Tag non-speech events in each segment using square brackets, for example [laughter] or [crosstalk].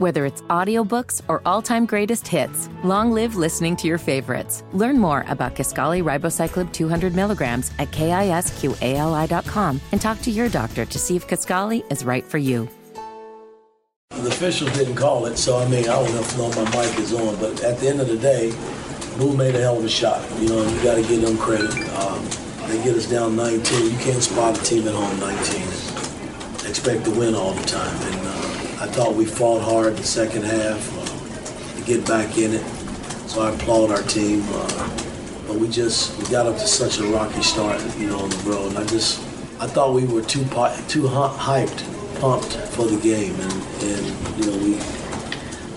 Whether it's audiobooks or all-time greatest hits, long live listening to your favorites. Learn more about Kisqali Ribociclib 200 milligrams at kisqali.com and talk to your doctor to see if Kisqali is right for you. The officials didn't call it, so I mean, I don't know if no, my mic is on, but at the end of the day, Boo made a hell of a shot. You know, you got to give them credit. Um, they get us down 19. You can't spot a team at home 19 and expect to win all the time. And I thought we fought hard in the second half uh, to get back in it. So I applaud our team. Uh, but we just we got up to such a rocky start, you know, on the road. And I just I thought we were too too hyped, pumped for the game, and, and you know we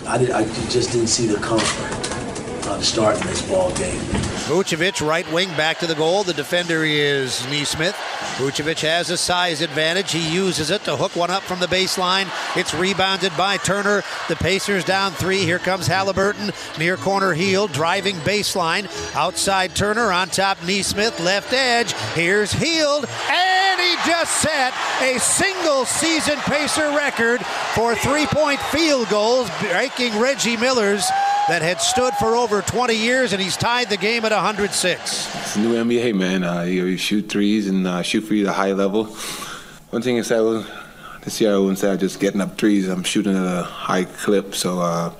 I did I just didn't see the comfort uh, to start in this ball game. Vucevic, right wing, back to the goal. The defender is Nesmith. Vucevic has a size advantage. He uses it to hook one up from the baseline. It's rebounded by Turner. The Pacers down three. Here comes Halliburton. Near corner Hield, driving baseline. Outside Turner on top Nesmith, left edge. Here's Hield. And he just set a single season Pacer record for three point field goals, breaking Reggie Miller's that had stood for over 20 years, and he's tied the game at 106. It's the new NBA, man. Uh, you, you, shoot threes and uh, shoot for you at a high level. One thing I said was this year I wouldn't say I'm just getting up threes. I'm shooting at a high clip. So, uh,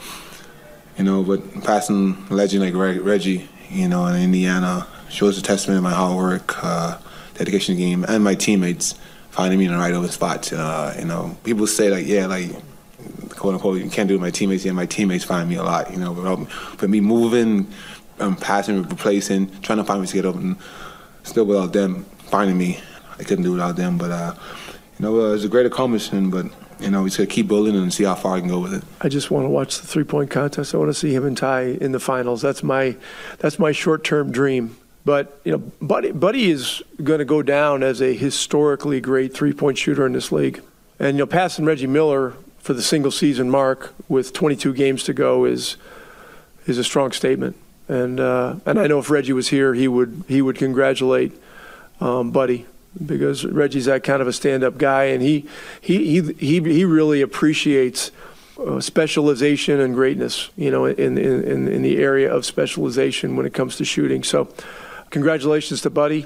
you know, but passing a legend like Reggie, you know, in Indiana shows a testament of my hard work, uh, dedication game, and my teammates finding me in the right over spot. Uh, you know, people say like, yeah, like quote unquote, you can't do it with my teammates. Yeah, my teammates find me a lot, you know, without, for me moving, um, passing, replacing, trying to find me to get open. Still without them finding me, I couldn't do it without them. But, uh, you know, uh, it's a great accomplishment, but, you know, we just keep building and see how far I can go with it. I just want to watch the three point contest. I want to see him and Ty in the finals. That's my, that's my short term dream. But you know, Buddy, Buddy is going to go down as a historically great three-point shooter in this league. And you know, passing Reggie Miller for the single season mark with 22 games to go is is a strong statement. And uh, and I know if Reggie was here, he would he would congratulate um, Buddy because Reggie's that kind of a stand-up guy, and he he he he, he really appreciates. Uh, specialization and greatness, you know, in, in, in the area of specialization when it comes to shooting. So, congratulations to Buddy.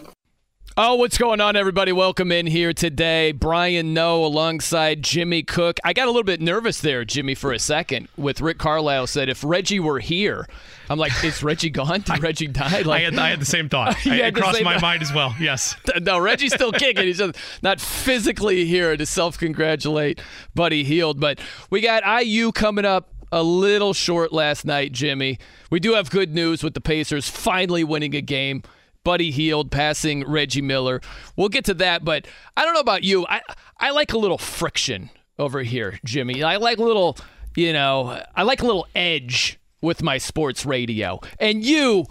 Oh, what's going on, everybody? Welcome in here today. Brian Noe alongside Jimmy Cook. I got a little bit nervous there, Jimmy, for a second. With Rick Carlisle said, if Reggie were here, I'm like, is Reggie gone? Did [laughs] I, Reggie die? Like, I, had, I had the same thought. [laughs] I, it crossed my mind as well. Yes. [laughs] No, Reggie's still kicking. He's just not physically here to self congratulate Buddy Hield. But we got IU coming up a little short last night, Jimmy. We do have good news with the Pacers finally winning a game. Buddy Hield passing Reggie Miller. We'll get to that, but I don't know about you. I I like a little friction over here, Jimmy. I like a little, you know, I like a little edge with my sports radio. And you,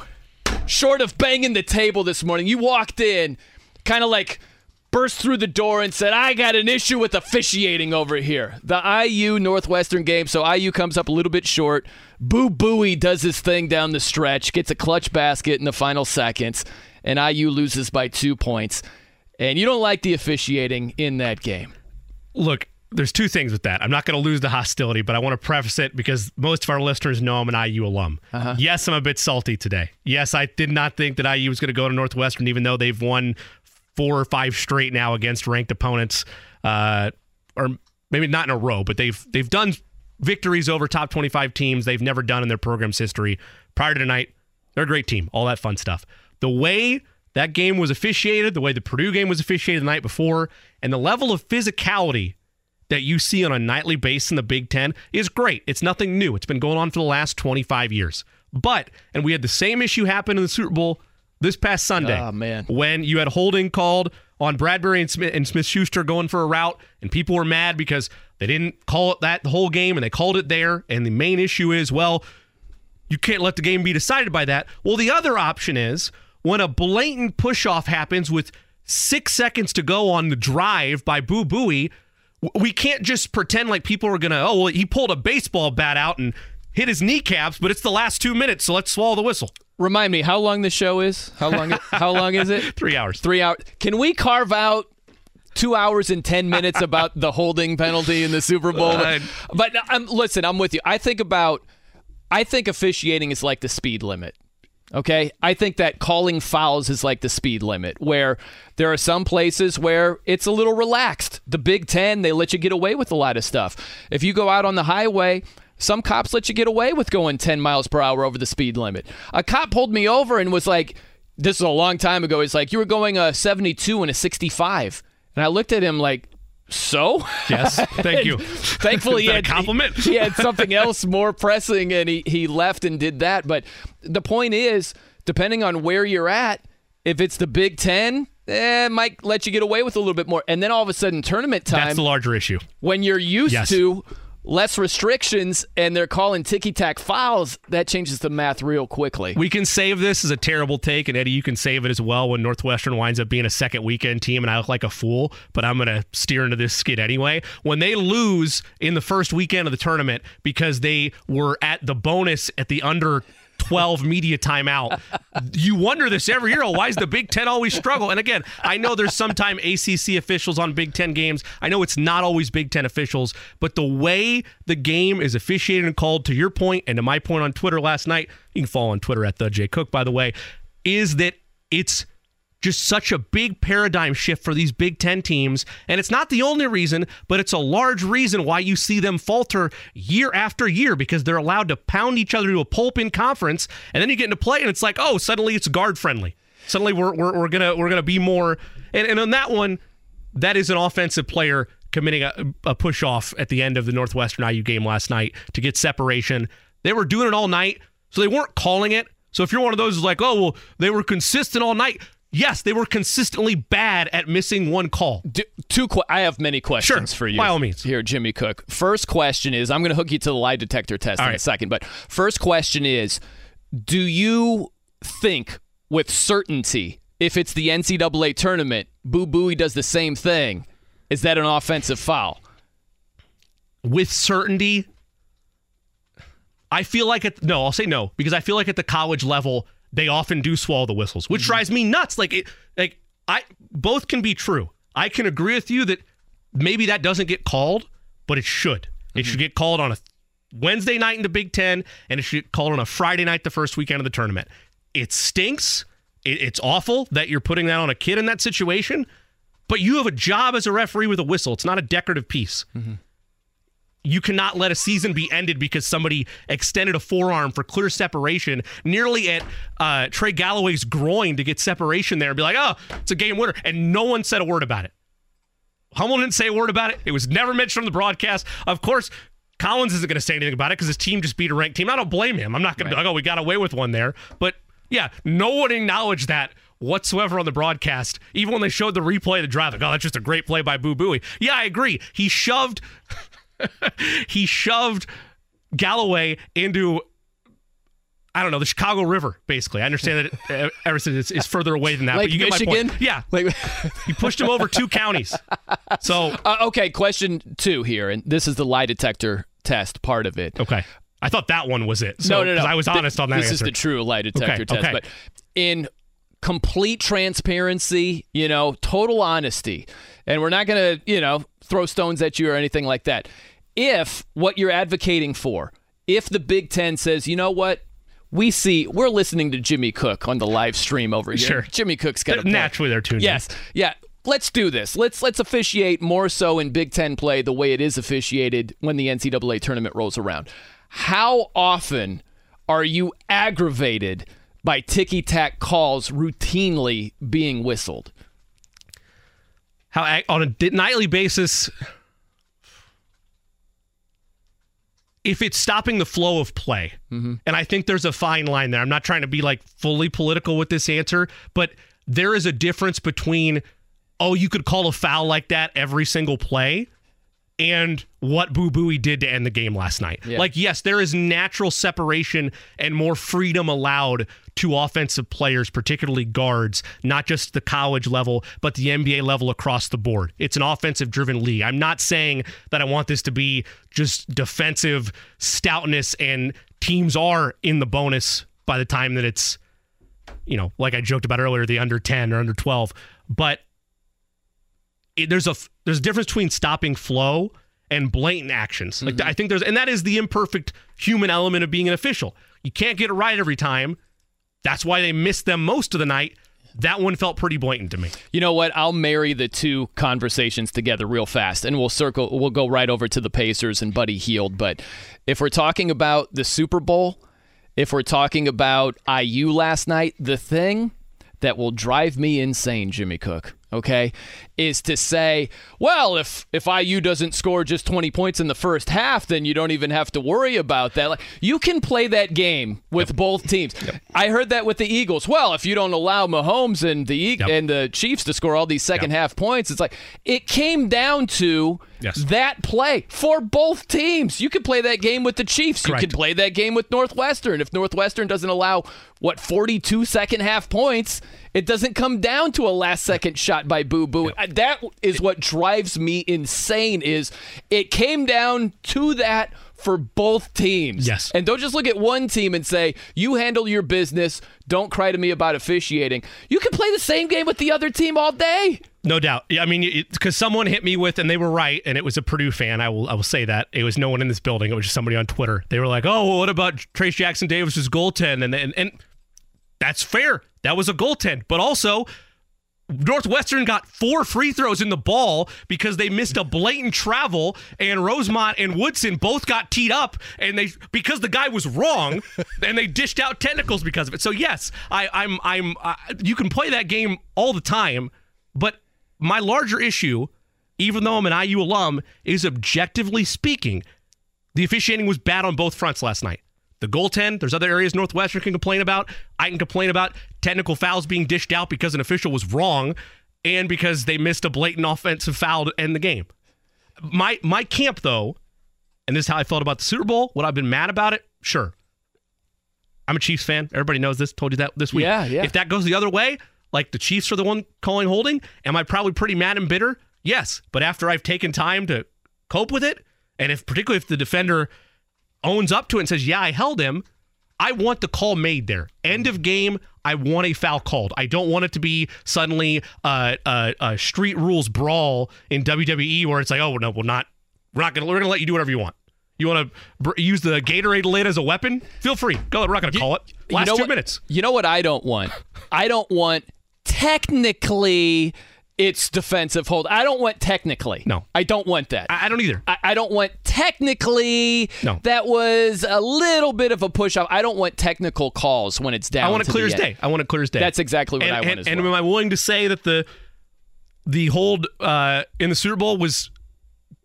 short of banging the table this morning, you walked in kind of like burst through the door and said, I got an issue with officiating over here. The IU Northwestern game, so IU comes up a little bit short. Boo Buie does his thing down the stretch, gets a clutch basket in the final seconds and IU loses by two points. And you don't like the officiating in that game. Look, there's two things with that. I'm not going to lose the hostility, but I want to preface it because most of our listeners know I'm an IU alum. Uh-huh. Yes, I'm a bit salty today. Yes, I did not think that IU was going to go to Northwestern, even though they've won four or five straight now against ranked opponents, uh, or maybe not in a row, but they've they've done victories over top 25 teams they've never done in their program's history. Prior to tonight, they're a great team, all that fun stuff the way that game was officiated, the way the Purdue game was officiated the night before, and the level of physicality that you see on a nightly basis in the Big Ten is great. It's nothing new. It's been going on for the last 25 years. But, and we had the same issue happen in the Super Bowl this past Sunday. Oh, man. When you had holding called on Bradberry and Smith, and Smith Schuster going for a route, and people were mad because they didn't call it that the whole game and they called it there. And the main issue is, well, you can't let the game be decided by that. Well, the other option is, when a blatant push off happens with six seconds to go on the drive by Boo Buie, we can't just pretend like people are going to, oh, well, he pulled a baseball bat out and hit his kneecaps, but it's the last two minutes, so let's swallow the whistle. Remind me how long the show is. How long? how long is it? [laughs] Three hours. Three hours. Can we carve out two hours and 10 minutes about the holding penalty in the Super Bowl. [laughs] Uh, but um, listen, I'm with you. I think about, I think officiating is like the speed limit. Okay. I think that calling fouls is like the speed limit, where there are some places where it's a little relaxed. The Big Ten, they let you get away with a lot of stuff. If you go out on the highway, some cops let you get away with going 10 miles per hour over the speed limit. A cop pulled me over and was like, this is a long time ago. He's like, you were going a 72 and a 65. And I looked at him like, so? Yes, [laughs] thank you. Thankfully, [laughs] he Is that a had, compliment? He, he had something [laughs] else more pressing, and he, he left and did that. But the point is, depending on where you're at, if it's the Big Ten, eh, it might let you get away with a little bit more. And then all of a sudden, tournament time, That's the larger issue. when you're used Yes. to less restrictions and they're calling ticky tack fouls, that changes the math real quickly. We can save this as a terrible take, and Eddie, you can save it as well when Northwestern winds up being a second weekend team and I look like a fool, but I'm going to steer into this skid anyway. When they lose in the first weekend of the tournament because they were at the bonus at the under 12 media timeout. You wonder this every year. Oh, why does the Big Ten always struggle? And again, I know there's sometime ACC officials on Big Ten games. I know it's not always Big Ten officials, but the way the game is officiated and called, to your point and to my point on Twitter last night, you can follow on Twitter at the J Cook, by the way, is that it's just such a big paradigm shift for these Big Ten teams. And it's not the only reason, but it's a large reason why you see them falter year after year because they're allowed to pound each other to a pulp in conference. And then you get into play and it's like, oh, suddenly it's guard friendly. Suddenly we're, we're, we're gonna we're gonna be more and, and on that one, that is an offensive player committing a, a push off at the end of the Northwestern IU game last night to get separation. They were doing it all night, so they weren't calling it. So if you're one of those who's like, oh well, they were consistent all night. Yes, they were consistently bad at missing one call. D- two. Qu- I have many questions Sure, for you. by all means. Here, Jimmy Cook. First question is, I'm going to hook you to the lie detector test All in a second, but first question is, do you think with certainty if it's the NCAA tournament, Boo Buie does the same thing? Is that an offensive foul? With certainty, I feel like at no, I'll say no because I feel like at the college level they often do swallow the whistles, which mm-hmm. drives me nuts. Like it, like I both can be true. I can agree with you that maybe that doesn't get called, but it should. It should mm-hmm. get called on a Wednesday night in the Big Ten, and it should get called on a Friday night the first weekend of the tournament. It stinks. It, it's awful that you're putting that on a kid in that situation, but you have a job as a referee with a whistle. It's not a decorative piece mm-hmm. You cannot let a season be ended because somebody extended a forearm for clear separation nearly at uh, Trey Galloway's groin to get separation there and be like, oh, it's a game winner. And no one said a word about it. Hummel didn't say a word about it. It was never mentioned on the broadcast. Of course, Collins isn't going to say anything about it because his team just beat a ranked team. I don't blame him. I'm not going to be like, oh, we got away with one there. But yeah, no one acknowledged that whatsoever on the broadcast. Even when they showed the replay of the drive, like, oh, that's just a great play by Boo Buie. Yeah, I agree. He shoved [laughs] he shoved Galloway into I don't know the Chicago River. Basically, I understand that [laughs] Evanston is, is further away than that, Lake but you get my point. Yeah, Like, [laughs] he pushed him over two counties. So uh, okay, question two here, and this is the lie detector test part of it. okay, I thought that one was it. So, no, no, no. I was honest on that This answer. is the true lie detector Okay, test. okay. But in complete transparency, you know, total honesty, and we're not going to, you know, throw stones at you or anything like that. If what you're advocating for, if the Big Ten says, you know what, we see, we're listening to Jimmy Cook on the live stream over here. Sure. Jimmy Cook's got a. Naturally, they're tuned in. Yes. Yeah. Let's do this. Let's let's officiate more so in Big Ten play the way it is officiated when the NCAA tournament rolls around. How often are you aggravated by ticky tack calls routinely being whistled? How on a nightly basis, if it's stopping the flow of play, mm-hmm. and I think there's a fine line there. I'm not trying to be like fully political with this answer, but there is a difference between, oh, you could call a foul like that every single play. And what Boo Buie did to end the game last night. Yeah. Like, yes, there is natural separation and more freedom allowed to offensive players, particularly guards, not just the college level, but the NBA level across the board. It's an offensive driven league. I'm not saying that I want this to be just defensive stoutness and teams are in the bonus by the time that it's, you know, like I joked about earlier, the under 10 or under 12. But it, there's a there's a difference between stopping flow and blatant actions. Like mm-hmm. I think there's and that is the imperfect human element of being an official. You can't get it right every time. That's why they missed them most of the night. That one felt pretty blatant to me. You know what? I'll marry the two conversations together real fast, and we'll circle. We'll go right over to the Pacers and Buddy Hield. But if we're talking about the Super Bowl, if we're talking about IU last night, the thing that will drive me insane, Jimmy Cook, okay, is to say, well, if if IU doesn't score just 20 points in the first half, then you don't even have to worry about that. Like you can play that game with yep. both teams. Yep. I heard that with the Eagles. Well, if you don't allow Mahomes and the yep. and the Chiefs to score all these second half points, it's like it came down to yes. that play for both teams. You could play that game with the Chiefs. Correct. You could play that game with Northwestern. If Northwestern doesn't allow what 42 second half points, it doesn't come down to a last second shot by Boo Boo. Yep uh, that is what drives me insane is it came down to that for both teams. Yes. And don't just look at one team and say, you handle your business. Don't cry to me about officiating. You can play the same game with the other team all day. No doubt. I mean, because someone hit me with, and they were right, and it was a Purdue fan. I will, I will say that it was no one in this building. It was just somebody on Twitter. They were like, "Oh, well, what about Trayce Jackson-Davis's goaltend?" And, and and that's fair. That was a goaltend, but also Northwestern got four free throws in the ball because they missed a blatant travel, and Rosemont and Woodson both got teed up, and they because the guy was wrong, [laughs] and they dished out technicals because of it. So yes, I, I'm I'm uh, you can play that game all the time, but my larger issue, even though I'm an IU alum, is objectively speaking, the officiating was bad on both fronts last night. The goaltend, there's other areas Northwestern can complain about. I can complain about technical fouls being dished out because an official was wrong and because they missed a blatant offensive foul to end the game. My my camp though, and this is how I felt about the Super Bowl, would I've been mad about it? Sure. I'm a Chiefs fan. Everybody knows this. Told you that this week. Yeah, yeah. If that goes the other way, like the Chiefs are the one calling holding, am I probably pretty mad and bitter? Yes. But after I've taken time to cope with it, and if particularly if the defender owns up to it and says, "Yeah, I held him." I want the call made there. End of game. I want a foul called. I don't want it to be suddenly uh, uh, a street rules brawl in WWE where it's like, oh no, we're not. We're not gonna. We're gonna let you do whatever you want. You want to br- use the Gatorade lid as a weapon? Feel free. Go. We're not going to call it. Last you know two what, minutes. You know what I don't want? I don't want technically it's defensive hold. I don't want technically. No. I don't want that. I, I don't either. I, I, don't want technically. No. That was a little bit of a push off. I don't want technical calls when it's down. I want it clear as day. I want it clear as day. That's exactly what and, I want and, as and well. am I willing to say that the the hold uh, in the Super Bowl was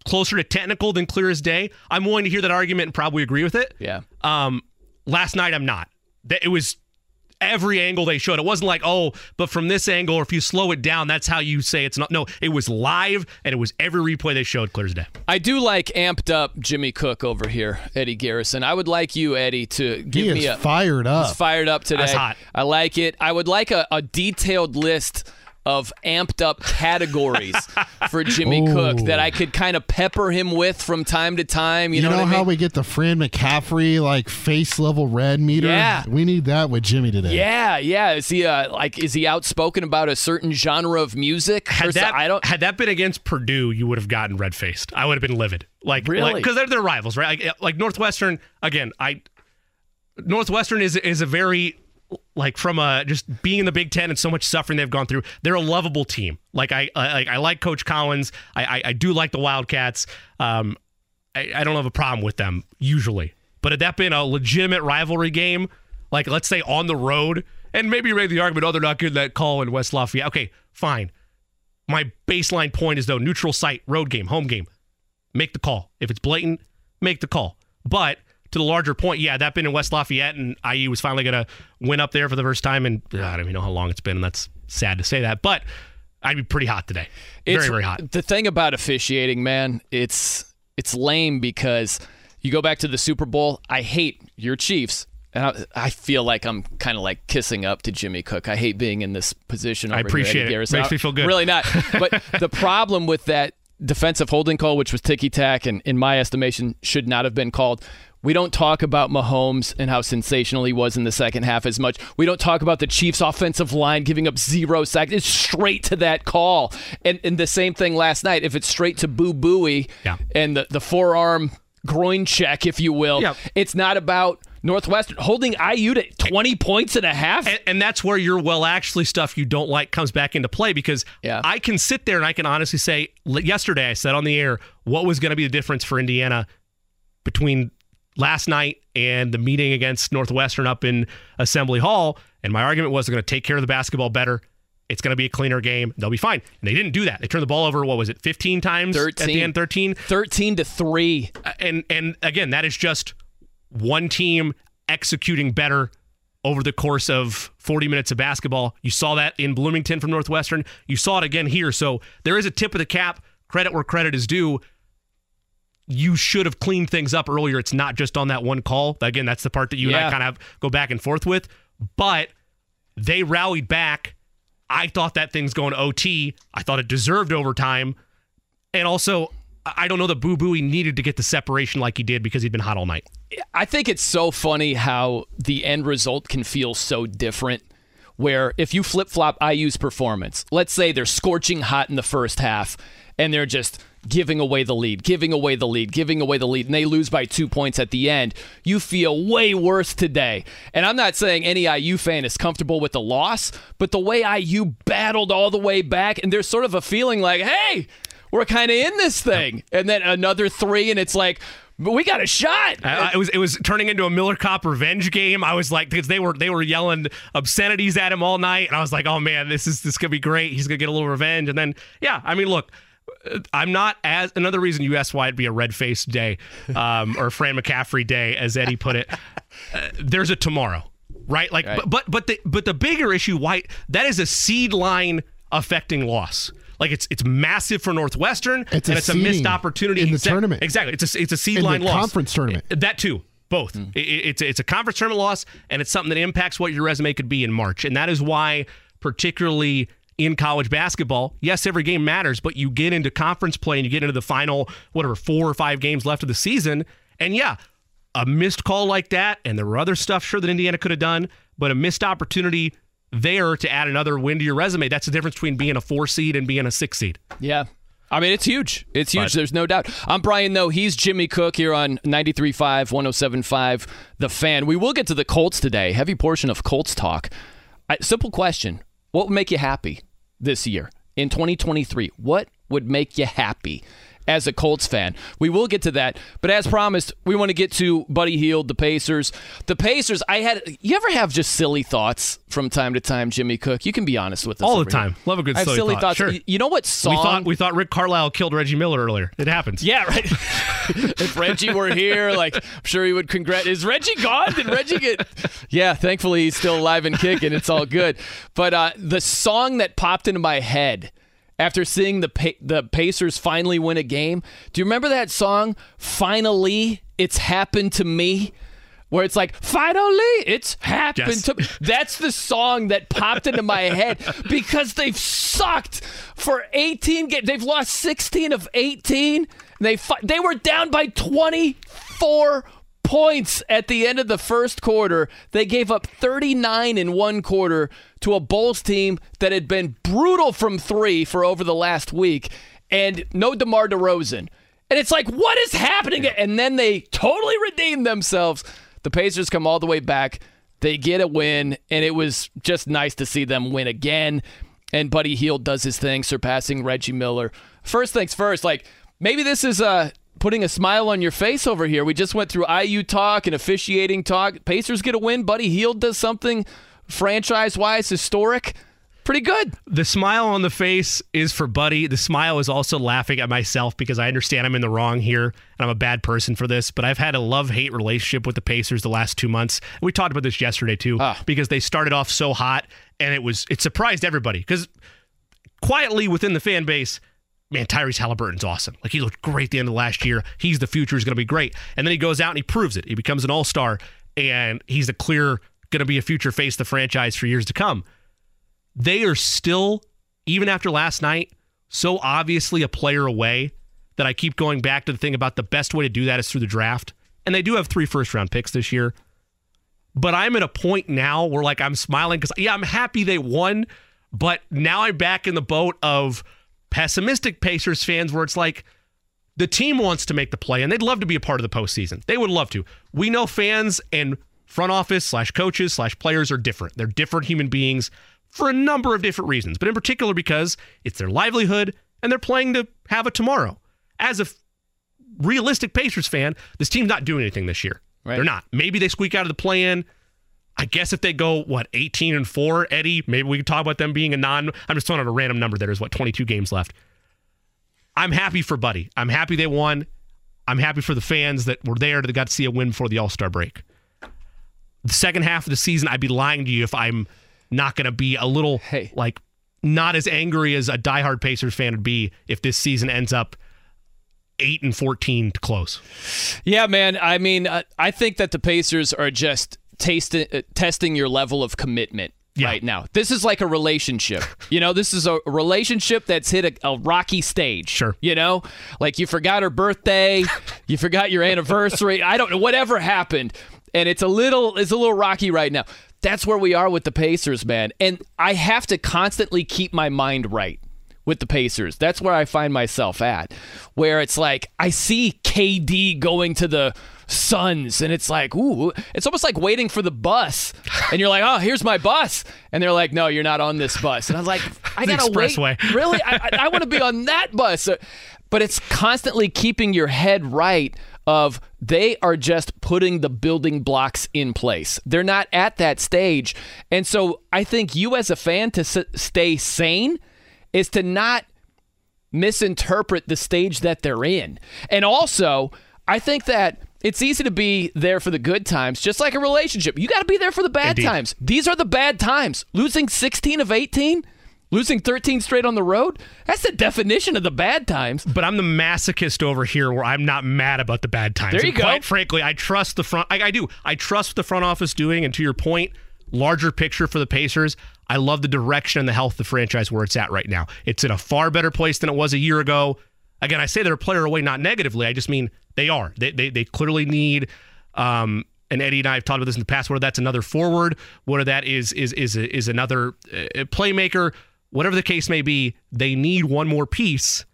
closer to technical than clear as day? I'm willing to hear that argument and probably agree with it. Yeah. Um, last night I'm not. That It was every angle they showed. It wasn't like, oh, but from this angle, or if you slow it down, that's how you say it's not. No, it was live, and it was every replay they showed clear as day. I do like amped up Jimmy Cook over here, Eddie Garrison. I would like you, Eddie, to give he me a fired up. He's fired up today. That's hot. I like it. I would like a, a detailed list of amped up categories for Jimmy [laughs] Ooh. Cook that I could kind of pepper him with from time to time. You, You, know, know, what I how mean? we get the Fran McCaffery like face level red meter? Yeah. We need that with Jimmy today. Yeah, yeah. Is he uh, like is he outspoken about a certain genre of music? Had Or so- that I don't. had that been against Purdue, you would have gotten red faced. I would have been livid. Like Really? because they're they're rivals, right? Like, like Northwestern again. I Northwestern is is a very like from a just being in the Big Ten and so much suffering they've gone through. They're a lovable team. Like I I, I like Coach Collins. I, I I do like the Wildcats. Um, I, I don't have a problem with them usually. But had that been a legitimate rivalry game, like let's say on the road, and maybe you made the argument, oh, they're not good that call in West Lafayette. Okay, fine. My baseline point is though neutral site, road game, home game. Make the call. If it's blatant, make the call. But to the larger point, yeah, that been in West Lafayette, and IU was finally going to win up there for the first time, and uh, I don't even know how long it's been, and that's sad to say that. But I'd be pretty hot today. Very, It's- very hot. The thing about officiating, man, it's it's lame because you go back to the Super Bowl. I hate your Chiefs. And I, I feel like I'm kind of like kissing up to Jimmy Cook. I hate being in this position. I appreciate here, it. Garrison. Makes me feel good. Really not. [laughs] But the problem with that defensive holding call, which was ticky tack, and in my estimation, should not have been called. We don't talk about Mahomes and how sensational he was in the second half as much. We don't talk about the Chiefs' offensive line giving up zero sacks. It's straight to that call. And, and the same thing last night. If it's straight to Boo Buie Yeah. and the, the forearm groin check, if you will, Yeah. it's not about Northwestern holding IU to 20 points and a half. And, and that's where your well actually stuff you don't like comes back into play because Yeah. I can sit there and I can honestly say yesterday I said on the air what was going to be the difference for Indiana between last night and the meeting against Northwestern up in Assembly Hall and my argument was they're going to take care of the basketball better. It's going to be a cleaner game. They'll be fine. And they didn't do that. They turned the ball over what was it 15 times at 13. the end 13 13 to 3. Uh, and and again, that is just one team executing better over the course of 40 minutes of basketball. You saw that in Bloomington from Northwestern. You saw it again here. So there is a tip of the cap. Credit where credit is due. You should have cleaned things up earlier. It's not just on that one call. Again, that's the part that you and I kind of go back and forth with. But they rallied back. I thought that thing's going OT. I thought it deserved overtime. And also, I don't know that Boo Buie needed to get the separation like he did because he'd been hot all night. I think it's so funny how the end result can feel so different. Where if you flip flop IU's performance, let's say they're scorching hot in the first half and they're just giving away the lead, giving away the lead, giving away the lead, and they lose by two points at the end, you feel way worse today. And I'm not saying any IU fan is comfortable with the loss, but the way IU battled all the way back, and there's sort of a feeling like, hey, we're kind of in this thing. And then another three, and it's like, but we got a shot. I- it was it was turning into a Miller Kopp revenge game. I was like, because they were they were yelling obscenities at him all night, and I was like, oh man, this is this gonna be great. He's gonna get a little revenge, and then yeah, I mean, look. Uh, I'm not as another reason you asked why it'd be a red faced day, um, or Fran McCaffery day, as Eddie put it. Uh, there's a tomorrow, right? Like, Right. but but but the but the bigger issue, why that is a seed line affecting loss. Like it's it's massive for Northwestern, It's and a it's a missed opportunity in the Exact- tournament. Exactly, it's a it's a seed In the line loss. conference tournament. That too. Both. Hmm. I- I- it's it's a conference tournament loss, and it's something that impacts what your resume could be in March, and that is why, particularly in college basketball, yes, every game matters, but you get into conference play and you get into the final whatever four or five games left of the season, and yeah, a missed call like that, and there were other stuff sure that Indiana could have done, but a missed opportunity there to add another win to your resume. That's the difference between being a four seed and being a six seed. Yeah. I mean, it's huge. It's huge. But- There's no doubt. I'm Brian, though. He's Jimmy Cook here on 93.5, 107.5, The Fan. We will get to the Colts today. Heavy portion of Colts talk. I, simple question What would make you happy this year in 2023? What would make you happy? As a Colts fan, we will get to that. But as promised, we want to get to Buddy Hield, the Pacers. The Pacers, I had. You ever have just silly thoughts from time to time, Jimmy Cook? You can be honest with us. All the over here. time. Love a good silly silly thought. thoughts. Sure. You know what song? We thought we thought Rick Carlisle killed Reggie Miller earlier. It happens. Yeah, right. [laughs] if Reggie were here, like I'm sure he would congrat. Is Reggie gone? Did Reggie get? Yeah, thankfully he's still alive and kicking. It's all good. But uh, the song that popped into my head after seeing the pa- the Pacers finally win a game. Do you remember that song? Finally, it's happened to me. Where it's like, finally, it's happened Yes. to me. That's the song that popped into my [laughs] head because they've sucked for 18 games. They've lost 16 of 18. They fi- they were down by 24 points at the end of the first quarter. They gave up 39 in one quarter to a Bulls team that had been brutal from three for over the last week, and no DeMar DeRozan. And it's like, what is happening? And then they totally redeemed themselves. The Pacers come all the way back. They get a win, and it was just nice to see them win again. And Buddy Hield does his thing, surpassing Reggie Miller. First things first, like maybe this is uh, putting a smile on your face over here. We just went through IU talk and officiating talk. Pacers get a win. Buddy Hield does something franchise wise historic. Pretty good. The smile on the face is for Buddy. The smile is also laughing at myself because I understand I'm in the wrong here and I'm a bad person for this. But I've had a love hate relationship with the Pacers the last two months. We talked about this yesterday too Ah. because they started off so hot and it was it surprised everybody because quietly within the fan base. Man, Tyrese Halliburton's awesome. Like he looked great at the end of last year. He's the future. He's going to be great. And then he goes out and he proves it. He becomes an all star, and he's a clear going to be a future face of the franchise for years to come they are still, even after last night, so obviously a player away that I keep going back to the thing about the best way to do that is through the draft. And they do have three first round picks this year. But I'm at a point now where like I'm smiling because yeah, I'm happy they won, but now I'm back in the boat of pessimistic Pacers fans where it's like the team wants to make the play and they'd love to be a part of the postseason. They would love to. We know fans and front office slash coaches slash players are different. They're different human beings for a number of different reasons, but in particular because it's their livelihood and they're playing to have a tomorrow. As a realistic Pacers fan, this team's not doing anything this year. Right. They're not. Maybe they squeak out of the play in. I guess if they go what 18 and 4, Eddie, maybe we can talk about them being a non I'm just throwing out a random number. There's what 22 games left. I'm happy for Buddy. I'm happy they won. I'm happy for the fans that were there that got to see a win before the All-Star break. The second half of the season, I'd be lying to you if I'm not going to be a little hey. like not as angry as a diehard Pacers fan would be if this season ends up eight and fourteen to close. Yeah, man. I mean, I think that the Pacers are just tasting, uh, testing your level of commitment. Yeah. Right now, this is like a relationship. You know, this is a relationship that's hit a, a rocky stage. Sure. You know, like you forgot her birthday, [laughs] you forgot your anniversary. I don't know, whatever happened, and it's a little, it's a little rocky right now. That's where we are with the Pacers, man. And I have to constantly keep my mind right with the Pacers. That's where I find myself at, where it's like I see KD going to the Suns, and it's like, ooh, it's almost like waiting for the bus, and you're like, oh, here's my bus, and they're like, no, you're not on this bus, and I'm like, [laughs] I gotta wait, [laughs] really, I, I, I want to be on that bus, uh, but it's constantly keeping your head right of they are just putting the building blocks in place. They're not at that stage. And so I think you as a fan to s- stay sane is to not misinterpret the stage that they're in. And also, I think that it's easy to be there for the good times, just like a relationship. You got to be there for the bad Indeed. times. These are the bad times. Losing 16 of 18, losing 13 straight on the road, that's the definition of the bad times. But I'm the masochist over here where I'm not mad about the bad times. There you and go. Quite frankly, I trust the front. I, I do. I trust the front office doing. And to your point, larger picture for the Pacers, I love the direction and the health of the franchise where it's at right now. It's in a far better place than it was a year ago. Again, I say they're a player away, not negatively. I just mean they are. They they, they clearly need. Um, and Eddie and I have talked about this in the past. Whether that's another forward, whether that is is is is another uh, playmaker, whatever the case may be, they need one more piece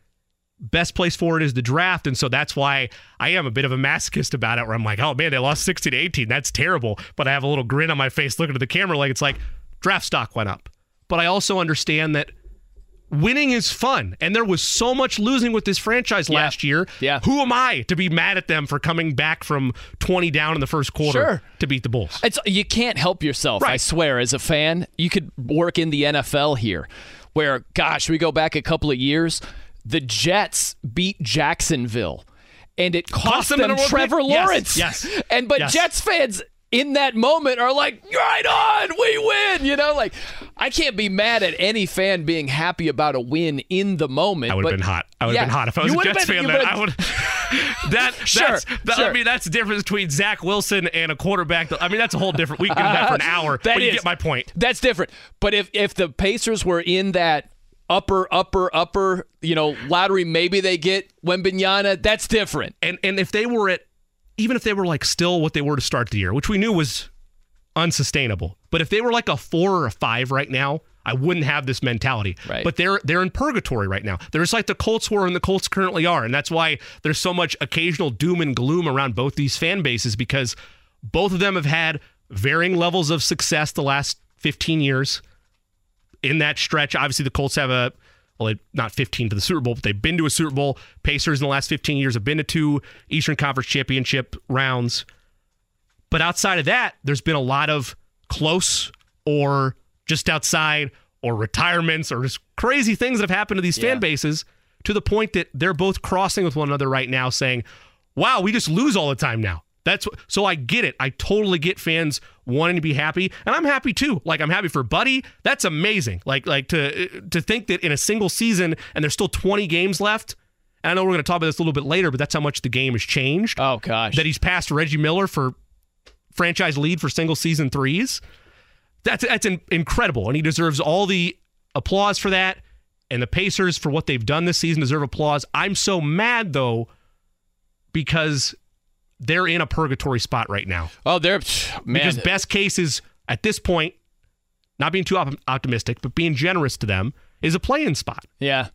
best place for it is the draft. And so that's why I am a bit of a masochist about it, where I'm like, oh man, they lost 60 to 18. That's terrible. But I have a little grin on my face looking at the camera like it's like draft stock went up. But I also understand that winning is fun. And there was so much losing with this franchise yeah. last year. Yeah. Who am I to be mad at them for coming back from 20 down in the first quarter sure. to beat the Bulls? It's, you can't help yourself, right. I swear, as a fan. You could work in the NFL here where, gosh, we go back a couple of years the Jets beat Jacksonville and it cost, cost them, them Trevor Lawrence. Yes, yes. And but yes. Jets fans in that moment are like, right on, we win. You know, like I can't be mad at any fan being happy about a win in the moment. I would have been hot. I would have yeah, been hot if I was a Jets been, fan. Then I would. [laughs] [laughs] that sure, that's, that, sure. I mean, that's the difference between Zach Wilson and a quarterback. That, I mean, that's a whole different. We can do that for an uh, hour. that but is, you get my point. That's different. But if if the Pacers were in that upper, upper, upper, you know, lottery, maybe they get Wembanyama. That's different. And and if they were at, even if they were like still what they were to start the year, which we knew was unsustainable, but if they were like a four or a five right now, I wouldn't have this mentality. Right. But they're they're in purgatory right now. They're just like the Colts were and the Colts currently are, and that's why there's so much occasional doom and gloom around both these fan bases because both of them have had varying levels of success the last 15 years in that stretch. Obviously, the Colts have a well, not 15 to the Super Bowl, but they've been to a Super Bowl. Pacers in the last 15 years have been to two Eastern Conference championship rounds. But outside of that, there's been a lot of close or just outside or retirements or just crazy things that have happened to these yeah. fan bases to the point that they're both crossing with one another right now saying, wow, we just lose all the time now. That's what, so I get it. I totally get fans wanting to be happy, and I'm happy too. Like I'm happy for Buddy. That's amazing. Like like to to think that in a single season and there's still 20 games left. And I know we're going to talk about this a little bit later, but that's how much the game has changed. Oh gosh, that he's passed Reggie Miller for franchise lead for single season threes. That's that's in, incredible, and he deserves all the applause for that. And the Pacers, for what they've done this season, deserve applause. I'm so mad, though, because they're in a purgatory spot right now. Oh, they're man. Because best case is at this point, not being too op- optimistic, but being generous to them, is a play-in spot. Yeah,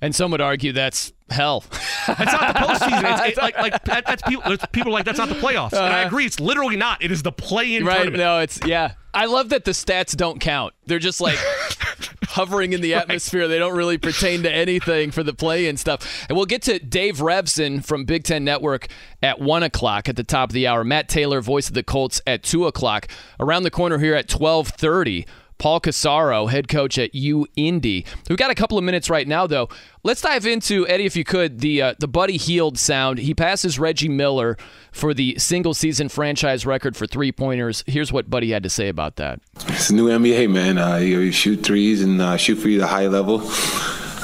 and some would argue that's hell. That's not the postseason. It's, [laughs] it's like like that, that's people. People are like that's not the playoffs, and I agree. It's literally not. It is the play-in Uh-huh. right? tournament. No, it's yeah. I love that the stats don't count. They're just like [laughs] hovering in the atmosphere. They don't really pertain to anything for the play and stuff. And we'll get to Dave Revsine from Big Ten Network at one o'clock at the top of the hour. Matt Taylor, voice of the Colts, at two o'clock. Around the corner here at twelve thirty. Paul Corsaro, head coach at U Indy. We've got a couple of minutes right now, though. Let's dive into Eddie, if you could, the uh, the Buddy Hield sound. He passes Reggie Miller for the single season franchise record for three pointers. Here's what Buddy had to say about that. It's a new NBA, man. Uh, you, you shoot threes and uh, shoot for you the high level.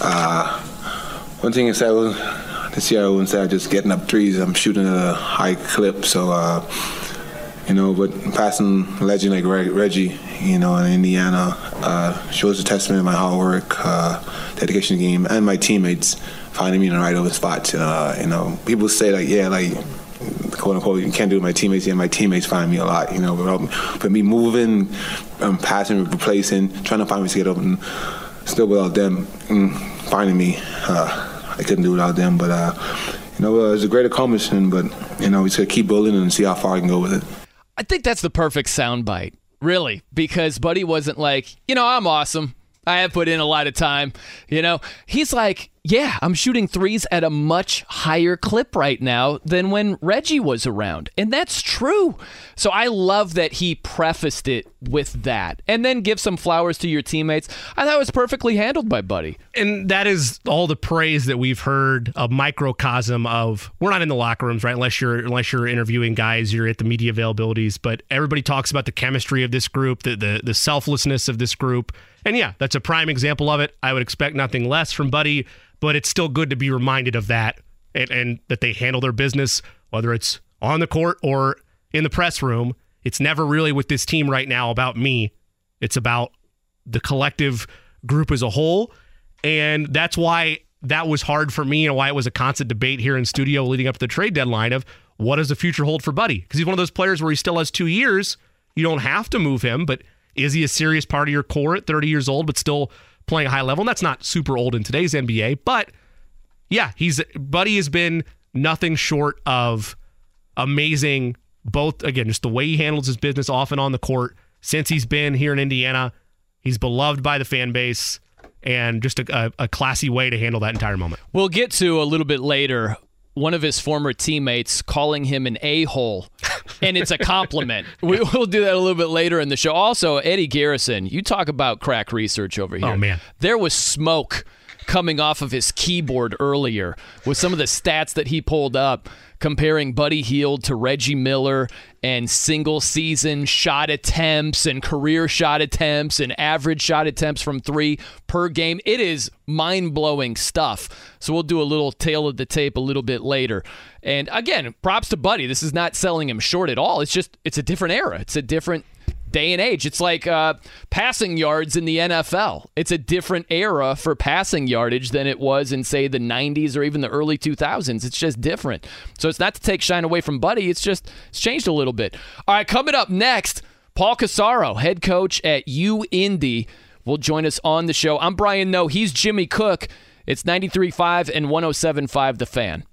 Uh, one thing is, I was, this year I wouldn't say I'm just getting up threes. I'm shooting a high clip. So, uh, you know, but passing legend like Reg- Reggie, you know, in Indiana uh, shows a testament of my hard work, uh, dedication to the game, and my teammates finding me in the right open spots. Uh, you know, people say like, yeah, like quote unquote, you can't do it with my teammates. Yeah, my teammates find me a lot, you know, without, but me moving, um, passing, replacing, trying to find ways to get open, still without them mm, finding me, uh, I couldn't do it without them. But, uh, you know, uh, it's a great accomplishment, but, you know, we just got to keep building and see how far I can go with it. I think that's the perfect soundbite, really, because Buddy wasn't like, you know, I'm awesome. I have put in a lot of time. You know, he's like, yeah, I'm shooting threes at a much higher clip right now than when Reggie was around. And that's true. So I love that he prefaced it with that and then give some flowers to your teammates. I thought it was perfectly handled by Buddy. and that is all the praise that we've heard a microcosm of we're not in the locker rooms right unless you're unless you're interviewing guys you're at the media availabilities but everybody talks about the chemistry of this group the the, the selflessness of this group and yeah that's a prime example of it i would expect nothing less from buddy but it's still good to be reminded of that and, and that they handle their business whether it's on the court or in the press room it's never really with this team right now about me it's about the collective group as a whole. And that's why that was hard for me and why it was a constant debate here in studio leading up to the trade deadline of what does the future hold for Buddy? Because he's one of those players where he still has two years. You don't have to move him, but is he a serious part of your core at 30 years old, but still playing a high level? And that's not super old in today's NBA, but yeah, he's Buddy has been nothing short of amazing. Both again, just the way he handles his business off and on the court since he's been here in Indiana. He's beloved by the fan base and just a, a, classy way to handle that entire moment. We'll get to a little bit later one of his former teammates calling him an a hole, [laughs] and it's a compliment. [laughs] we, will do that a little bit later in the show. Also, Eddie Garrison, you talk about crack research over oh, here. Oh, man. There was smoke coming off of his keyboard earlier with some of the stats that he pulled up comparing Buddy Hield to Reggie Miller and single season shot attempts and career shot attempts and average shot attempts from three per game. It is mind blowing stuff. So we'll do a little tail of the tape a little bit later. And again, props to Buddy. This is not selling him short at all. It's just, it's a different era. It's a different day and age. It's like uh, passing yards in the NFL. It's a different era for passing yardage than it was in, say, the 90s or even the early 2000s. It's just different. So it's not to take shine away from Buddy. It's just it's changed a little bit. All right, coming up next, Paul Corsaro, head coach at U Indy, will join us on the show. I'm Brian Noe. He's Jimmy Cook. It's 93.5 and 107.5 The Fan.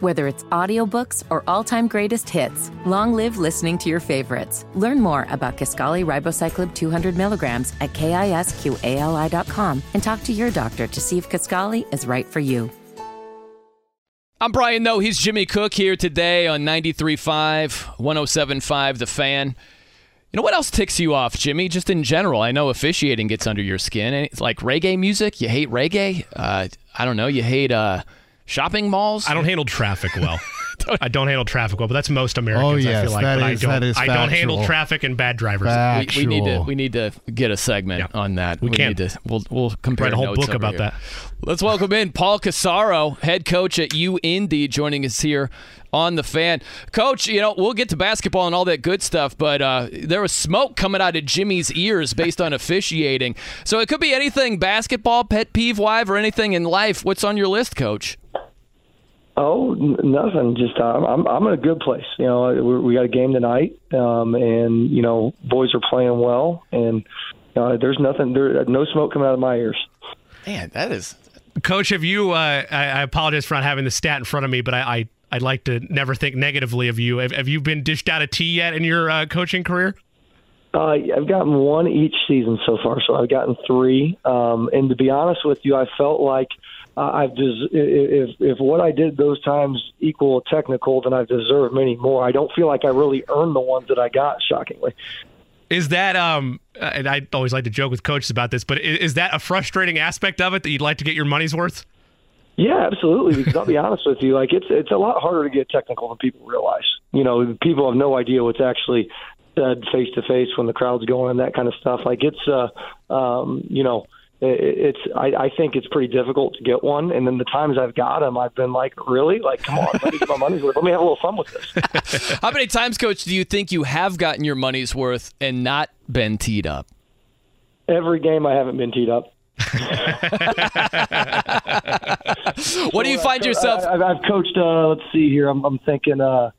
Whether it's audiobooks or all-time greatest hits, long live listening to your favorites. Learn more about Kisqali Ribociclib 200 milligrams at kisqali.com and talk to your doctor to see if Kisqali is right for you. I'm Brian Noe. He's Jimmy Cook here today on 93.5, 107.5 The Fan. You know what else ticks you off, Jimmy? Just in general, I know officiating gets under your skin. It's like reggae music. You hate reggae. Uh, I don't know. You hate uh, shopping malls. I don't handle traffic well. [laughs] I don't handle traffic well, but that's most Americans. Oh, yes, I feel like, that but is- I don't. that is I don't handle traffic and bad drivers. We, we need to we need to get a segment Yeah. on that. We can. need to we'll we'll compare Write a whole notes book about here. that. Let's welcome in Paul Corsaro, head coach at U Indy, joining us here on the fan. Coach, you know we'll get to basketball and all that good stuff, but uh, there was smoke coming out of Jimmy's ears based on officiating. So it could be anything basketball, pet peeve, wife, or anything in life. What's on your list, Coach? Oh, n- nothing. Just uh, I'm I'm in a good place. You know, we, we got a game tonight, um, and you know, boys are playing well, and uh, there's nothing. There, no smoke coming out of my ears. Man, that is Coach, have you? Uh, I, I apologize for not having the stat in front of me, but I, I I'd like to never think negatively of you. Have, have you been dished out a tea yet in your uh, coaching career? Uh, I've gotten one each season so far, so I've gotten three. Um, and to be honest with you, I felt like uh, I've des- if if what I did those times equal technical, then I've deserved many more. I don't feel like I really earned the ones that I got. Shockingly. Is that um? uh, And I always like to joke with coaches about this, but is, is that a frustrating aspect of it that you'd like to get your money's worth? Yeah, absolutely. Because I'll be [laughs] honest with you, like it's it's a lot harder to get technical than people realize. You know, people have no idea what's actually said face to face when the crowd's going and that kind of stuff. Like it's uh um you know it's I, I think it's pretty difficult to get one. And then the times I've got them, I've been like, really, like come on, let me get my money's worth. Let me have a little fun with this. [laughs] How many times, Coach, do you think you have gotten your money's worth and not been teed up? Every game I haven't been teed up. [laughs] [laughs] What do you find yourself? I, I've, I've coached. Uh, let's see here. I'm, I'm thinking. Uh,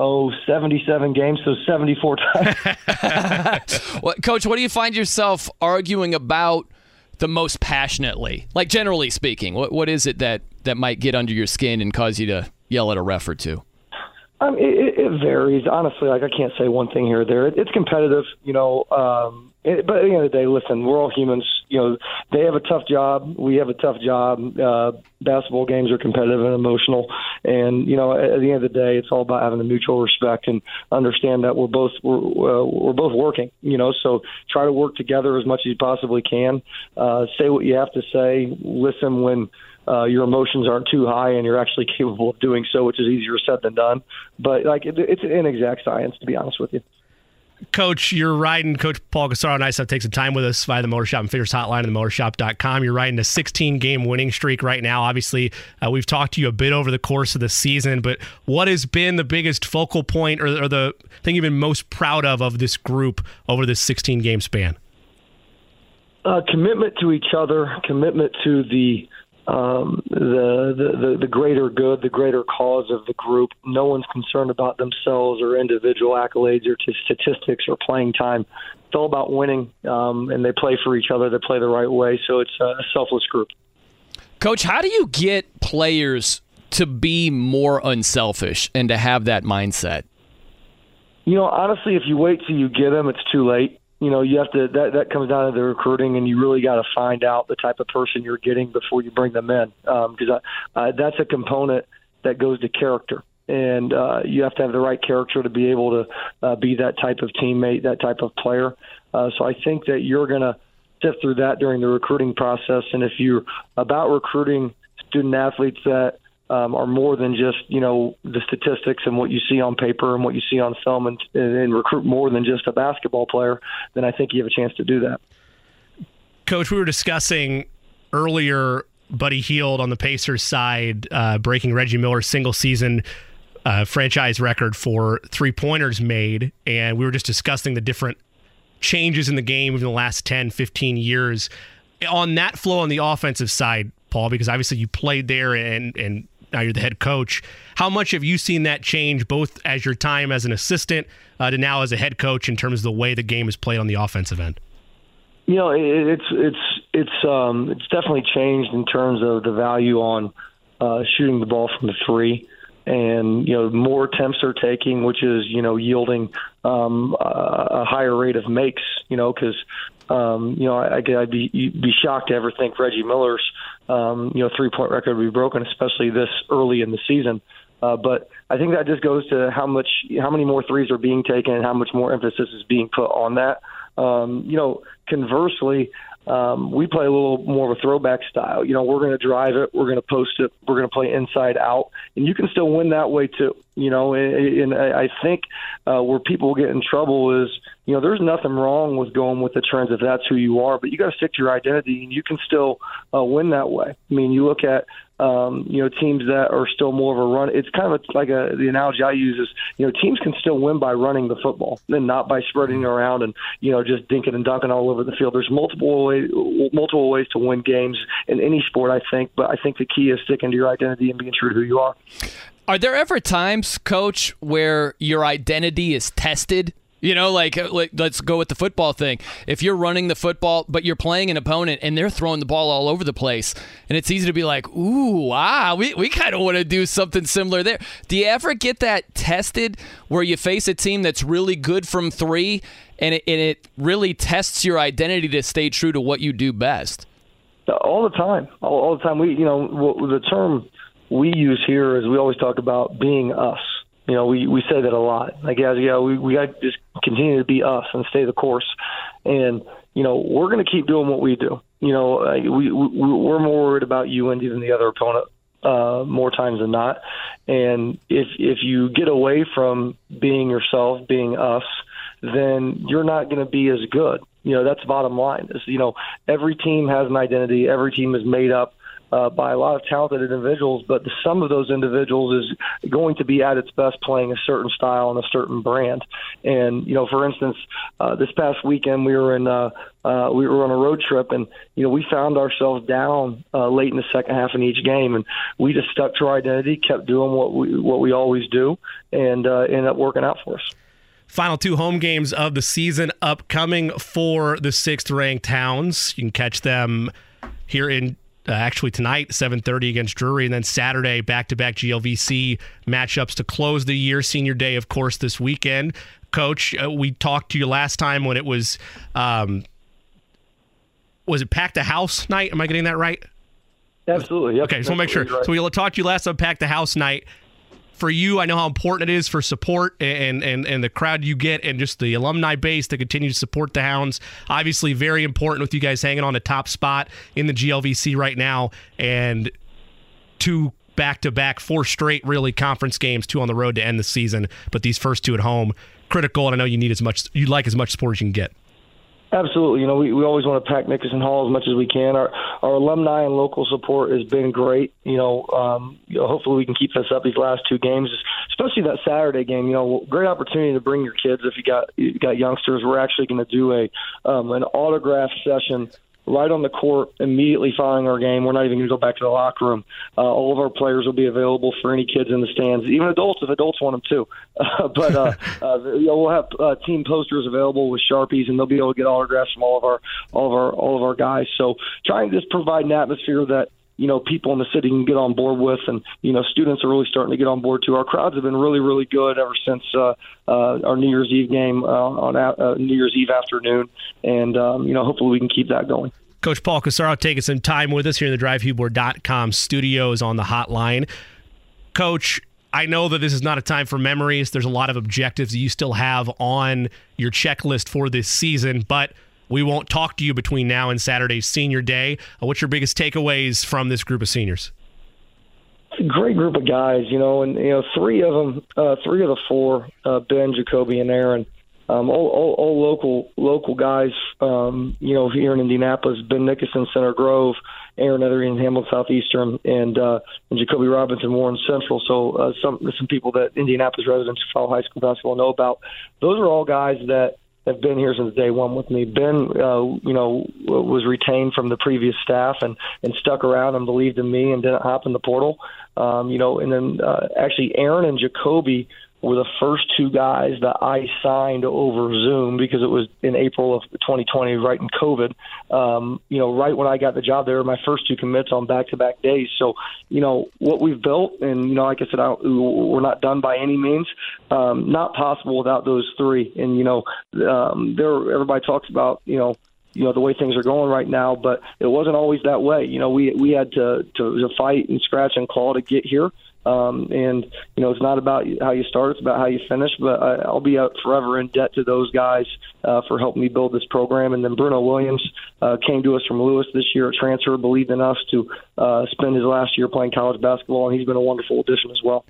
Oh, 77 games, so 74 times. What, Coach, what do you find yourself arguing about the most passionately? Like generally speaking, what what is it that that might get under your skin and cause you to yell at a ref or two? Um, it, it varies, honestly. Like I can't say one thing here or there. It, it's competitive, you know. Um, it, but at the end of the day, listen, we're all humans. You know, they have a tough job. We have a tough job. Uh, basketball games are competitive and emotional, and you know, at, at the end of the day, it's all about having a mutual respect and understand that we're both we're, uh, we're both working. You know, so try to work together as much as you possibly can. Uh, say what you have to say. Listen when uh, your emotions aren't too high and you're actually [laughs] capable of doing so, which is easier said than done. But like it, it's an inexact science, to be honest with you. Coach, you're riding. Coach Paul Corsaro, nice to take some time with us via the Motor Shop and Fitters Hotline and the motorshop.com. You're riding a 16 game winning streak right now. Obviously, uh, we've talked to you a bit over the course of the season, but what has been the biggest focal point or, or the thing you've been most proud of of this group over this 16 game span? Uh, commitment to each other, commitment to the um, the, the the greater good, the greater cause of the group. No one's concerned about themselves or individual accolades or to statistics or playing time. It's all about winning, um, and they play for each other. They play the right way, so it's a selfless group. Coach, how do you get players to be more unselfish and to have that mindset? You know, honestly, if you wait till you get them, it's too late. You know, you have to. That that comes down to the recruiting, and you really got to find out the type of person you're getting before you bring them in, because uh, that's a component that goes to character, and uh, you have to have the right character to be able to uh, be that type of teammate, that type of player. Uh, so I think that you're going to sift through that during the recruiting process, and if you're about recruiting student athletes that um, are more than just you know the statistics and what you see on paper and what you see on film, and, and recruit more than just a basketball player, then I think you have a chance to do that. Coach, we were discussing earlier Buddy Hield on the Pacers side, uh, breaking Reggie Miller's single season uh, franchise record for three pointers made. And we were just discussing the different changes in the game over the last 10, 15 years. On that flow on the offensive side, Paul, because obviously you played there and, and now you're the head coach. How much have you seen that change both as your time as an assistant uh, to now as a head coach in terms of the way the game is played on the offensive end? You know, it, it's it's it's um, it's definitely changed in terms of the value on uh, shooting the ball from the three, and you know more attempts are taking, which is you know yielding um, a, higher rate of makes. You know, because um, you know I, I'd be be shocked to ever think Reggie Miller's um, you know three point record would be broken, especially this early in the season. Uh, but I think that just goes to how much, how many more threes are being taken, and how much more emphasis is being put on that. Um, you know, conversely, Um, we play a little more of a throwback style. You know, we're going to drive it, we're going to post it, we're going to play inside out, and you can still win that way too. You know, and, and I think uh, where people get in trouble is, you know, there's nothing wrong with going with the trends if that's who you are, but you got to stick to your identity, and you can still uh, win that way. I mean, you look at um, you know, teams that are still more of a run. It's kind of like a, the analogy I use is, you know, teams can still win by running the football and not by spreading around and, you know, just dinking and dunking all over the field. There's multiple ways, multiple ways to win games in any sport, I think, but I think the key is sticking to your identity and being true to who you are. Are there ever times, coach, where your identity is tested? You know, like, uh, like let's go with the football thing. If you're running the football, but you're playing an opponent and they're throwing the ball all over the place, and it's easy to be like, ooh, wow, we, we kind of want to do something similar there. Do you ever get that tested where you face a team that's really good from three and it, and it really tests your identity to stay true to what you do best? All the time. All, all the time. We, you know, the term we use here is we always talk about being us you know, we we say that a lot. Like, yeah, yeah, we we got to just continue to be us and stay the course. And you know, we're going to keep doing what we do. You know, we, we we're more worried about you, UND than the other opponent uh, more times than not. And if if you get away from being yourself, being us, then you're not going to be as good. You know, that's bottom line. Is you know, every team has an identity. Every team is made up uh, by a lot of talented individuals, but the sum of those individuals is going to be at its best playing a certain style and a certain brand. And you know, for instance, uh, this past weekend we were in uh, uh, we were on a road trip, and you know we found ourselves down uh, late in the second half in each game, and we just stuck to our identity, kept doing what we what we always do, and uh, ended up working out for us. Final two home games of the season upcoming for the sixth ranked Hounds. You can catch them here in uh, actually tonight 7.30 against drury and then saturday back-to-back glvc matchups to close the year. Senior day of course this weekend. Coach uh, we talked to you last time when it was um, was it packed the house night? Am i getting that right? Absolutely. Yep. okay just want to make sure. right. so we talked to you last time packed the house night for you, I know how important it is for support and and and the crowd you get and just the alumni base to continue to support the Hounds. Obviously, very important with you guys hanging on a top spot in the GLVC right now and two back to back, four straight really conference games, two on the road to end the season, but these first two at home critical. And I know you need as much you like as much support as you can get. Absolutely. You know, we, we always want to pack Nicoson Hall as much as we can. Our our alumni and local support has been great. You know, um, you know, hopefully we can keep this up these last two games, especially that Saturday game. You know, great opportunity to bring your kids if you got you got youngsters. We're actually going to do a um, an autograph session right on the court immediately following our game. We're not even going to go back to the locker room. Uh, all of our players will be available for any kids in the stands, even adults if adults want them too. [laughs] Uh, but uh, [laughs] uh, you know, we'll have uh, team posters available with sharpies, and they'll be able to get autographs from all of our all of our all of our guys. So trying to just provide an atmosphere that you know people in the city can get on board with, and you know students are really starting to get on board too. Our crowds have been really really good ever since uh, uh, our New Year's Eve game uh, on uh, New Year's Eve afternoon, and um, you know hopefully we can keep that going. Coach Paul Corsaro taking some time with us here in the DriveHubler.com studios on the hotline. Coach, I know that this is not a time for memories. There's a lot of objectives you still have on your checklist for this season, but we won't talk to you between now and Saturday's senior day. Uh, what's your biggest takeaways from this group of seniors? Great group of guys, you know, and you know, three of them, uh, three of the four, uh, Ben, Jacoby, and Aaron, um, all, all, all local local guys, um, you know, here in Indianapolis, Ben Nickerson, Center Grove, Aaron Ethery Hamilton Southeastern, and uh, and Jacoby Robinson, Warren Central. So uh, some some people that Indianapolis residents follow high school basketball know about. Those are all guys that have been here since day one with me. Ben, uh, you know, was retained from the previous staff and and stuck around and believed in me and didn't hop in the portal. Um, you know, and then uh, actually Aaron and Jacoby were the first two guys that I signed over Zoom because it was in April of 2020, right in COVID. Um, you know, right when I got the job, they were my first two commits on back-to-back days. So, you know, what we've built, and you know, like I said, I, we're not done by any means. Um, not possible without those three. And you know, um, there everybody talks about you know you know the way things are going right now, but it wasn't always that way. You know, we we had to to, to fight and scratch and claw to get here. Um, and you know, it's not about how you start; it's about how you finish. But I, I'll be out forever in debt to those guys uh, for helping me build this program. And then Bruno Williams uh, came to us from Lewis this year, a transfer, believed in us to uh, spend his last year playing college basketball, and he's been a wonderful addition as well.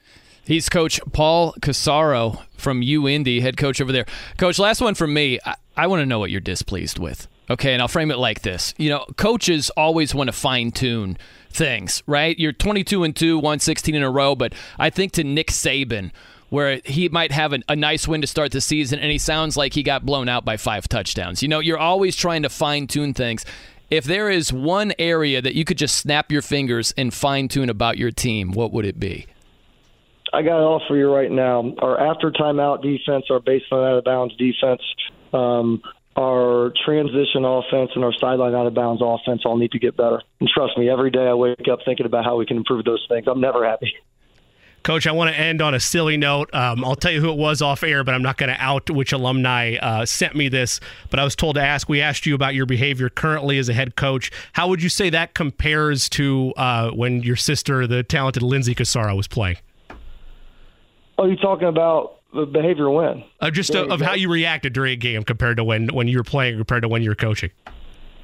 He's Coach Paul Corsaro from U Indy, head coach over there. Coach, last one from me. I, I want to know what you're displeased with. Okay, and I'll frame it like this. You know, coaches always want to fine tune things, right? You're 22 and 2, won 16 in a row, but I think to Nick Saban, where he might have a, a nice win to start the season, and he sounds like he got blown out by five touchdowns. You know, you're always trying to fine tune things. If there is one area that you could just snap your fingers and fine tune about your team, what would it be? I got it all for you right now. Our after timeout defense, our baseline out of bounds defense, um, our transition offense, and our sideline out of bounds offense all need to get better. And trust me, every day I wake up thinking about how we can improve those things. I'm never happy. Coach, I want to end on a silly note. Um, I'll tell you who it was off air, but I'm not going to out which alumni uh, sent me this. But I was told to ask. We asked you about your behavior currently as a head coach. How would you say that compares to uh, when your sister, the talented Lindsay Corsaro, was playing? Are you talking about the behavior when? Uh, just uh, of how you reacted during a game compared to when when you were playing compared to when you were coaching.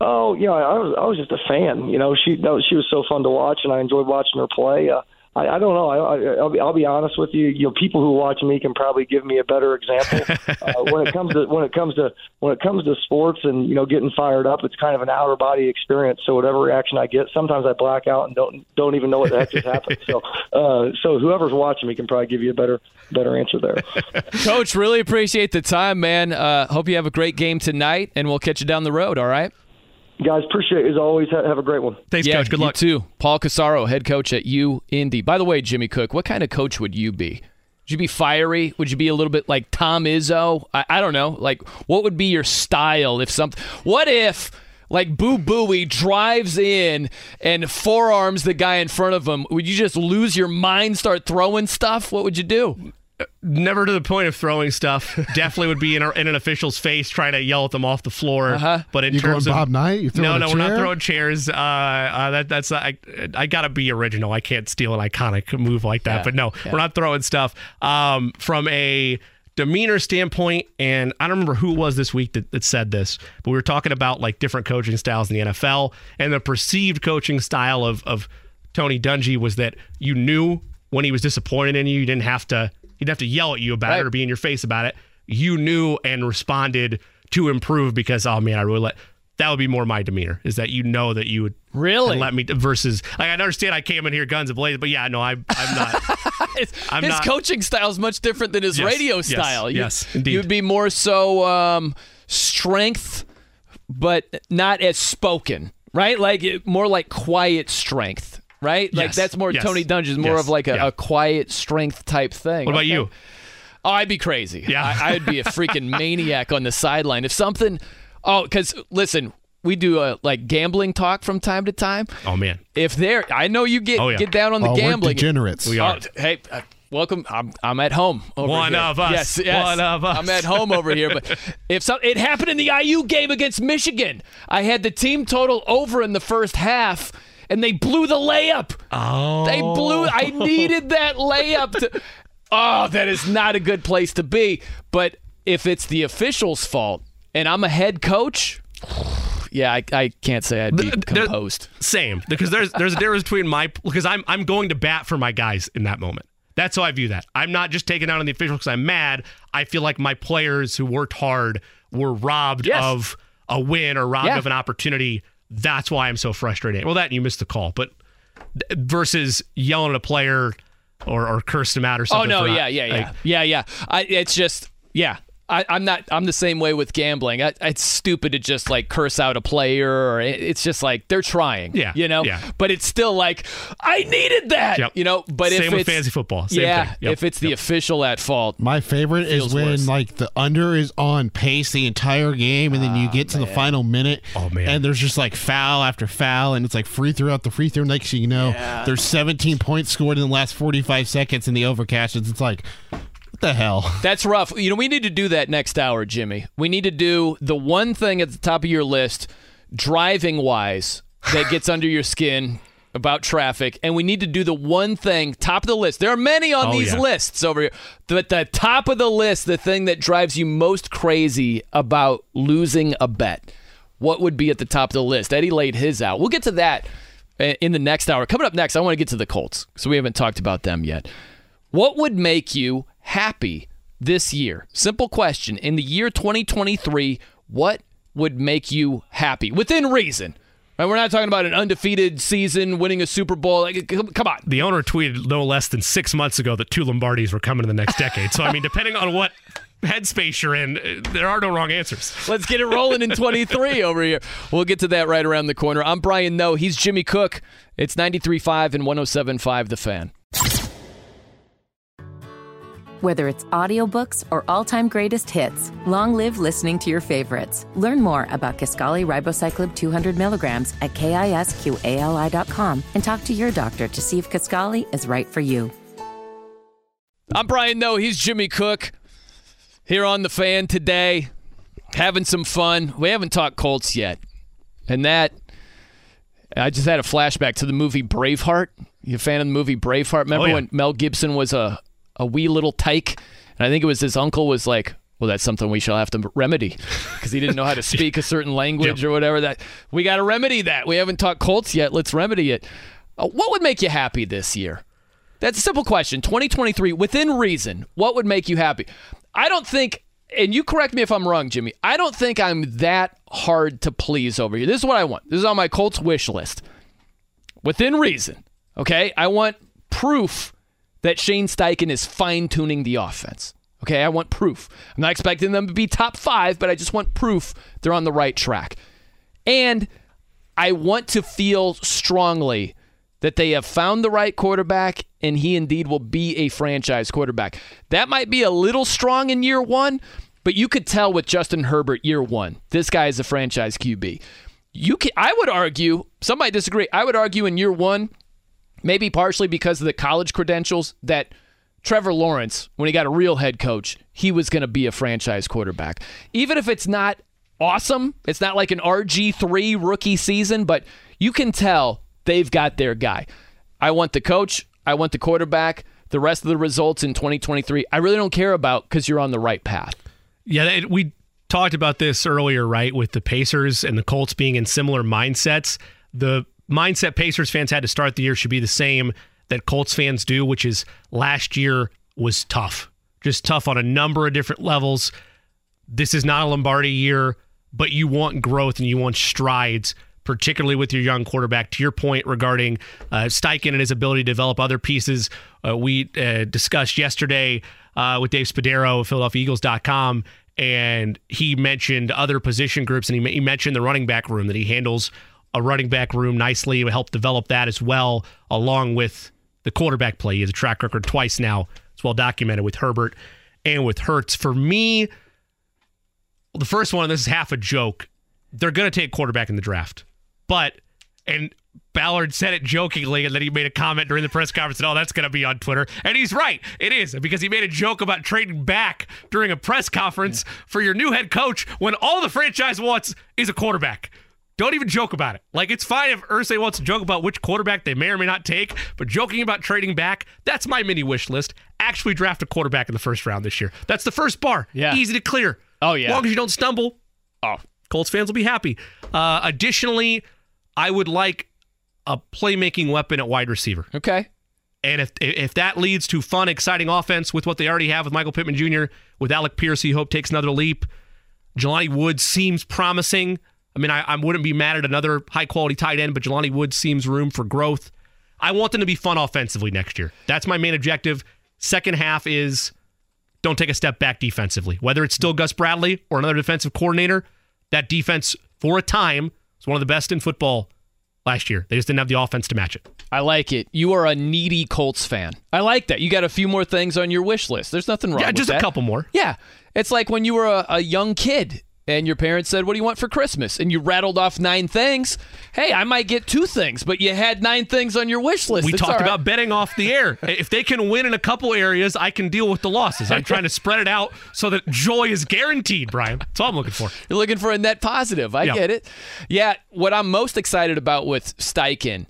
Oh, yeah, I was I was just a fan. You know, she no, she was so fun to watch, and I enjoyed watching her play. Uh, I, I don't know. I, I, I'll be I'll be honest with you. You know, people who watch me can probably give me a better example [laughs] uh, when it comes to when it comes to when it comes to sports and you know getting fired up. It's kind of an outer body experience. So whatever reaction I get, sometimes I black out and don't don't even know what the heck just happened. So uh, so whoever's watching me can probably give you a better better answer there. [laughs] Coach, really appreciate the time, man. Uh, hope you have a great game tonight, and we'll catch you down the road. All right. Guys, appreciate it as always. Have a great one. Thanks, yeah, Coach. Good you luck. too. Paul Corsaro, head coach at U Indy. By the way, Jimmy Cook, what kind of coach would you be? Would you be fiery? Would you be a little bit like Tom Izzo? I, I don't know. Like, what would be your style if something? What if like Boo Buie drives in and forearms the guy in front of him? Would you just lose your mind, start throwing stuff? What would you do? Never to the point of throwing stuff. Definitely would be in, our, in an official's face trying to yell at them off the floor. Uh-huh. But in You terms going of Bob Knight? You throwing no, a no, we're not throwing chairs. Uh, uh, that that's I I gotta be original. I can't steal an iconic move like that. Yeah, But no, yeah. we're not throwing stuff. Um, from a demeanor standpoint, and I don't remember who it was this week that, that said this, but we were talking about like different coaching styles in the NFL, and the perceived coaching style of of Tony Dungy was that you knew when he was disappointed in you, you didn't have to he'd have to yell at you about Right. it or be in your face about it. You knew and responded to improve because oh man, I really let that would be more my demeanor is that you know that you would Really? let me versus like I understand I came in here guns a blaze, but yeah, no, I, I'm not. [laughs] His, I'm his not- coaching style is much different than his Yes, radio yes, style. You- yes, indeed. You'd be more so um, strength, but not as spoken, right? Like it- more like quiet strength, right? Like that's more yes, Tony Dungy's more yes, of like a, yeah. a quiet strength type thing. What about Okay. you? Oh, I'd be crazy. Yeah. I, I'd be a [laughs] freaking maniac on the sideline if something. Oh, because listen, we do a like gambling talk from time to time. Oh man, If there, I know you get Oh, yeah. get down on the Oh, we're gambling. degenerates. We are. Oh, hey, uh, welcome. I'm I'm at home. Over One here. of us. Yes, yes. One of us. I'm at home over here. But [laughs] if some, it happened in the IU game against Michigan. I had the team total over in the first half, and they blew the layup. Oh, They blew. I oh. [laughs] needed that layup. To, oh, that is not a good place to be. But if it's the official's fault, and I'm a head coach. Yeah, I, I can't say I'd be Th- there- composed. Same, because there's there's a difference between my because I'm I'm going to bat for my guys in that moment. That's how I view that. I'm not just taking out on the official because I'm mad. I feel like my players who worked hard were robbed Yes. of a win or robbed Yeah. of an opportunity. That's why I'm so frustrated. Well, that you missed the call, but versus yelling at a player or, or cursing him out or oh, something. Oh no, yeah, yeah, yeah, like, yeah, yeah. I, it's just, yeah. I, I'm not. I'm the same way with gambling. I, it's stupid to just like curse out a player, or it- it's just like they're trying. Yeah, you know. yeah. But it's still like I needed that. Yep. You know. But Same if with it's, fantasy football. Same yeah. thing. Yep, If it's the yep. official at fault, My favorite is when worse. like the under is on pace the entire game, and then you get to the ah, final minute, Oh, man. and there's just like foul after foul, and it's like free throw after free throw. Next thing you know, there's 17 points scored in the last 45 seconds in the overcash. It's like, what the hell? That's rough. You know, we need to do that next hour, Jimmy. We need to do the one thing at the top of your list, driving wise, that gets under your skin about traffic, and we need to do the one thing top of the list. There are many on Oh, these yeah. lists over here, but the top of the list, the thing that drives you most crazy about losing a bet, what would be at the top of the list? Eddie laid his out. We'll get to that uh, in the next hour. Coming up next, I want to get to the Colts, so we haven't talked about them yet. What would make you happy this year? Simple question. In the year 2023, what would make you happy within reason? Right, we're not talking about an undefeated season, winning a Super Bowl. Like, come on. The owner tweeted no less than six months ago that two Lombardis were coming in the next decade. So, I mean, depending on what headspace you're in, there are no wrong answers. Let's get it rolling in 23 over here. We'll get to that right around the corner. I'm Brian Noe. He's Jimmy Cook. It's 93.5 and 107.5 The Fan. Whether it's audiobooks or all-time greatest hits, long live listening to your favorites. Learn more about Kisqali Ribociclib 200 milligrams at kisqali.com and talk to your doctor to see if Kisqali is right for you. I'm Brian Noe. He's Jimmy Cook here on The Fan today, having some fun. We haven't talked Colts yet. And that, I just had a flashback to the movie Braveheart. You a fan of the movie Braveheart? Remember Oh, yeah. when Mel Gibson was a, a wee little tyke? And I think it was his uncle was like, well, that's something we shall have to remedy [laughs] because he didn't know how to speak a certain language or whatever. That we got to remedy that. We haven't taught Colts yet. Let's remedy it. Uh, what would make you happy this year? That's a simple question. 2023, within reason, what would make you happy? I don't think, and you correct me if I'm wrong, Jimmy, I don't think I'm that hard to please over here. This is what I want. This is on my Colts wish list. Within reason, okay? I want proof that Shane Steichen is fine tuning the offense. Okay, I want proof. I'm not expecting them to be top five, but I just want proof they're on the right track. And I want to feel strongly that they have found the right quarterback and he indeed will be a franchise quarterback. That might be a little strong in year one, but you could tell with Justin Herbert year one, this guy is a franchise QB. You can, I would argue, some might disagree. I would argue in year one, maybe partially because of the college credentials, that Trevor Lawrence, when he got a real head coach, he was going to be a franchise quarterback. Even if it's not awesome, it's not like an RG3 rookie season, but you can tell they've got their guy. I want the coach, I want the quarterback. The rest of the results in 2023, I really don't care about because you're on the right path. Yeah, we talked about this earlier, right? With the Pacers and the Colts being in similar mindsets. The mindset Pacers fans had to start the year should be the same that Colts fans do, which is last year was tough. Just tough on a number of different levels. This is not a Lombardi year, but you want growth and you want strides, particularly with your young quarterback. To your point regarding uh, Steichen and his ability to develop other pieces, uh, we uh, discussed yesterday uh, with Dave Spadaro of PhiladelphiaEagles.com, and he mentioned other position groups, and he, he mentioned the running back room that he handles a running back room nicely. It would help develop that as well, along with the quarterback play. He has a track record twice now. It's well documented with Herbert and with Hurts. For me, well, the first one, this is half a joke. They're going to take quarterback in the draft. But, and Ballard said it jokingly, and then he made a comment during the press conference that, oh, that's going to be on Twitter. And he's right. It is, because he made a joke about trading back during a press conference for your new head coach when all the franchise wants is a quarterback. Don't even joke about it. Like, it's fine if Irsay wants to joke about which quarterback they may or may not take, but joking about trading back, that's my mini wish list. Actually, draft a quarterback in the first round this year. That's the first bar. Yeah. Easy to clear. Oh, yeah. As long as you don't stumble, Oh, Colts fans will be happy. Uh, additionally, I would like a playmaking weapon at wide receiver. okay. And if if that leads to fun, exciting offense with what they already have with Michael Pittman Jr., with Alec Pierce, who hope takes another leap. Jelani Woods seems promising. I mean, I, I wouldn't be mad at another high quality tight end, but Jelani Woods seems room for growth. I want them to be fun offensively next year. That's my main objective. Second half is don't take a step back defensively. Whether it's still Gus Bradley or another defensive coordinator, that defense for a time was one of the best in football last year. They just didn't have the offense to match it. I like it. You are a needy Colts fan. I like that. You got a few more things on your wish list. There's nothing wrong with that. Yeah, just a that. couple more. Yeah. It's like when you were a, a young kid and your parents said, What do you want for Christmas? And you rattled off nine things. Hey, I might get two things, but you had nine things on your wish list. We It's talked right. about betting off the air. [laughs] if they can win in a couple areas, I can deal with the losses. I'm trying to spread it out so that joy is guaranteed, Brian. That's all I'm looking for. You're looking for a net positive. I Yeah. get it. Yeah, what I'm most excited about with Steichen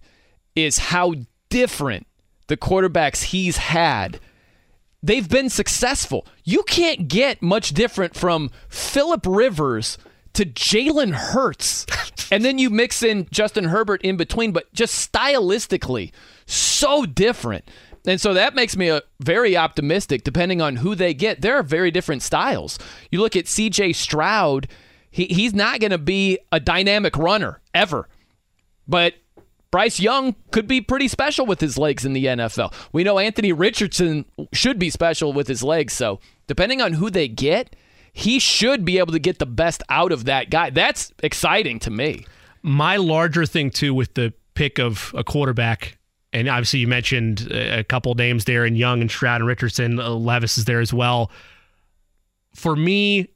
is how different the quarterbacks he's had they've been successful. You can't get much different from Philip Rivers to Jalen Hurts. [laughs] and then you mix in Justin Herbert in between, but just stylistically, so different. And so that makes me a, very optimistic depending on who they get. There are very different styles. You look at CJ Stroud, he, he's not going to be a dynamic runner ever. But Bryce Young could be pretty special with his legs in the NFL. We know Anthony Richardson should be special with his legs. So, depending on who they get, he should be able to get the best out of that guy. That's exciting to me. My larger thing, too, with the pick of a quarterback, and obviously you mentioned a couple names there and Young and Stroud and Richardson. Uh, Levis is there as well. For me,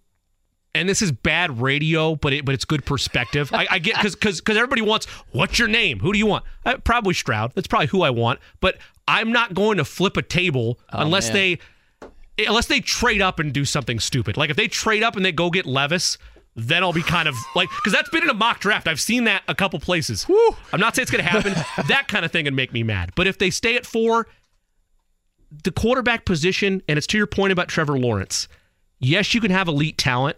and this is bad radio, but it, but it's good perspective. I, I get because because because everybody wants what's your name? Who do you want? Uh, probably Stroud. That's probably who I want. But I'm not going to flip a table Oh, unless man. they unless they trade up and do something stupid. Like if they trade up and they go get Levis. Then I'll be kind of [sighs] like, because that's been in a mock draft. I've seen that a couple places. I'm not saying it's going to happen. [laughs] that kind of thing would make me mad. But if they stay at four, the quarterback position, and it's to your point about Trevor Lawrence. Yes, you can have elite talent,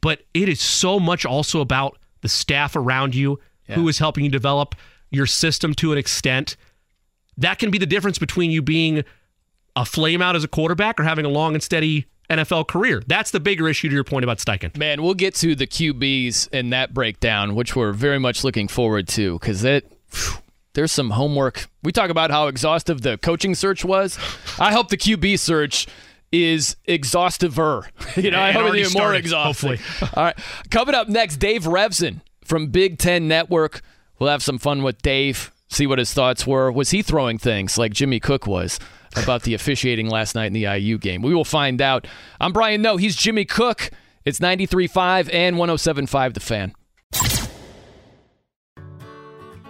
but it is so much also about the staff around you who is helping you develop your system to an extent. That can be the difference between you being a flame out as a quarterback or having a long and steady NFL career. That's the bigger issue to your point about Steichen. Man, we'll get to the QBs and that breakdown, which we're very much looking forward to because phew, There's some homework. We talk about how exhaustive the coaching search was. I hope the QB search is exhaustiver. [laughs] You know, I hope it's even more started, exhausting. [laughs] All right. Coming up next, Dave Revsine from Big Ten Network. We'll have some fun with Dave, see what his thoughts were. Was he throwing things like Jimmy Cook was about the officiating last night in the IU game? We will find out. I'm Brian Noe. He's Jimmy Cook. It's 93.5 and 107.5 The Fan.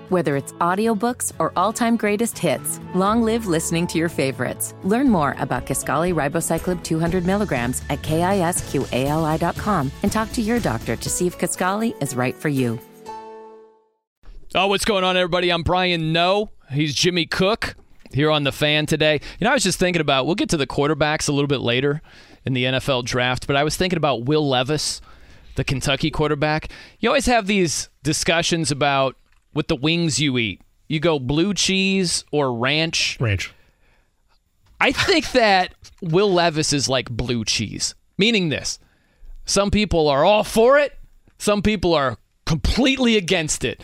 Whether it's audiobooks or all-time greatest hits, long live listening to your favorites. Learn more about Kisqali Ribociclib 200 milligrams at kisqali.com and talk to your doctor to see if Kisqali is right for you. Oh, what's going on, everybody? I'm Brian Noe. He's Jimmy Cook here on The Fan today. You know, I was just thinking about, we'll get to the quarterbacks a little bit later in the NFL draft, but I was thinking about Will Levis, the Kentucky quarterback. You always have these discussions about with the wings you eat. You go blue cheese or ranch. Ranch. I think that Will Levis is like blue cheese, meaning this. Some people are all for it, some people are completely against it.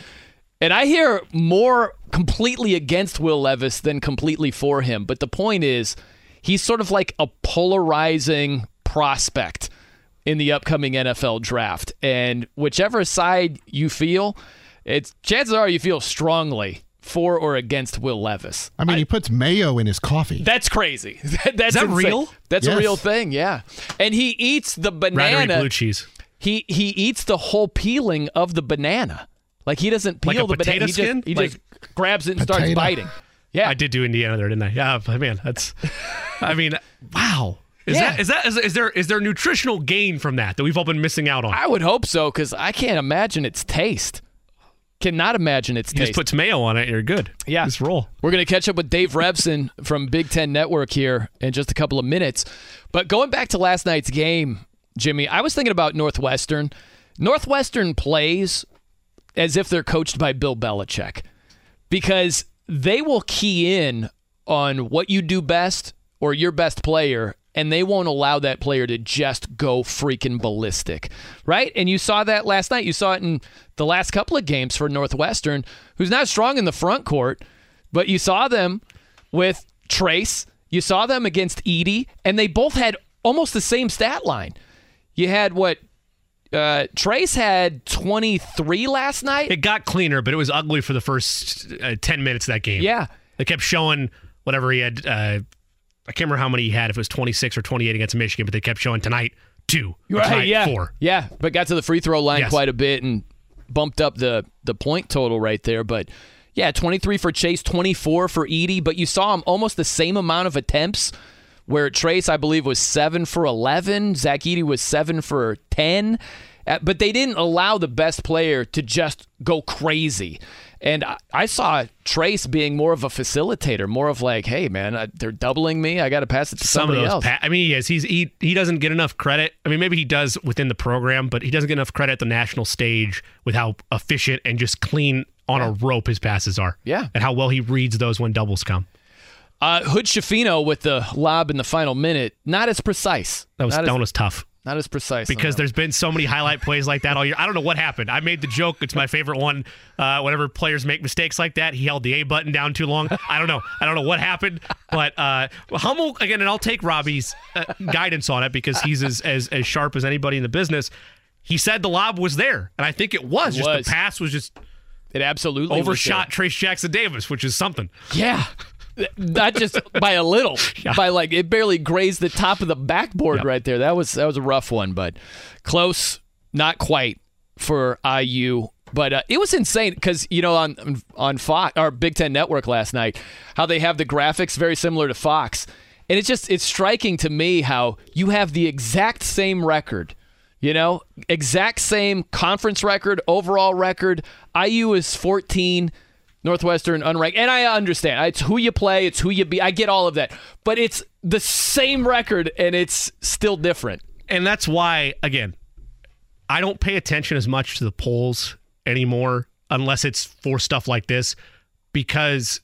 And I hear more completely against Will Levis than completely for him. But the point is, he's sort of like a polarizing prospect in the upcoming NFL draft. And whichever side you feel, it's chances are you feel strongly for or against Will Levis. I mean, he puts mayo in his coffee. That's crazy. [laughs] That's that insane. real? That's a real thing. Yeah, and he eats the Rather eat banana. blue cheese. He he eats the whole peeling of the banana. Like he doesn't peel Like a the banana. potato He skin? just, he Like- just grabs it and starts biting. Yeah, I did do Indiana there, didn't I? Yeah, but man, that's. I mean, wow. Is Yeah. that is that is, is there is there nutritional gain from that that we've all been missing out on? I would hope so because I can't imagine its taste. Cannot imagine its you taste. just put mayo on it, you're good. Yeah. just roll. We're going to catch up with Dave Revsine from Big Ten Network here in just a couple of minutes. But going back to last night's game, Jimmy, I was thinking about Northwestern. Northwestern plays as if they're coached by Bill Belichick because they will key in on what you do best or your best player and they won't allow that player to just go freaking ballistic, right? And you saw that last night. You saw it in the last couple of games for Northwestern, who's not strong in the front court, but you saw them with Trayce. You saw them against Edey, and they both had almost the same stat line. You had what? Uh, Trayce had 23 last night. It got cleaner, but it was ugly for the first uh, ten minutes of that game. Yeah. they kept showing whatever he had. Uh, I can't remember how many he had. If it was 26 or 28 against Michigan, but they kept showing tonight two, Right, tonight yeah. four. Yeah, but got to the free throw line Yes. quite a bit and bumped up the the point total right there. But yeah, 23 for Trayce, 24 for Edey, but you saw him almost the same amount of attempts where Trayce, I believe, was 7 for 11. Zach Edey was 7 for 10. Uh, But they didn't allow the best player to just go crazy. And I, I saw Trayce being more of a facilitator, more of like, hey, man, I, they're doubling me. I got to pass it to Some somebody else. pa- I mean, he is. He's he he doesn't get enough credit. I mean, maybe he does within the program, but he doesn't get enough credit at the national stage with how efficient and just clean on a rope his passes are. Yeah. and how well he reads those when doubles come. Uh, Hood-Schifino with the lob in the final minute, not as precise. That was that was tough. Not as precise. because there's been so many highlight plays like that all year. I don't know what happened. I made the joke. It's my favorite one. Uh, whenever players make mistakes like that, he held the A button down too long. I don't know. I don't know what happened. But uh, Hummel again, and I'll take Robbie's uh, guidance on it because he's as, as as sharp as anybody in the business. He said the lob was there, and I think it was. It just was. the pass was just it absolutely overshot Trayce Jackson-Davis, which is something. Yeah. Not just by a little, [laughs] Yeah. by like it barely grazed the top of the backboard Yep. right there. That was that was a rough one, but close, not quite for IU. But uh, it was insane because you know on on Fox or Big Ten Network last night, how they have the graphics very similar to Fox, and it's just it's striking to me how you have the exact same record, you know, exact same conference record, overall record. IU is 14, Northwestern unranked, and I understand it's who you play, it's who you be. I get all of that, but it's the same record and it's still different. and that's why again i don't pay attention as much to the polls anymore unless it's for stuff like this because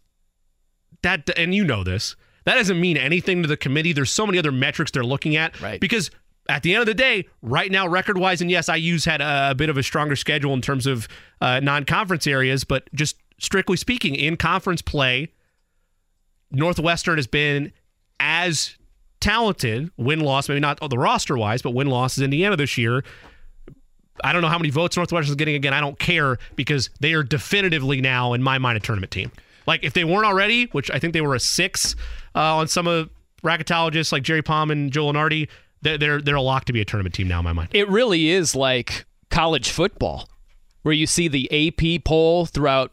that and you know this that doesn't mean anything to the committee there's so many other metrics they're looking at Right. because at the end of the day right now record wise and yes iu's had a, a bit of a stronger schedule in terms of uh, non-conference areas but just strictly speaking in conference play northwestern has been as talented win loss, maybe not the roster wise, but win loss is Indiana this year. I don't know how many votes Northwestern is getting again. I don't care because they are definitively now, in my mind, a tournament team. Like if they weren't already, which I think they were a six uh, on some of bracketologists like Jerry Palm and Joel Lunardi, they're they're a lock to be a tournament team now in my mind. It really is like college football, where you see the AP poll throughout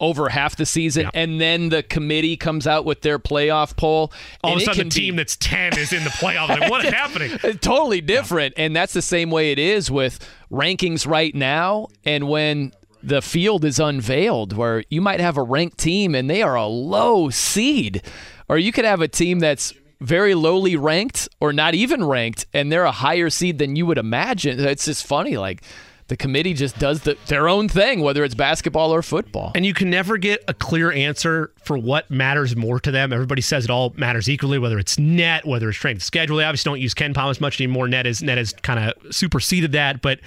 over half the season, Yeah. and then the committee comes out with their playoff poll. All and of a sudden, the team be that's ten is in the playoff. Like what is [laughs] happening? totally different, and that's the same way it is with rankings right now, and when the field is unveiled, where you might have a ranked team and they are a low seed, or you could have a team that's very lowly ranked or not even ranked, and they're a higher seed than you would imagine. It's just funny, like. The committee just does the, their own thing, whether it's basketball or football. And you can never get a clear answer for what matters more to them. Everybody says it all matters equally, whether it's net, whether it's strength schedule. They obviously don't use KenPom as much anymore. Net is net has kind of superseded that. But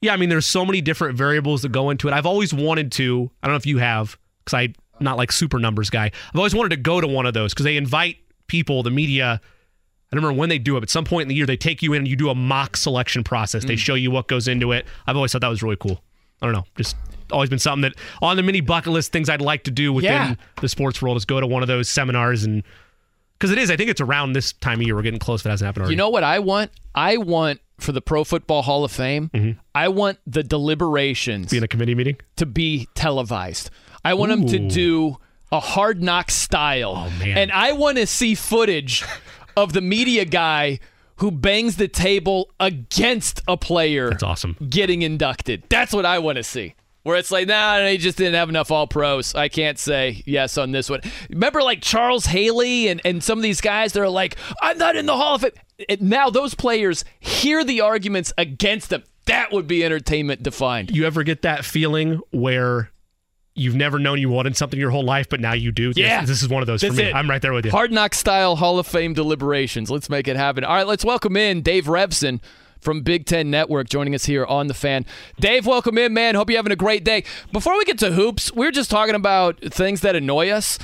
yeah, I mean, there's so many different variables that go into it. I've always wanted to. I don't know if you have, because I'm not like super numbers guy. I've always wanted to go to one of those because they invite people, the media. I don't remember when they do it, but some point in the year they take you in and you do a mock selection process. They hmm. show you what goes into it. I've always thought that was really cool. I don't know, just always been something that on the mini bucket list things I'd like to do within Yeah. the sports world is go to one of those seminars and because it is. I think it's around this time of year. We're getting close. If it hasn't happened already. You know what I want? I want for the Pro Football Hall of Fame, mm-hmm. I want the deliberations be in a committee meeting. to be televised. I want them to do a hard knock style. Oh, man. And I want to see footage [laughs] of the media guy who bangs the table against a player That's awesome. getting inducted. That's what I want to see. Where it's like, nah, he just didn't have enough all pros. I can't say yes on this one. Remember, like Charles Haley and, and some of these guys that are like, I'm not in the Hall of Fame. And now those players hear the arguments against them. That would be entertainment defined. You ever get that feeling where you've never known you wanted something your whole life, but now you do? Yeah. This, this is one of those That's for me. it. I'm right there with you. Hard Knock style Hall of Fame deliberations. Let's make it happen. All right, let's welcome in Dave Revsine from Big Ten Network joining us here on the fan. Dave, welcome in, man. Hope you're having a great day. Before we get to hoops, we're just talking about things that annoy us.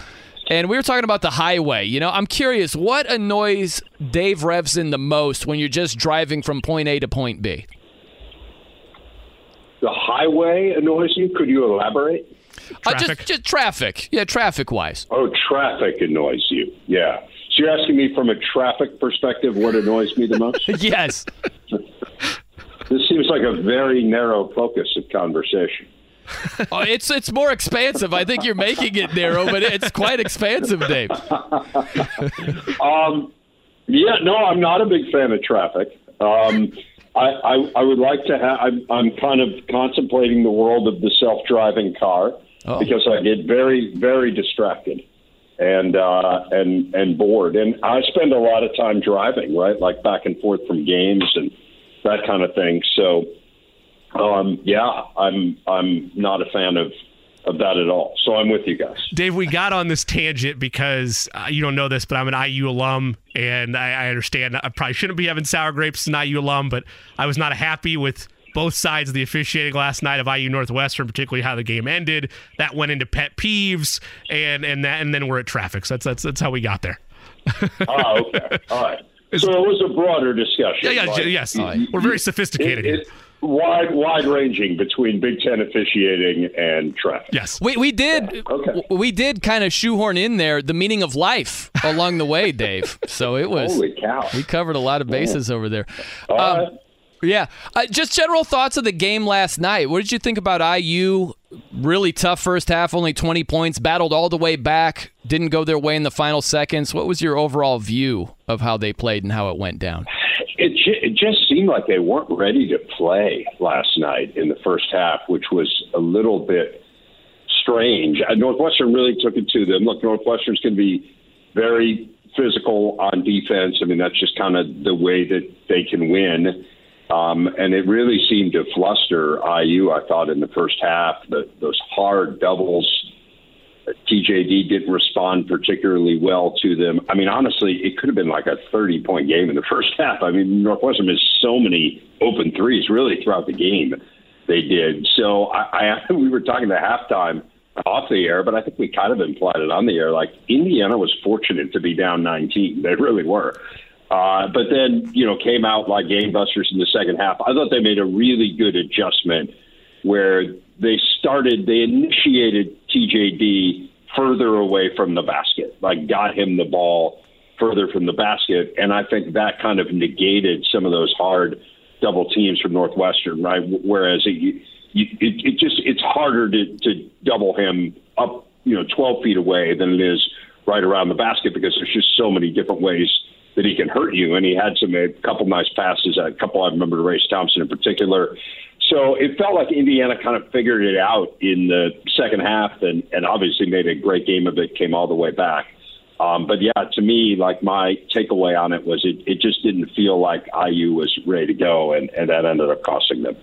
And we were talking about the highway. You know, I'm curious, what annoys Dave Revsine the most when you're just driving from point A to point B? The highway annoys you? Could you elaborate? Uh, Traffic. just, just traffic. Yeah, traffic wise. Oh, traffic annoys you. Yeah. So you're asking me from a traffic perspective what annoys me the most? [laughs] yes. this seems like a very narrow focus of conversation. Oh, it's it's more expansive. I think you're making it narrow, but it's quite expansive, Dave. [laughs] Um, yeah, no, I'm not a big fan of traffic. Um, I, I, I would like to have. I'm, I'm kind of contemplating the world of the self-driving car. Oh. because I get very, very distracted and uh, and and bored. And I spend a lot of time driving, right, like back and forth from games and that kind of thing. So, um, yeah, I'm I'm not a fan of of that at all. So I'm with you guys. Dave, we got on this tangent because uh, you don't know this, but I'm an IU alum, and I, I understand I probably shouldn't be having sour grapes as an IU alum, but I was not happy with both sides of the officiating last night of IU Northwestern, particularly how the game ended. That went into pet peeves, and and that, and then we're at traffic. So that's that's that's how we got there. oh, okay, all right. [laughs] So it was a broader discussion. Yeah, yeah, right? yes. You, we're very sophisticated it, it, wide wide ranging between Big Ten officiating and traffic. Yes, we we did yeah. okay. we did kind of shoehorn in there the meaning of life along the way, Dave. So it was holy cow. We covered a lot of bases over there. Um, yeah, uh, just general thoughts of the game last night. What did you think about IU? Really tough first half, only 20 points, battled all the way back, didn't go their way in the final seconds. What was your overall view of how they played and how it went down? It, it just seemed like they weren't ready to play last night in the first half, which was a little bit strange. Uh, Northwestern really took it to them. Look, Northwestern's going to be very physical on defense. I mean, that's just kind of the way that they can win. Um, and it really seemed to fluster IU, I thought, in the first half. The, those hard doubles TJD didn't respond particularly well to them. I mean, honestly, it could have been like a 30 point game in the first [laughs] half. I mean, Northwestern missed so many open threes really throughout the game. They did. So I, I [laughs] we were talking the halftime off the air, but I think we kind of implied it on the air. Like Indiana was fortunate to be down 19. They really were. Uh, but then, you know, came out like gangbusters in the second half. I thought they made a really good adjustment where they started, they initiated TJD further away from the basket, like got him the ball further from the basket. And I think that kind of negated some of those hard double teams from Northwestern, right? Whereas it, you, it, it just, it's harder to, to double him up, you know, 12 feet away than it is right around the basket because there's just so many different ways that he can hurt you. And he had some, a couple nice passes, a couple I remember to Race Thompson in particular so it felt like Indiana kind of figured it out in the second half and, and obviously made a great game of it, came all the way back. Um, but yeah, to me, like my takeaway on it was it, it just didn't feel like IU was ready to go, and, and that ended up costing them.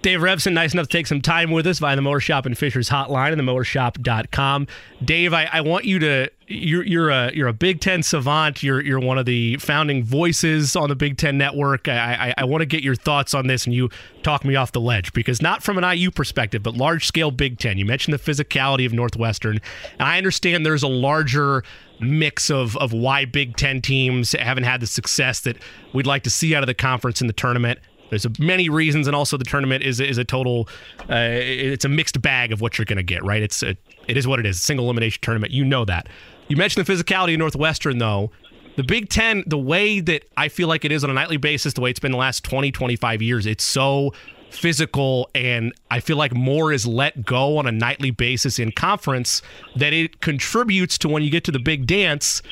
Dave Revsine, nice enough to take some time with us via the Mower Shop and Fishers hotline and the themowershop.com. Dave, I, I want you to you're you're a you're a Big Ten savant. You're you're one of the founding voices on the Big Ten network. I, I, I want to get your thoughts on this, and you talk me off the ledge because not from an IU perspective, but large scale Big Ten. You mentioned the physicality of Northwestern, and I understand there's a larger mix of of why Big Ten teams haven't had the success that we'd like to see out of the conference in the tournament. There's many reasons, and also the tournament is is a total. Uh, it's a mixed bag of what you're going to get. Right? It's a, it is what it is. Single elimination tournament. You know that. You mentioned the physicality of Northwestern, though. The Big Ten, the way that I feel like it is on a nightly basis, the way it's been the last 20, 25 years, it's so physical and I feel like more is let go on a nightly basis in conference that it contributes to when you get to the big dance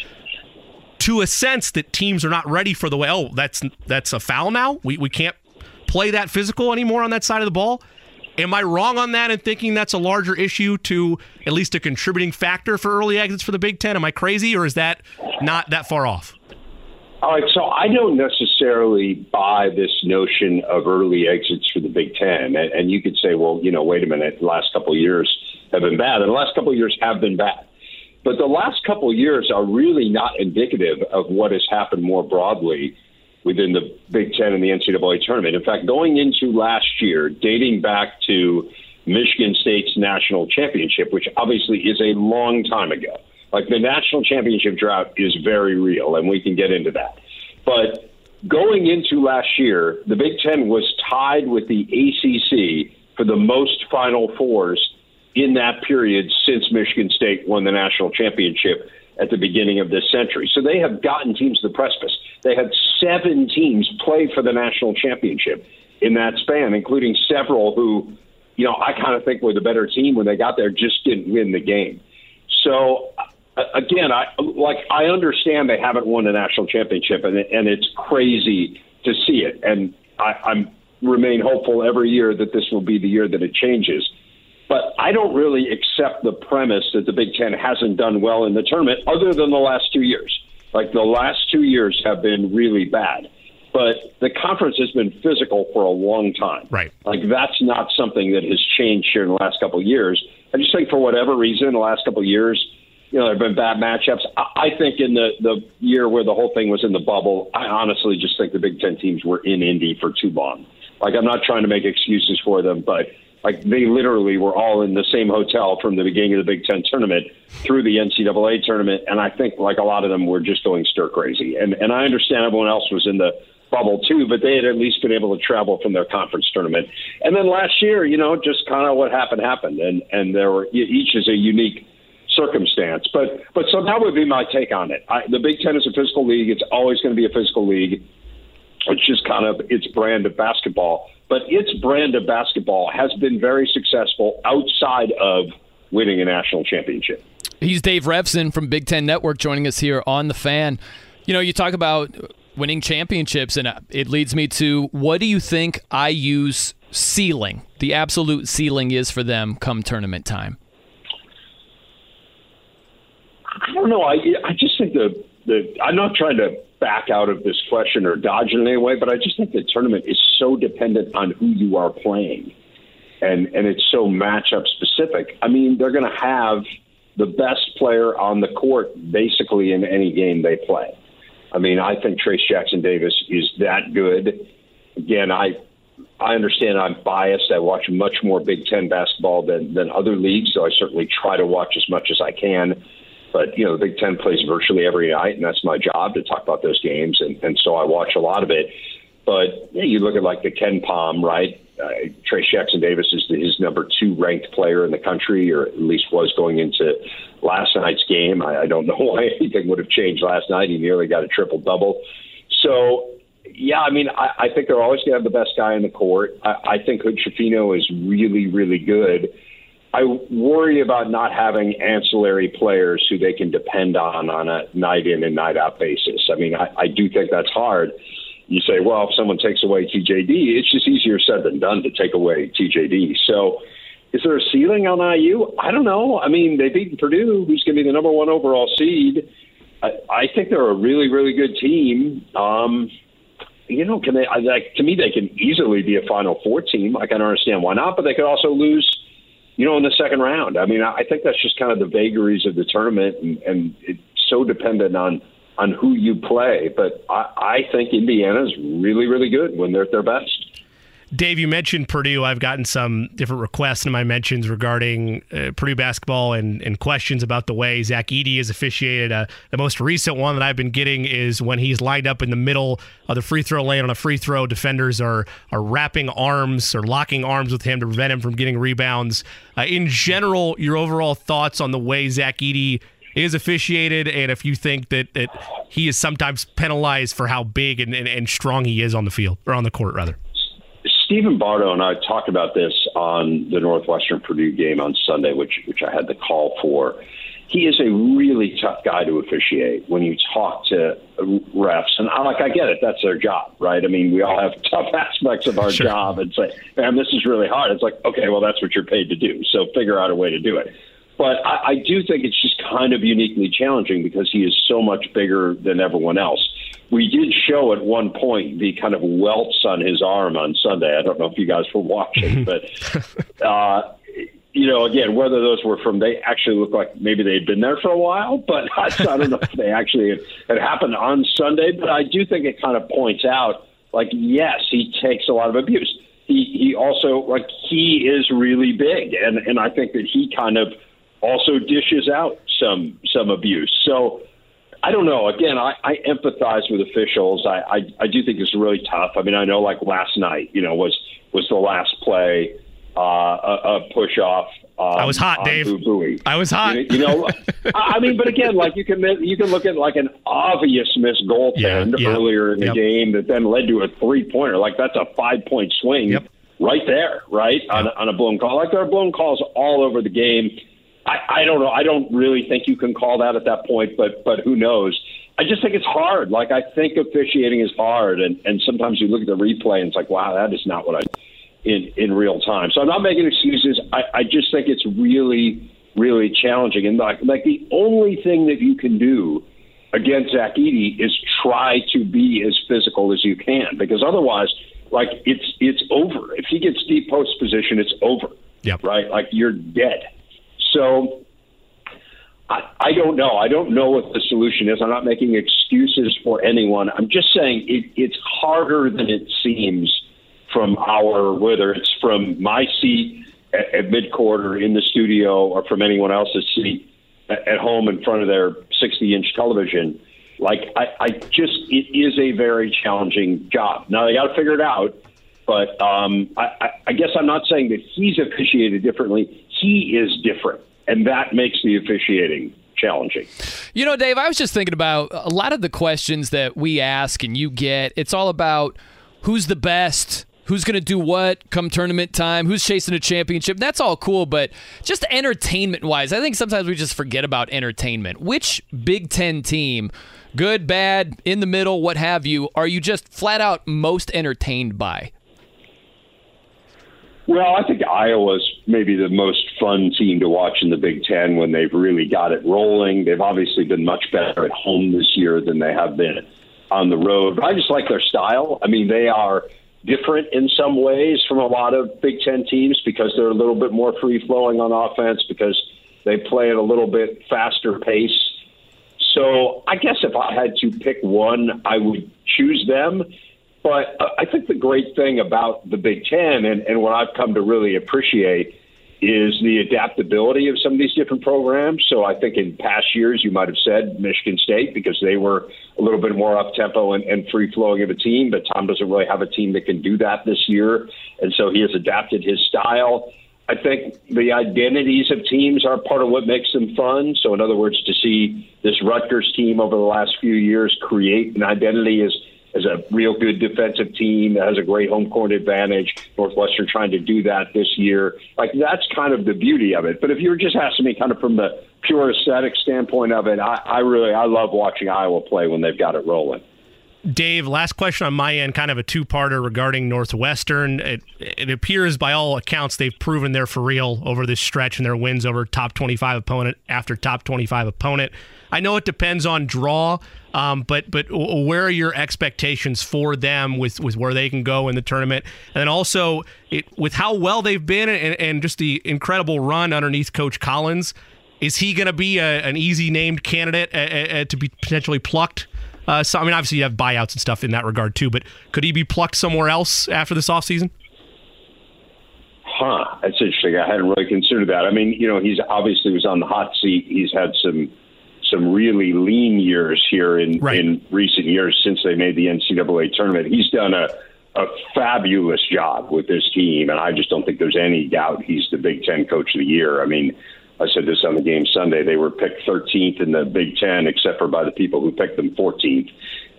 to a sense that teams are not ready for the way oh that's that's a foul now we, we can't play that physical anymore on that side of the ball. Am I wrong on that and thinking that's a larger issue to at least a contributing factor for early exits for the Big Ten? Am I crazy or is that not that far off? All right, so I don't necessarily buy this notion of early exits for the Big Ten. And, and you could say, well, you know, wait a minute, the last couple of years have been bad, and the last couple of years have been bad. But the last couple of years are really not indicative of what has happened more broadly within the Big Ten and the NCAA tournament. In fact, going into last year, dating back to Michigan State's national championship, which obviously is a long time ago. Like the national championship drought is very real, and we can get into that. But going into last year, the Big Ten was tied with the ACC for the most Final Fours in that period since Michigan State won the national championship at the beginning of this century. So they have gotten teams to the precipice. They had seven teams play for the national championship in that span, including several who, you know, I kind of think were the better team when they got there, just didn't win the game. So uh, again, I like I understand they haven't won a national championship, and and it's crazy to see it, and I, I'm remain hopeful every year that this will be the year that it changes. But I don't really accept the premise that the Big Ten hasn't done well in the tournament, other than the last two years. Like the last two years have been really bad. But the conference has been physical for a long time. Right. Like that's not something that has changed here in the last couple of years. I just think for whatever reason, the last couple of years, you know, there have been bad matchups. I think in the the year where the whole thing was in the bubble, I honestly just think the Big Ten teams were in Indy for too long. Like I'm not trying to make excuses for them, but like they literally were all in the same hotel from the beginning of the Big Ten tournament through the NCAA tournament, and I think like a lot of them were just going stir crazy. And and I understand everyone else was in the bubble too, but they had at least been able to travel from their conference tournament. And then last year, you know, just kind of what happened happened, and and there were each is a unique circumstance. But but so that would be my take on it. I, the Big Ten is a physical league. It's always going to be a physical league. It's just kind of its brand of basketball. But its brand of basketball has been very successful outside of winning a national championship. He's Dave Revsine from Big Ten Network joining us here on the fan. You know, you talk about winning championships, and uh, it leads me to what do you think IU's ceiling, the absolute ceiling, is for them come tournament time? I don't know. I I just think the the I'm not trying to back out of this question or dodge it in any way, but I just think the tournament is so dependent on who you are playing, and and it's so matchup specific. I mean, they're going to have the best player on the court basically in any game they play. I mean, I think Trayce Jackson-Davis is that good. Again, I I understand I'm biased. I watch much more Big Ten basketball than than other leagues, so I certainly try to watch as much as I can. But you know, the Big Ten plays virtually every night, and that's my job to talk about those games, and, and so I watch a lot of it. But yeah, you look at like the KenPom, right? Uh, Trayce Jackson-Davis is the, his number two ranked player in the country, or at least was going into last night's game. I, I don't know [laughs] why anything would have changed last night. He nearly got a triple double. So, yeah, I mean, I, I think they're always going to have the best guy in the court. I, I think Hood-Schifino is really, really good. I worry about not having ancillary players who they can depend on on a night in and night out basis. I mean, I, I do think that's hard. You say, well, if someone takes away TJD, it's just easier said than done to take away TJD. So, is there a ceiling on IU? I don't know. I mean, they beat Purdue, who's going to be the number one overall seed. I, I think they're a really, really good team. Um, you know, can they? Like to me, they can easily be a Final Four team. I don't understand why not, but they could also lose you know, in the second round. I mean, I think that's just kind of the vagaries of the tournament, and, and it's so dependent on on who you play. But I, I think Indiana's really, really good when they're at their best. Dave, you mentioned Purdue. I've gotten some different requests in my mentions regarding uh, Purdue basketball and, and, questions about the way Zach Edey is officiated. Uh, the most recent one that I've been getting is when he's lined up in the middle of the free throw lane on a free throw. Defenders are are wrapping arms or locking arms with him to prevent him from getting rebounds. Uh, in general, your overall thoughts on the way Zach Edey is officiated, and if you think that, that he is sometimes penalized for how big and, and, and strong he is on the field or on the court, rather. Stephen Bardo and I talked about this on the Northwestern Purdue game on Sunday, which which I had the call for. He is a really tough guy to officiate when you talk to refs, and I like I get it. That's their job, right? I mean, we all have [laughs] tough aspects of our sure. job, and say, "Man, this is really hard." It's like, okay, well, that's what you're paid to do. So figure out a way to do it. But I, I do think it's just kind of uniquely challenging because he is so much bigger than everyone else. We did show at one point the kind of welts on his arm on Sunday. I don't know if you guys were watching, [laughs] but uh, you know, again, whether those were from they actually look like maybe they had been there for a while, but I, [laughs] I don't know if they actually had, had happened on Sunday. But I do think it kind of points out, like, yes, he takes a lot of abuse. He he also like he is really big, and and I think that he kind of also dishes out some some abuse. So I don't know. Again, I, I empathize with officials. I, I I do think it's really tough. I mean, I know like last night, you know, was was the last play uh, a, a push off. Um, I was hot, Dave. I was hot. You, you know, [laughs] I mean, but again, like you can you can look at like an obvious missed goaltend yeah, yeah, earlier in the yep. game that then led to a three pointer. Like that's a five point swing yep. right there, right on, on a blown call. Like there are blown calls all over the game. I, I don't know. I don't really think you can call that at that point, but but who knows? I just think it's hard. Like I think officiating is hard, and and sometimes you look at the replay and it's like, wow, that is not what I. in in real time. So I'm not making excuses. I, I just think it's really really challenging. And like like the only thing that you can do against Zach Edey is try to be as physical as you can because otherwise, like it's it's over. If he gets deep post position, it's over. Yep. Right, like you're dead. So I, I don't know. I don't know what the solution is. I'm not making excuses for anyone. I'm just saying it, it's harder than it seems from our, whether it's from my seat at, at mid quarter in the studio or from anyone else's seat at, at home in front of their 60 inch television. Like, I, I just, it is a very challenging job. Now, they got to figure it out. But um, I, I, I guess I'm not saying that he's officiated differently. He is different and that makes the officiating challenging. You know, Dave, I was just thinking about a lot of the questions that we ask and you get. It's all about who's the best, who's going to do what come tournament time, who's chasing a championship. That's all cool, but just entertainment wise, I think sometimes we just forget about entertainment. Which Big Ten team, good, bad, in the middle, what have you, are you just flat out most entertained by? Well, I think Iowa's maybe the most fun team to watch in the Big Ten when they've really got it rolling. They've obviously been much better at home this year than they have been on the road. I just like their style. I mean, they are different in some ways from a lot of Big Ten teams because they're a little bit more free flowing on offense because they play at a little bit faster pace. So I guess if I had to pick one, I would choose them. But I think the great thing about the Big Ten and, and what I've come to really appreciate is the adaptability of some of these different programs. So I think in past years you might have said Michigan State because they were a little bit more up tempo and, and free flowing of a team, but Tom doesn't really have a team that can do that this year, and so he has adapted his style. I think the identities of teams are part of what makes them fun. So in other words, to see this Rutgers team over the last few years create an identity as as a real good defensive team that has a great home court advantage. Northwestern trying to do that this year. Like that's kind of the beauty of it. But if you were just asking me kind of from the pure aesthetic standpoint of it, I, I really I love watching Iowa play when they've got it rolling. Dave, last question on my end, kind of a two-parter regarding Northwestern. It, it appears, by all accounts, they've proven they're for real over this stretch and their wins over top 25 opponent after top 25 opponent. I know it depends on draw, um, but but where are your expectations for them with, with where they can go in the tournament, and then also it, with how well they've been and, and just the incredible run underneath Coach Collins, is he going to be a, an easy named candidate uh, uh, to be potentially plucked? Uh, so I mean, obviously you have buyouts and stuff in that regard too, but could he be plucked somewhere else after this offseason? Huh, that's interesting. I hadn't really considered that. I mean, you know, he's obviously was on the hot seat. He's had some some really lean years here in right. in recent years since they made the NCAA tournament. He's done a a fabulous job with this team, and I just don't think there's any doubt he's the Big Ten Coach of the Year. I mean, I said this on the game Sunday. They were picked 13th in the Big Ten, except for by the people who picked them 14th,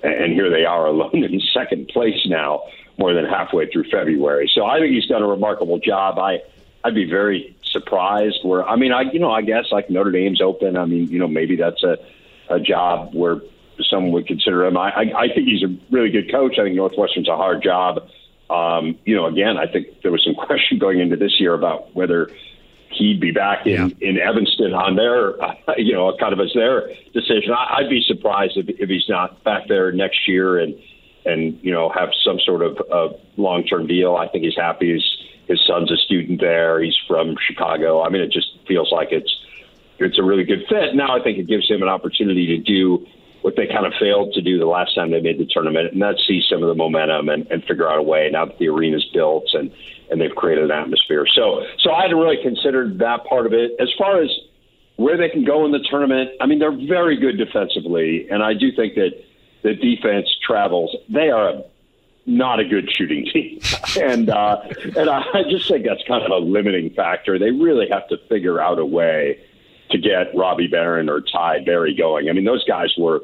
and here they are alone [laughs] in second place now, more than halfway through February. So I think he's done a remarkable job. I I'd be very surprised. Where I mean, I you know I guess like Notre Dame's open. I mean, you know maybe that's a a job where some would consider him. I, I, I think he's a really good coach. I think Northwestern's a hard job. Um, you know, again, I think there was some [laughs] question going into this year about whether he'd be back in, yeah. in Evanston on their, uh, [laughs] you know, kind of as their decision. I, I'd be surprised if, if he's not back there next year and, and, you know, have some sort of uh, long-term deal. I think he's happy. He's, his son's a student there. He's from Chicago. I mean, it just feels like it's it's a really good fit. Now I think it gives him an opportunity to do what they kind of failed to do the last time they made the tournament, and that's see some of the momentum and, and figure out a way now that the arena's built and and they've created an atmosphere. So so I hadn't really considered that part of it. As far as where they can go in the tournament, I mean they're very good defensively, and I do think that the defense travels. They are a not a good shooting team, [laughs] and uh, and I just think that's kind of a limiting factor. They really have to figure out a way to get Robbie Beran or Ty Berry going. I mean, those guys were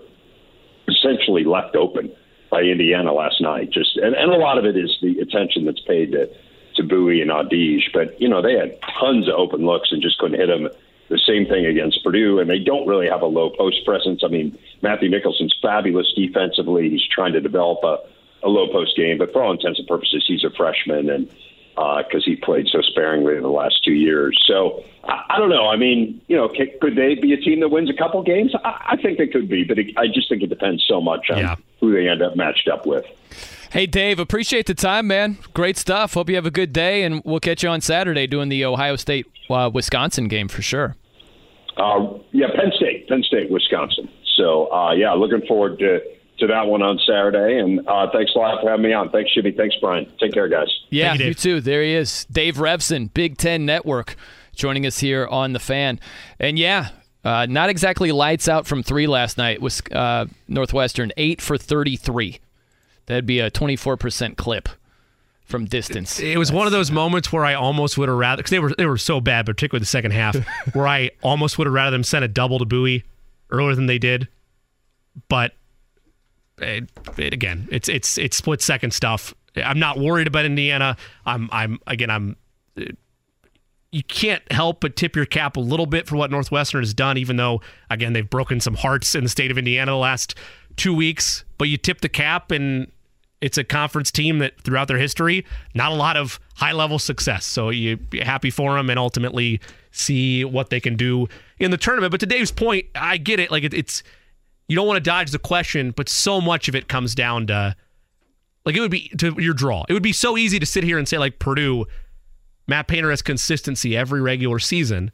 essentially left open by Indiana last night. Just and, and a lot of it is the attention that's paid to to Buie and Audige, but you know they had tons of open looks and just couldn't hit them. The same thing against Purdue, and they don't really have a low post presence. I mean, Matthew Nicholson's fabulous defensively. He's trying to develop a a low post game, but for all intents and purposes, he's a freshman, and because he played so sparingly in the last two years. So I, I don't know. I mean, you know, could, could they be a team that wins a couple games? I, I think they could be, but it, I just think it depends so much on Yeah. who they end up matched up with. Hey, Dave, appreciate the time, man. Great stuff. Hope you have a good day, and we'll catch you on Saturday doing the Ohio State uh, Wisconsin game for sure. Uh, yeah, Penn State, Penn State, Wisconsin. So uh, yeah, looking forward to to that one on Saturday. And uh, thanks a lot for having me on. Thanks, Jimmy. Thanks, Brian. Take care, guys. Yeah, Thank you, you, too. There he is, Dave Revsine, Big Ten Network, joining us here on the Fan. And yeah, uh, not exactly lights out from three last night. Was uh, Northwestern eight for thirty-three. That'd be a twenty-four percent clip from distance. It was one of those moments where I almost would have rather because they were they were so bad, particularly the second half, [laughs] where I almost would have rather them sent a double to Buie earlier than they did. But it, it- again, it's it's it's split second stuff. I'm not worried about Indiana. I'm I'm again I'm. You can't help but tip your cap a little bit for what Northwestern has done, even though again they've broken some hearts in the state of Indiana the last two weeks. But you tip the cap and it's a conference team that throughout their history, not a lot of high level success. So you happy for them and ultimately see what they can do in the tournament. But to Dave's point, I get it. Like it, it's you don't want to dodge the question, but so much of it comes down to like it would be to your draw. It would be so easy to sit here and say like Purdue, Matt Painter has consistency every regular season.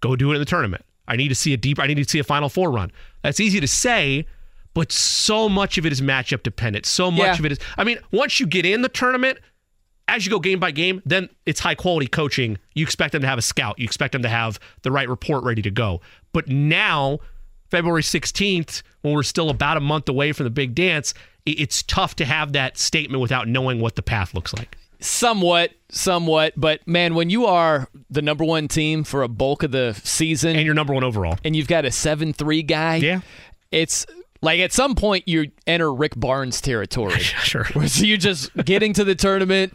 Go do it in the tournament. I need to see a deep. I need to see a Final Four run. That's easy to say, but so much of it is matchup dependent. So much Yeah. of it is. I mean, once you get in the tournament, as you go game by game, then it's high quality coaching. You expect them to have a scout. You expect them to have the right report ready to go. But now, February 16th, when we're still about a month away from the big dance, it's tough to have that statement without knowing what the path looks like. Somewhat, somewhat, but man, when you are the number one team for a bulk of the season, And you're number one overall. and you've got a seven-three guy, Yeah. it's like at some point you enter Rick Barnes territory. [laughs] Sure. Where so you're just getting to the tournament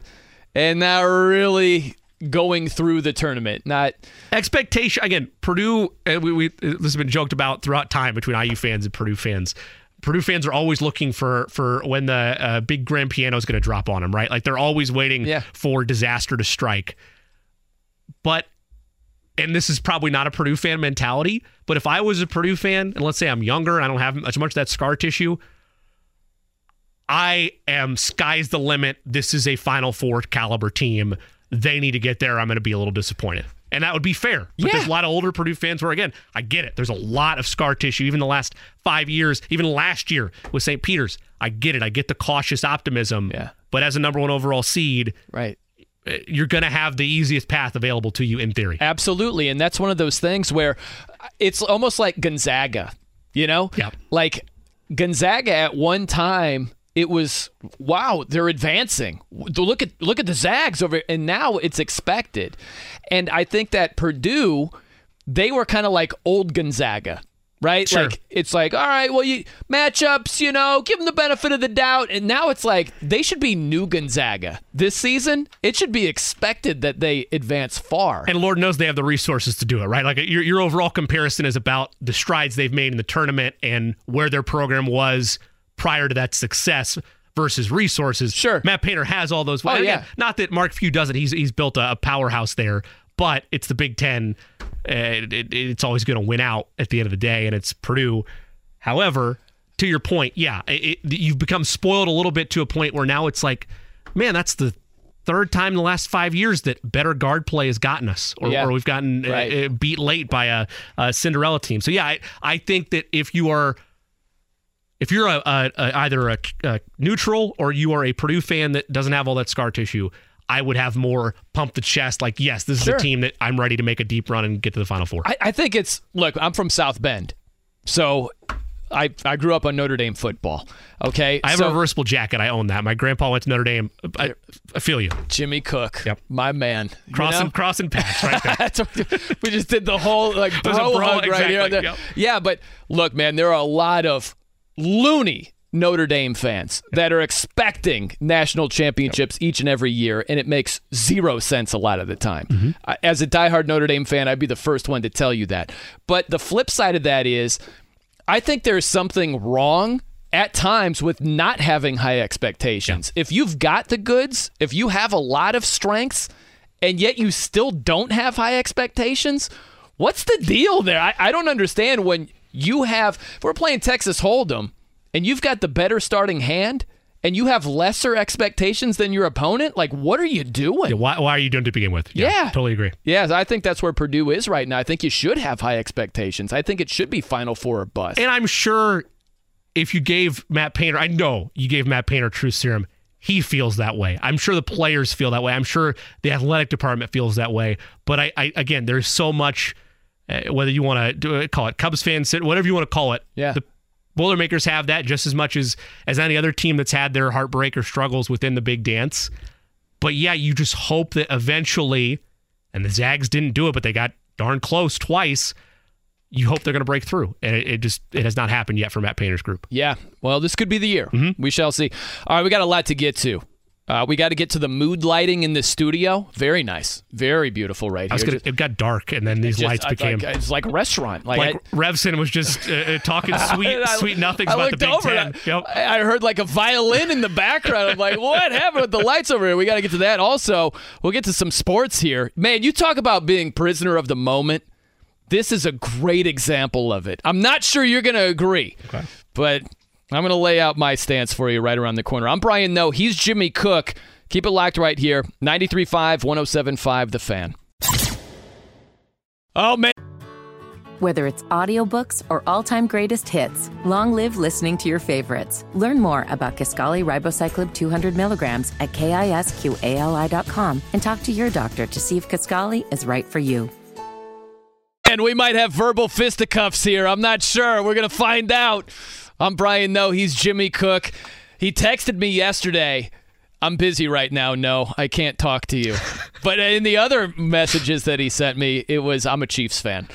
and not really going through the tournament. Not expectation again. Purdue, and we, we this has been joked about throughout time between IU fans and Purdue fans. Purdue fans are always looking for for when the uh, big grand piano is going to drop on them, right? Like they're always waiting Yeah. for disaster to strike. But and this is probably not a Purdue fan mentality, but if I was a Purdue fan, and let's say I'm younger, I don't have as much of that scar tissue. I am sky's the limit. This is a Final Four caliber team. They need to get there. I'm going to be a little disappointed. And that would be fair. But Yeah. there's a lot of older Purdue fans where, again, I get it. There's a lot of scar tissue, even the last five years, even last year with St. Peter's. I get it. I get the cautious optimism. Yeah. But as a number one overall seed, right. eh, you're going to have the easiest path available to you in theory. Absolutely. And that's one of those things where it's almost like Gonzaga, you know? Yeah. Like Gonzaga at one time it was wow, they're advancing. Look at look at the Zags over and now it's expected. And I think that Purdue they were kind of like old Gonzaga. Right? Sure. Like it's like, all right, well you matchups, you know, give them the benefit of the doubt. And now it's like they should be new Gonzaga. This season, it should be expected that they advance far. And Lord knows they have the resources to do it, right? Like your, your overall comparison is about the strides they've made in the tournament and where their program was prior to that success versus resources. Sure. Matt Painter has all those. Oh, and yeah. again, Not that Mark Few doesn't. He's he's built a, a powerhouse there, but it's the Big Ten. It, it- it's always going to win out at the end of the day, and it's Purdue. However, to your point, yeah, it, it- you've become spoiled a little bit to a point where now it's like, man, that's the third time in the last five years that better guard play has gotten us, or, Yeah. or we've gotten uh, Right. uh, beat late by a, a Cinderella team. So yeah, I, I think that if you are if you're a, a, a either a, a neutral or you are a Purdue fan that doesn't have all that scar tissue, I would have more pump the chest. Like, yes, this is Sure. a team that I'm ready to make a deep run and get to the Final Four. I, I think it's look. I'm from South Bend, so I I grew up on Notre Dame football. Okay, I have so a reversible jacket. I own that. My grandpa went to Notre Dame. I, I feel you. Jimmy Cook, Yep. my man. You Crossing know? crossing paths right there. [laughs] That's what- we just did the whole like bro, a bro, hug right here. yep. Yeah, but look, man, there are a lot of loony Notre Dame fans that are expecting national championships each and every year, and it makes zero sense a lot of the time. Mm-hmm. As a diehard Notre Dame fan, I'd be the first one to tell you that. But the flip side of that is, I think there's something wrong at times with not having high expectations. If you've got the goods, if you have a lot of strengths, and yet you still don't have high expectations, what's the deal there? I, I don't understand when you have, if we're playing Texas Hold'em and you've got the better starting hand and you have lesser expectations than your opponent, like what are you doing? Yeah, why, why are you doing to begin with? Yeah. Totally agree. Yes, I think that's where Purdue is right now. I think you should have high expectations. I think it should be Final Four or bust. And I'm sure if you gave Matt Painter, I know you gave Matt Painter True serum. He feels that way. I'm sure the players feel that way. I'm sure the athletic department feels that way. But I, I again, there's so much. Uh, whether you want to call it Cubs fans, whatever you want to call it, yeah. The Boilermakers have that just as much as as any other team that's had their heartbreak or struggles within the big dance. But yeah, you just hope that eventually, and the Zags didn't do it, but they got darn close twice you hope they're going to break through. And it, it, just it has not happened yet for Matt Painter's group. Yeah. Well, this could be the year. Mm-hmm. We shall see. All right, we got a lot to get to. Uh, we got to get to the mood lighting in the studio. Very nice, very beautiful right I was here. Gonna, it got dark, and then these just, lights became. Like, it's like a restaurant. Like, like I, Revsine was just uh, talking [laughs] sweet, I, sweet nothings I about the Big over Ten. I, Yep. I heard like a violin in the background. I'm like, what happened with the lights over here? We got to get to that. Also, we'll get to some sports here. Man, you talk about being prisoner of the moment. This is a great example of it. I'm not sure you're going to agree, okay. but I'm going to lay out my stance for you right around the corner. I'm Brian Noe. He's Jimmy Cook. Keep it locked right here. 93.5, 107.5, The Fan. Oh, man. Whether it's audiobooks or all-time greatest hits, long live listening to your favorites. Learn more about Kisqali Ribociclib 200 milligrams at kisqali.com and talk to your doctor to see if Kisqali is right for you. And we might have verbal fisticuffs here. I'm not sure. We're going to find out. I'm Brian Noe. He's Jimmy Cook. He texted me yesterday. I'm busy right now. No, I can't talk to you. [laughs] but in the other messages that he sent me, it was I'm a Chiefs fan.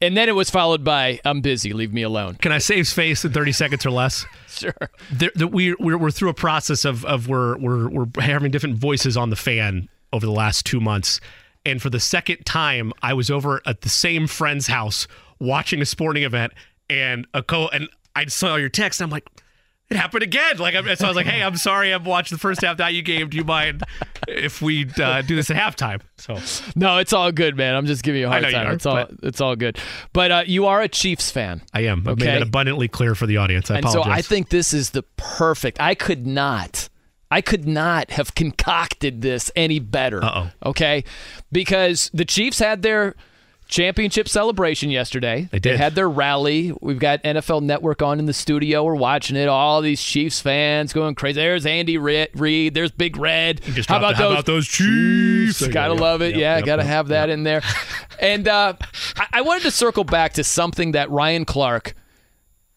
And then it was followed by I'm busy. Leave me alone. Can I save face in 30 seconds or less? Sure. There, there, we, we're, we're through a process of, of we're, we're, we're having different voices on the fan over the last two months. And for the second time, I was over at the same friend's house watching a sporting event, and a co and I saw your text. I'm like, it happened again. Like, so I was like, hey, I'm sorry, I've watched the first half that you gave. Do you mind if we uh, do this at halftime? So no, it's all good, man. I'm just giving you a hard time. Are, it's all it's all good. But uh, you are a Chiefs fan. I am. I've okay? made that abundantly clear for the audience. I and apologize. so I think this is the perfect. I could not. I could not have concocted this any better. Uh oh. Okay? Because the Chiefs had their championship celebration yesterday. They did. They had their rally. We've got NFL Network on in the studio. We're watching it. All these Chiefs fans going crazy. There's Andy Reid. There's Big Red. How about the, how about those Chiefs? Gotta love it. Yep, yeah, yep, gotta yep, have that in there. and uh, I-, I wanted to circle back to something that Ryan Clark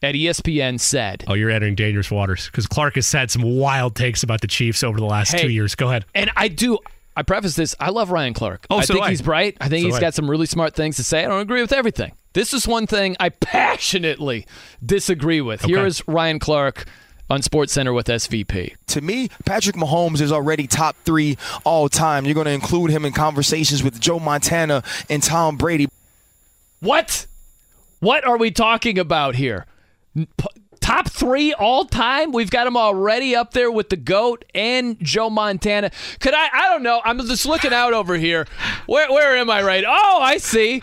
at ESPN said. Oh, you're entering dangerous waters because Clark has said some wild takes about the Chiefs over the last Hey, two years. Go ahead. And I do. I preface this. I love Ryan Clark. Oh, I so think I. he's bright. I think So he's do I. got some really smart things to say. I don't agree with everything. This is one thing I passionately disagree with. Here Okay. is Ryan Clark on Sports Center with SVP. To me, Patrick Mahomes is already top three all time. You're going to include him in conversations with Joe Montana and Tom Brady. What? What are we talking about here? Top three all time? We've got him already up there with the GOAT and Joe Montana. Could I? I don't know. I'm just looking out over here. Where, where am I right? Oh, I see.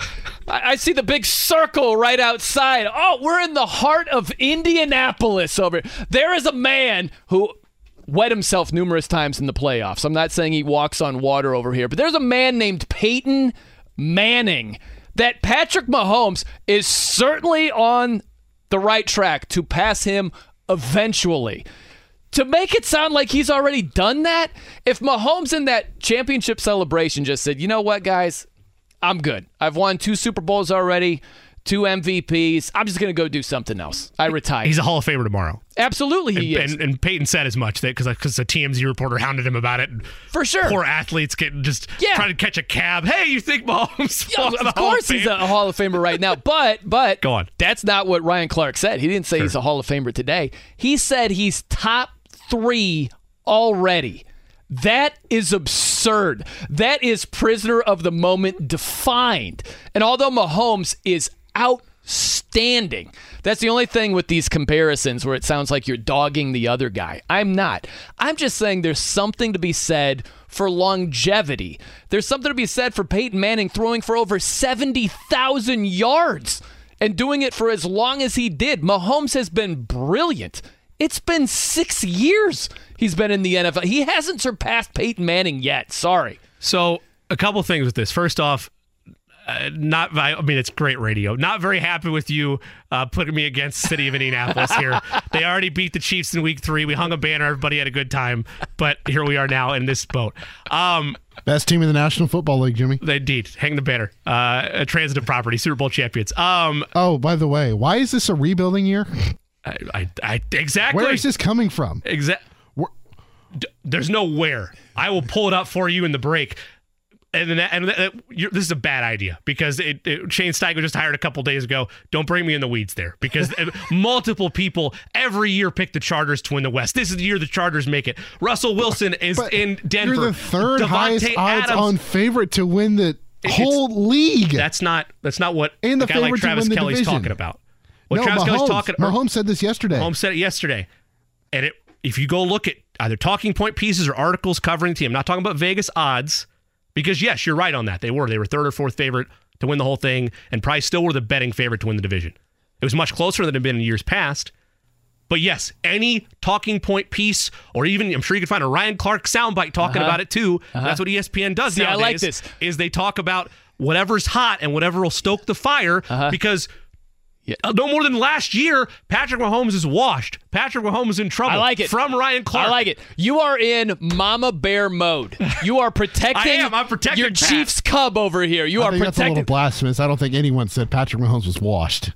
I, I see the big circle right outside. Oh, we're in the heart of Indianapolis over here. There is a man who wet himself numerous times in the playoffs. I'm not saying he walks on water over here, but there's a man named Peyton Manning that Patrick Mahomes is certainly on the right track to pass him eventually. To make it sound like he's already done that, if Mahomes in that championship celebration just said, you know what, guys, I'm good. I've won two Super Bowls already, two MVPs. I'm just going to go do something else. I retire. He's a Hall of Famer tomorrow. Absolutely, he and, is. And, and Peyton said as much that because because uh, the TMZ reporter hounded him about it. For sure. Poor athletes getting just Yeah. trying to catch a cab. Hey, you think Mahomes? Yeah, [laughs] falls in the of course he's a Hall of Famer right now, but but [laughs] Go on. That's not what Ryan Clark said. He didn't say he's a Hall of Famer today. He said he's top three already. That is absurd. That is prisoner of the moment defined. And although Mahomes is outstanding. That's the only thing with these comparisons where it sounds like you're dogging the other guy. I'm not. I'm just saying there's something to be said for longevity. There's something to be said for Peyton Manning throwing for over 70,000 yards and doing it for as long as he did. Mahomes has been brilliant. It's been six years he's been in the NFL. He hasn't surpassed Peyton Manning yet. Sorry. So, a couple things with this. First off, uh, not I mean it's great radio. Not very happy with you uh, putting me against city of Indianapolis here. [laughs] they already beat the Chiefs in Week Three. We hung a banner. Everybody had a good time, but here we are now in this boat. Um, Best team in the National Football League, Jimmy. Indeed hang the banner. Uh, a transitive property, Super Bowl champions. Um, oh, by the way, why is this a rebuilding year? I, I, I exactly. Where is this coming from? Exactly. There's no where. I will pull it up for you in the break and then and that, this is a bad idea because it, it, Shane Steichen just hired a couple days ago. Don't bring me in the weeds there because [laughs] multiple people every year pick the Chargers to win the West. This is the year the Chargers make it. Russell Wilson is but in Denver. You're the third Davante highest odds Adams. on favorite to win the It's- whole league. That's not that's not what And a the guy like Travis Kelce's division. talking about. What no, Travis Mahomes, Kelce's talking Mahomes said this yesterday. Mahomes said it yesterday, and it if you go look at either talking point pieces or articles covering the team, I'm not talking about Vegas odds. Because yes, you're right on that. They were. They were third or fourth favorite to win the whole thing, and Price still were the betting favorite to win the division. It was much closer than it had been in years past. But yes, any talking point piece, or even I'm sure you can find a Ryan Clark soundbite talking Uh-huh. about it too. Uh-huh. That's what ESPN does See, I like this. Is they talk about whatever's hot and whatever will stoke the fire Uh-huh. because. Uh, No more than last year, Patrick Mahomes is washed. Patrick Mahomes is in trouble. I like it. From Ryan Clark. I like it. You are in mama bear mode. You are [laughs] protecting. I am. I'm protecting your Pat. Chiefs cub over here. You I are think that's a little protecting. blasphemous. I don't think anyone said Patrick Mahomes was washed.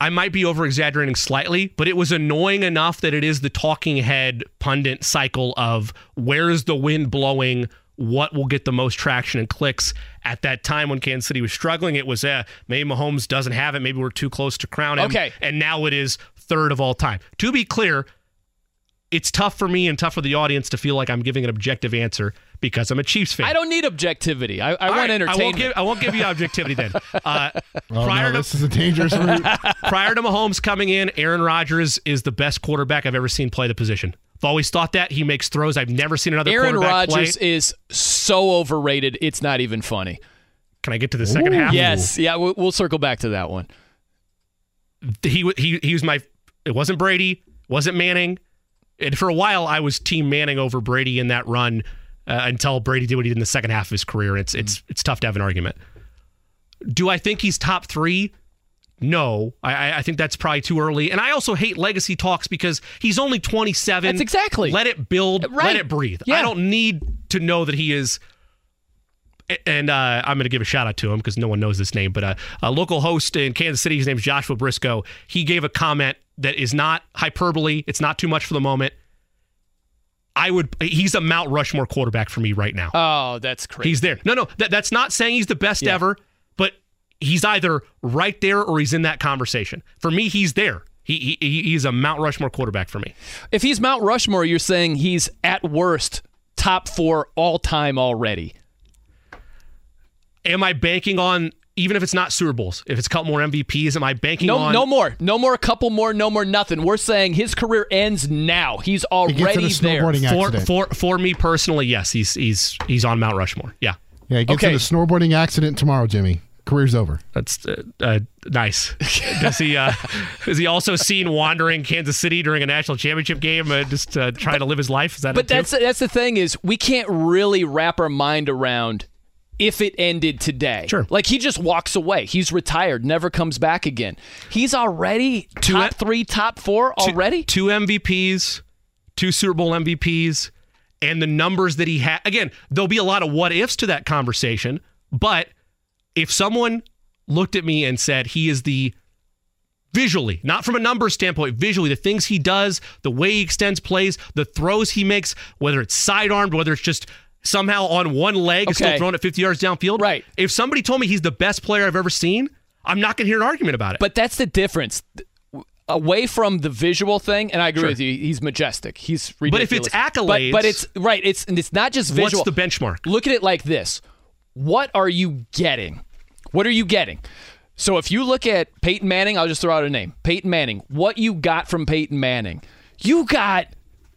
I might be over exaggerating slightly, but it was annoying enough that it is the talking head pundit cycle of where's the wind blowing, what will get the most traction and clicks. At that time when Kansas City was struggling, it was uh, maybe Mahomes doesn't have it, maybe we're too close to crown him. Okay. And now it is third of all time. To be clear, it's tough for me and tough for the audience to feel like I'm giving an objective answer because I'm a Chiefs fan. I don't need objectivity. I, I want right, I entertainment. won't give I won't give you objectivity then. [laughs] Uh, Oh, prior no, to this is a dangerous route. [laughs] prior to Mahomes coming in, Aaron Rodgers is the best quarterback I've ever seen play the position. I've always thought that he makes throws. I've never seen another Aaron Rodgers play. is so overrated. It's not even funny. Can I get to the second half? Yes. Yeah. We'll, we'll circle back to that one. he he he was my. It wasn't Brady. Wasn't Manning. And for a while, I was Team Manning over Brady in that run uh, until Brady did what he did in the second half of his career. It's it's it's tough to have an argument. Do I think he's top three? No, I, I- think that's probably too early. And I also hate legacy talks because he's only 27. That's exactly. Let it build. Right. Let it breathe. Yeah. I don't need to know that he is. And uh, I'm going to give a shout out to him because no one knows this name, but uh, a local host in Kansas City, his name is Joshua Briscoe. He gave a comment that is not hyperbole. It's not too much for the moment. I would. He's a Mount Rushmore quarterback for me right now. Oh, that's crazy. He's there. No, no, that, that's not saying he's the best Yeah. ever, he's either right there or he's in that conversation. For me, he's there. He, he he's a Mount Rushmore quarterback for me. If he's Mount Rushmore, you're saying he's at worst top four all time already. Am I banking on even if it's not Super Bowls, if it's a couple more MVPs? Am I banking No, on no more, no more, a couple more, no more, nothing. We're saying his career ends now. He's He already gets in a there. snowboarding for for for me personally? Yes, he's he's he's on Mount Rushmore. Yeah, yeah, he gets Okay. in a snowboarding accident tomorrow, Jimmy. Career's over. that's uh, uh, nice. Does he uh, [laughs] is he also seen wandering Kansas City during a national championship game, uh, just uh, trying to live his life? Is that But it too? that's that's the thing is we can't really wrap our mind around if it ended today. Sure. Like he just walks away. He's retired, never comes back again. He's already Two top e- three, top four two- already. Two MVPs, two Super Bowl MVPs, and the numbers that he had. Again, there'll be a lot of what ifs to that conversation, but if someone looked at me and said he is the visually, not from a numbers standpoint, visually, the things he does, the way he extends plays, the throws he makes, whether it's sidearmed, whether it's just somehow on one leg and still Okay. throwing it 50 yards downfield. Right. If somebody told me he's the best player I've ever seen, I'm not going to hear an argument about it. But that's the difference. Away from the visual thing, and I agree Sure. with you, he's majestic. He's But if it's But- accolades- but, it's right. It's and it's not just visual. what's the benchmark? Look at it like this: What are you getting? What are you getting? So if you look at Peyton Manning, I'll just throw out a name. Peyton Manning. What you got from Peyton Manning? You got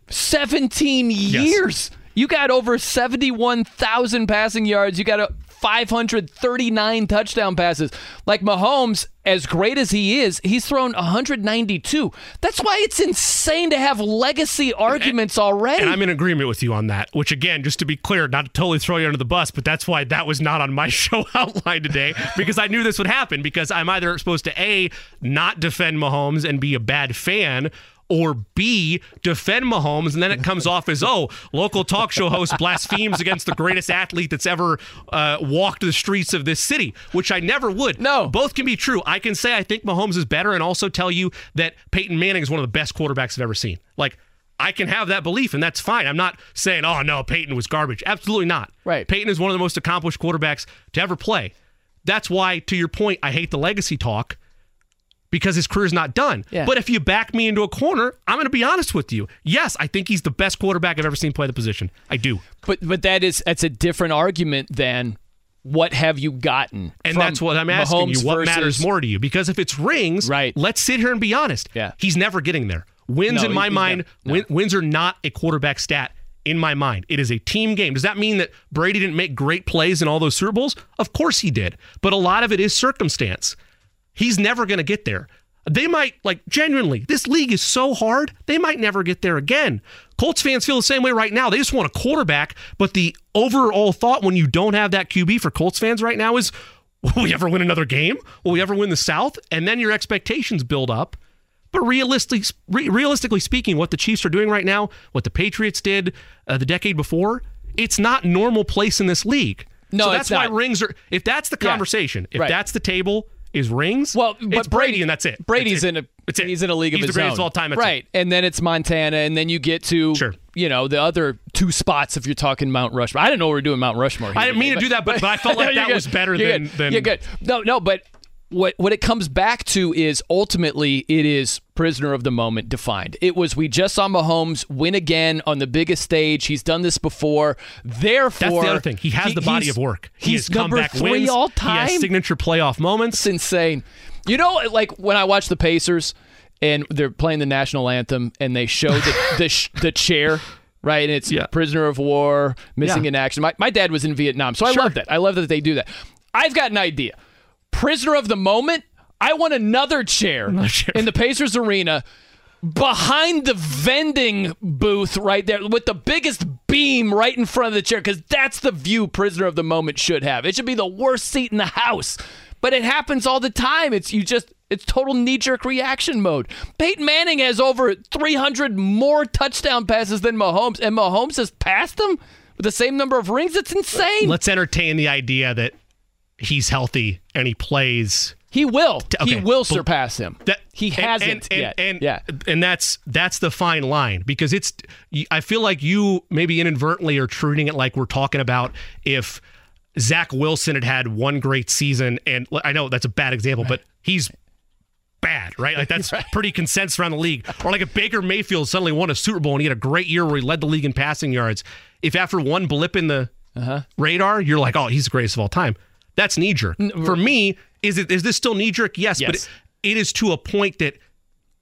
17 years. You got over 71,000 passing yards. You got a 539 touchdown passes. Like Mahomes, as great as he is, he's thrown 192. That's why it's insane to have legacy arguments already. And I'm in agreement with you on that, which again, just to be clear, not to totally throw you under the bus, but that's why that was not on my [laughs] show outline today because I knew this would happen because I'm either supposed to A, not defend Mahomes and be a bad fan, or B, defend Mahomes, and then it comes off as, oh, local talk show host blasphemes against the greatest athlete that's ever uh, walked the streets of this city, which I never would. No. Both can be true. I can say I think Mahomes is better and also tell you that Peyton Manning is one of the best quarterbacks I've ever seen. Like, I can have that belief, and that's fine. I'm not saying, oh, no, Peyton was garbage. Absolutely not. Right. Peyton is one of the most accomplished quarterbacks to ever play. That's why, to your point, I hate the legacy talk because his career's not done. Yeah. But if you back me into a corner, I'm going to be honest with you. Yes, I think he's the best quarterback I've ever seen play the position. I do. But but that is that's a different argument than what have you gotten? And that's what I'm asking Mahomes you. What versus- matters more to you? Because if it's rings, Right. let's sit here and be honest. Yeah. He's never getting there. Wins No, in my mind, no. win, wins are not a quarterback stat in my mind. It is a team game. Does that mean that Brady didn't make great plays in all those Super Bowls? Of course he did. But a lot of it is circumstance. He's never going to get there. They might, like, genuinely, this league is so hard, they might never get there again. Colts fans feel the same way right now. They just want a quarterback, but the overall thought when you don't have that QB for Colts fans right now is will we ever win another game? Will we ever win the South? And then your expectations build up. But realistically, realistically speaking, what the Chiefs are doing right now, what the Patriots did uh, the decade before, it's not normal place in this league. No, so that's why rings are. If that's the Yeah. conversation, if Right. that's the table, is rings. Well, it's but Brady, Brady- and that's it. Brady's That's it. in a It's it. he's in a league of He's his the greatest own. of all time. Right, It. and then it's Montana, and then you get to Sure. you know the other two spots if you're talking Mount Rushmore. I didn't know we were doing Mount Rushmore. Here I didn't mean to do that, but- but I felt like [laughs] that good. was better You're than- good. than- You're good. No, no, but what what it comes back to is ultimately it is prisoner of the moment defined. It was we just saw Mahomes win again on the biggest stage. He's done this before. Therefore, That's the other thing. He has the body of work. He he's has number comeback three wins. all He time. has signature playoff moments. It's insane. You know, like when I watch the Pacers and they're playing the national anthem and they show the [laughs] the, sh- the chair. Right, and it's Yeah. prisoner of war, missing Yeah. in action. My, my dad was in Vietnam, so I Sure. love that. I love that they do that. I've got an idea. Prisoner of the moment. I want another chair, in the Pacers arena behind the vending booth right there with the biggest beam right in front of the chair because that's the view prisoner of the moment should have. It should be the worst seat in the house. But it happens all the time. It's you just it's total knee jerk reaction mode. Peyton Manning has over 300 more touchdown passes than Mahomes, and Mahomes has passed him with the same number of rings. It's insane. Let's entertain the idea that he's healthy and he plays. He will. He will surpass him. That he hasn't and, and, yet. And, yeah. and that's that's the fine line because it's. I feel like you maybe inadvertently are treating it like we're talking about if Zach Wilson had had one great season, and I know that's a bad example, but he's bad, right? Like that's [laughs] pretty consensus around the league. Or like if Baker Mayfield suddenly won a Super Bowl and he had a great year where he led the league in passing yards, if after one blip in the Uh-huh. radar, you're like, oh, he's the greatest of all time. That's knee jerk. For me, is it is this still knee jerk? Yes, but it, it is to a point that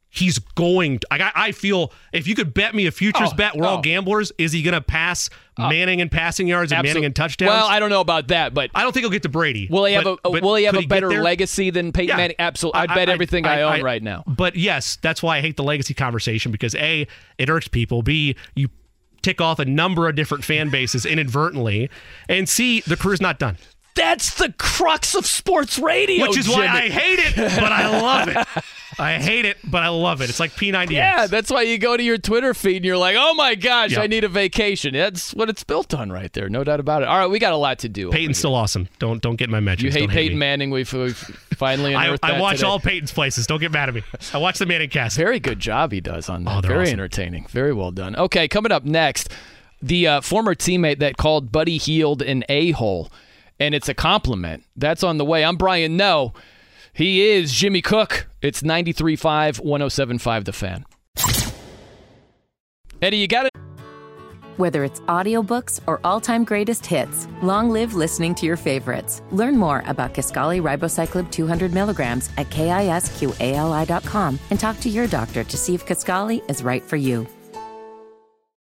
he's going. To, like I, I feel if you could bet me a futures Oh, bet, we're all oh. gamblers. Is he going to pass uh, Manning in passing yards and Manning in touchdowns? Well, I don't know about that, but I don't think he'll get to Brady. Will he have but- a but Will he have a better legacy than Peyton Yeah. Manning? Absolutely. I'd bet everything I, own right now. But yes, that's why I hate the legacy conversation because A, it irks people. B, you tick off a number of different fan bases inadvertently. And C, the career's not done. That's the crux of sports radio, Which is why I hate it, but I love it. [laughs] I hate it, but I love it. It's like P90X. Yeah, that's why you go to your Twitter feed and you're like, "Oh my gosh, Yep. I need a vacation." That's what it's built on, right there. No doubt about it. All right, we got a lot to do. Peyton's still awesome. Don't don't get my mentions. You hate Peyton me. Manning. We've, we've finally [laughs] I, unearthed I that watch today. all Peyton's places. Don't get mad at me. I watch the Manning cast. Very good job he does on that. Oh, Very awesome. entertaining. Very well done. Okay, coming up next, the uh, former teammate that called Buddy Hield an a hole, and it's a compliment. That's on the way. I'm Brian Noe. He is Jimmy Cook. It's 93.5, 107.5 The Fan. Eddie, you got it. Whether it's audiobooks or all-time greatest hits, long live listening to your favorites. Learn more about Kisqali Ribociclib 200 milligrams at kisqali.com and talk to your doctor to see if Kisqali is right for you.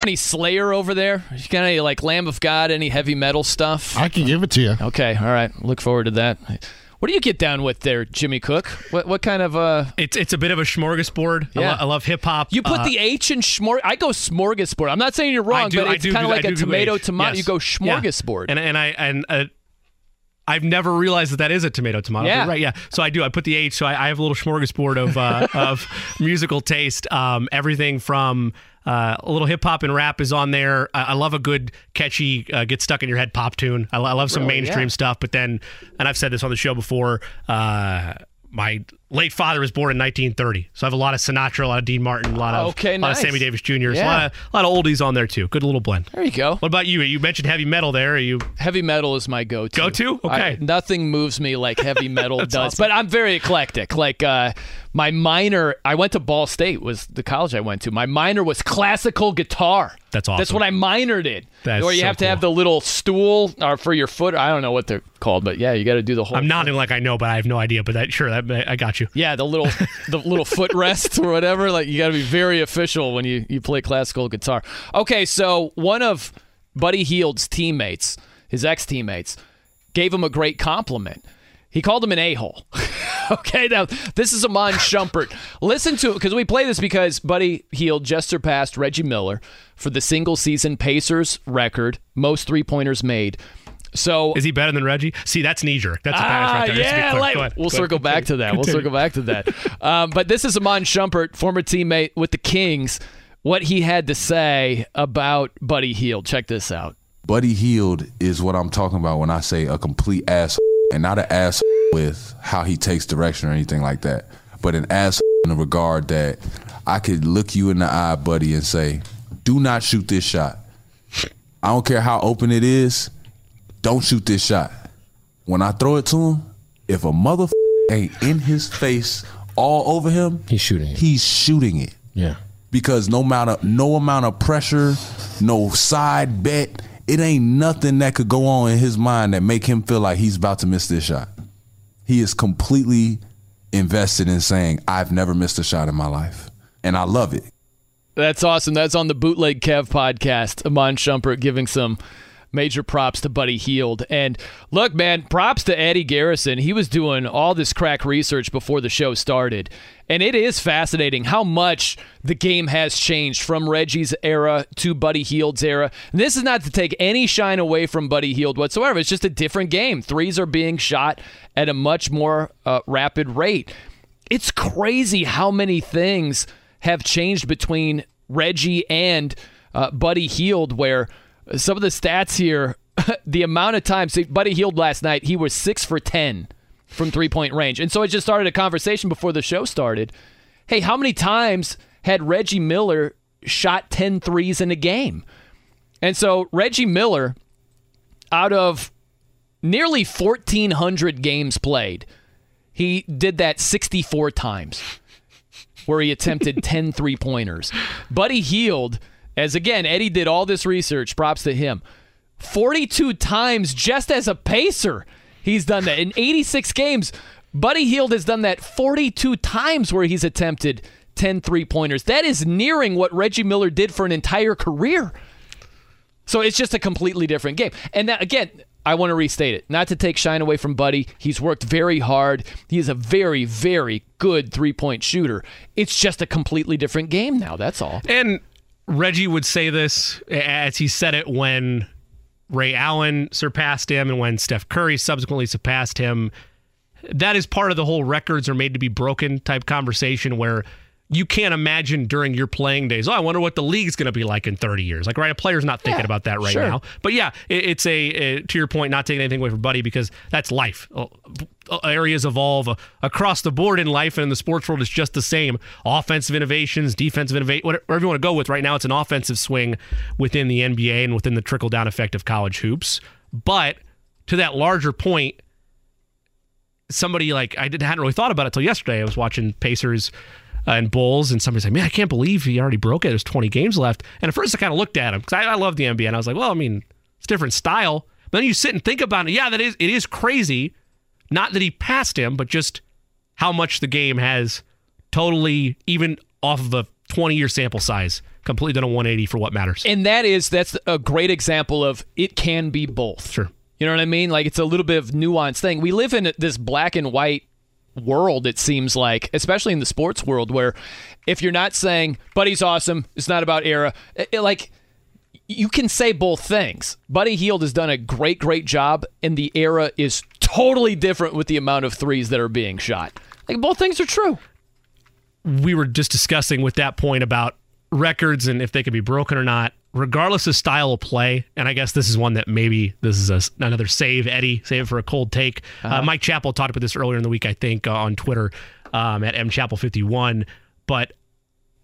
Any Slayer over there? You got any like Lamb of God? Any heavy metal stuff? I can give it to you. Okay, all right. Look forward to that. What do you get down with there, Jimmy Cook? What what kind of uh? It's it's a bit of a smorgasbord. I, Yeah. lo- I love hip hop. You put Uh, the H in smorg. I go smorgasbord. I'm not saying you're wrong, do, but I it's kind of like I a do do tomato tomato. Yes. You go Yeah. smorgasbord. And and I and uh, I've never realized that that is a tomato tomato. Yeah. Right. Yeah. So I do. I put the H. So I, I have a little smorgasbord of uh, [laughs] of musical taste. Um, everything from uh, a little hip hop and rap is on there. I, I love a good catchy uh, get stuck in your head pop tune. I, I love some Really? mainstream Yeah. stuff. But then, and I've said this on the show before. Uh, my late father was born in 1930, so I have a lot of Sinatra, a lot of Dean Martin, a lot of Okay, a lot nice. of Sammy Davis Jr. So a lot of, a lot of oldies on there too. Good little blend. There you go. What about you? You mentioned heavy metal there. Are you Heavy metal is my go-to. Go-to? Okay. I- nothing moves me like heavy metal [laughs] does. awesome. But I'm very eclectic. Like uh, my minor, I went to Ball State. Was the college I went to. My minor was classical guitar. That's awesome. That's what I minored in. That's Where you so have to have the little stool or for your foot. I don't know what they're called, but yeah, you got to do the whole. I'm nodding like I know, but I have no idea. But that sure, that I got you. Yeah, the little the little [laughs] footrest or whatever. Like you got to be very official when you you play classical guitar. Okay, so one of Buddy Hield's teammates, his ex teammates, gave him a great compliment. He called him an a hole. [laughs] okay, now this is Iman Shumpert. Listen to it because we play this because Buddy Hield just surpassed Reggie Miller for the single season Pacers record, most three pointers made. So Is he better than Reggie? See, that's knee jerk. That's a Ah, pass right there. Just to be yeah, like- we'll Go ahead. circle back to that. We'll Continue. circle back to that. [laughs] Um, but this is Iman Shumpert, former teammate with the Kings. What he had to say about Buddy Hield. Check this out. Buddy Hield is what I'm talking about when I say a complete ass and not an ass with how he takes direction or anything like that, but an ass in the regard that I could look you in the eye, buddy, and say, do not shoot this shot. I don't care how open it is, don't shoot this shot. When I throw it to him, if a mother ain't in his face all over him, He's shooting it. he's shooting it Yeah. because no amount of no amount of pressure, no side bet, it ain't nothing that could go on in his mind that make him feel like he's about to miss this shot. He is completely invested in saying, "I've never missed a shot in my life," and I love it. That's awesome. That's on the Bootleg Kev podcast. Iman Shumpert giving some major props to Buddy Hield. And look, man, props to Eddie Garrison. He was doing all this crack research before the show started. And it is fascinating how much the game has changed from Reggie's era to Buddy Hield's era. And this is not to take any shine away from Buddy Hield whatsoever. It's just a different game. Threes are being shot at a much more uh, rapid rate. It's crazy how many things have changed between Reggie and uh, Buddy Hield, where some of the stats here, [laughs] the amount of times, Buddy Hield last night, he was six for 10 from three point range. And so I just started a conversation before the show started. Hey, how many times had Reggie Miller shot 10 threes in a game? And so Reggie Miller, out of nearly 1,400 games played, he did that 64 times where he attempted [laughs] 10 three pointers. Buddy Hield, as again, Eddie did all this research, props to him. 42 times just as a pacer, he's done that. In 86 games, Buddy Hield has done that 42 times where he's attempted 10 three pointers. That is nearing what Reggie Miller did for an entire career. So it's just a completely different game. And that, again, I want to restate it. Not to take shine away from Buddy. He's worked very hard. He is a very, very good three point shooter. It's just a completely different game now. That's all. And Reggie would say this as he said it when Ray Allen surpassed him and when Steph Curry subsequently surpassed him. That is part of the whole records are made to be broken type conversation where you can't imagine during your playing days, oh, I wonder what the league's going to be like in 30 years. Like, right, a player's not thinking Yeah, about that right sure. now. But yeah, it, it's a, uh, to your point, not taking anything away from Buddy because that's life. Uh, uh, Areas evolve uh, across the board in life and in the sports world, it's just the same. Offensive innovations, defensive innovation, whatever you want to go with. Right now, it's an offensive swing within the NBA and within the trickle down effect of college hoops. But to that larger point, somebody like I didn't hadn't really thought about it till yesterday. I was watching Pacers Uh, and Bulls, and somebody's like, "Man, I can't believe he already broke it. There's 20 games left." And at first, I kind of looked at him because I, I love the NBA, and I was like, "Well, I mean, it's different style." But then you sit and think about it. Yeah, that is it is crazy. Not that he passed him, but just how much the game has totally, even off of a 20 year sample size, completely done a 180 for what matters. And that is that's a great example of it can be both. Sure. You know what I mean? Like it's a little bit of nuanced thing. We live in this black and white world it seems like especially in the sports world where if you're not saying buddy's awesome it's not about era it, it, like you can say both things. Buddy hield has done a great great job and the era is totally different with the amount of threes that are being shot. Like both things are true. We were just discussing with that point about records and if they could be broken or not regardless of style of play, and I guess this is one that maybe this is a, another save, Eddie, save it for a cold take. Uh-huh. Uh, Mike Chappell talked about this earlier in the week, I think, uh, on Twitter um, at mchappell51. But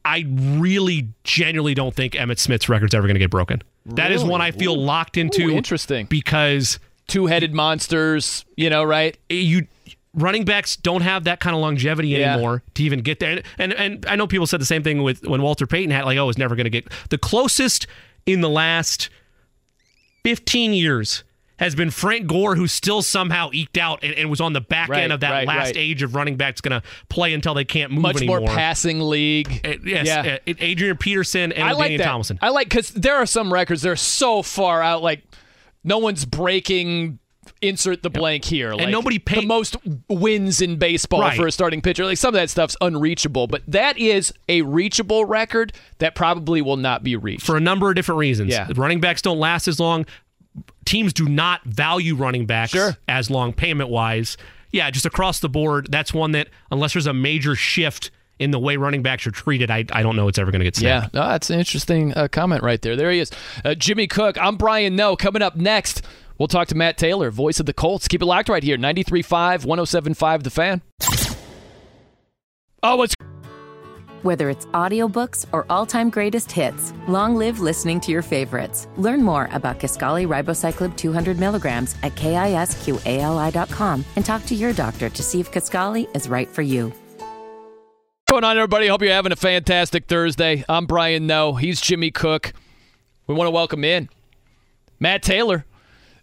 I really genuinely don't think Emmitt Smith's record's ever going to get broken. Really? That is one I feel Ooh. locked into. Ooh, interesting. Because two-headed monsters, you know, right? You running backs don't have that kind of longevity yeah. anymore to even get there. And, and, and I know people said the same thing with when Walter Payton had like, oh, it's never going to get the closest in the last 15 years has been Frank Gore, who still somehow eked out and, and was on the back right, end of that right, last right. age of running backs going to play until they can't move Much anymore. more passing league. Uh, yes, yeah. uh, Adrian Peterson and I like Daniel Thomason. I like because there are some records that are so far out, like no one's breaking insert the blank here. Like and nobody paid the most wins in baseball right. for a starting pitcher. Like some of that stuff's unreachable, but that is a reachable record that probably will not be reached for a number of different reasons. Yeah. running backs don't last as long. Teams do not value running backs sure. as long payment wise. Yeah, just across the board, that's one that unless there's a major shift in the way running backs are treated, I, I don't know it's ever going to get snapped. Yeah, no, that's an interesting uh, comment right there. There he is. Uh, Jimmy Cook. I'm Brian Noe. Coming up next, We'll talk to Matt Taylor, voice of the Colts. Keep it locked right here, 93.5, 107.5 The Fan. Oh, it's... Whether it's audiobooks or all-time greatest hits, long live listening to your favorites. Learn more about Kisqali Ribociclib 200 milligrams at kisqali.com and talk to your doctor to see if Kisqali is right for you. What's going on, everybody? Hope you're having a fantastic Thursday. I'm Brian Noe. He's Jimmy Cook. We want to welcome in Matt Taylor,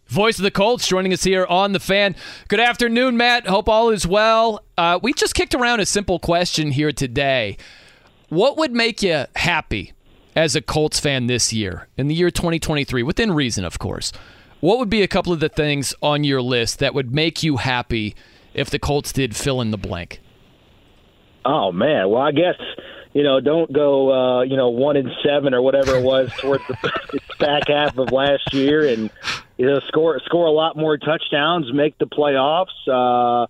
voice of the Colts, joining us here on the fan. Good afternoon, Matt. Hope all is well. Uh, we just kicked around a simple question here today. What would make you happy as a Colts fan this year, in the year 2023, within reason, of course? What would be a couple of the things on your list that would make you happy if the Colts did fill in the blank? Oh man, well I guess you know, don't go, uh, you know, one and seven or whatever it was towards the [laughs] back half of last year, and you know, score score a lot more touchdowns, make the playoffs. Uh,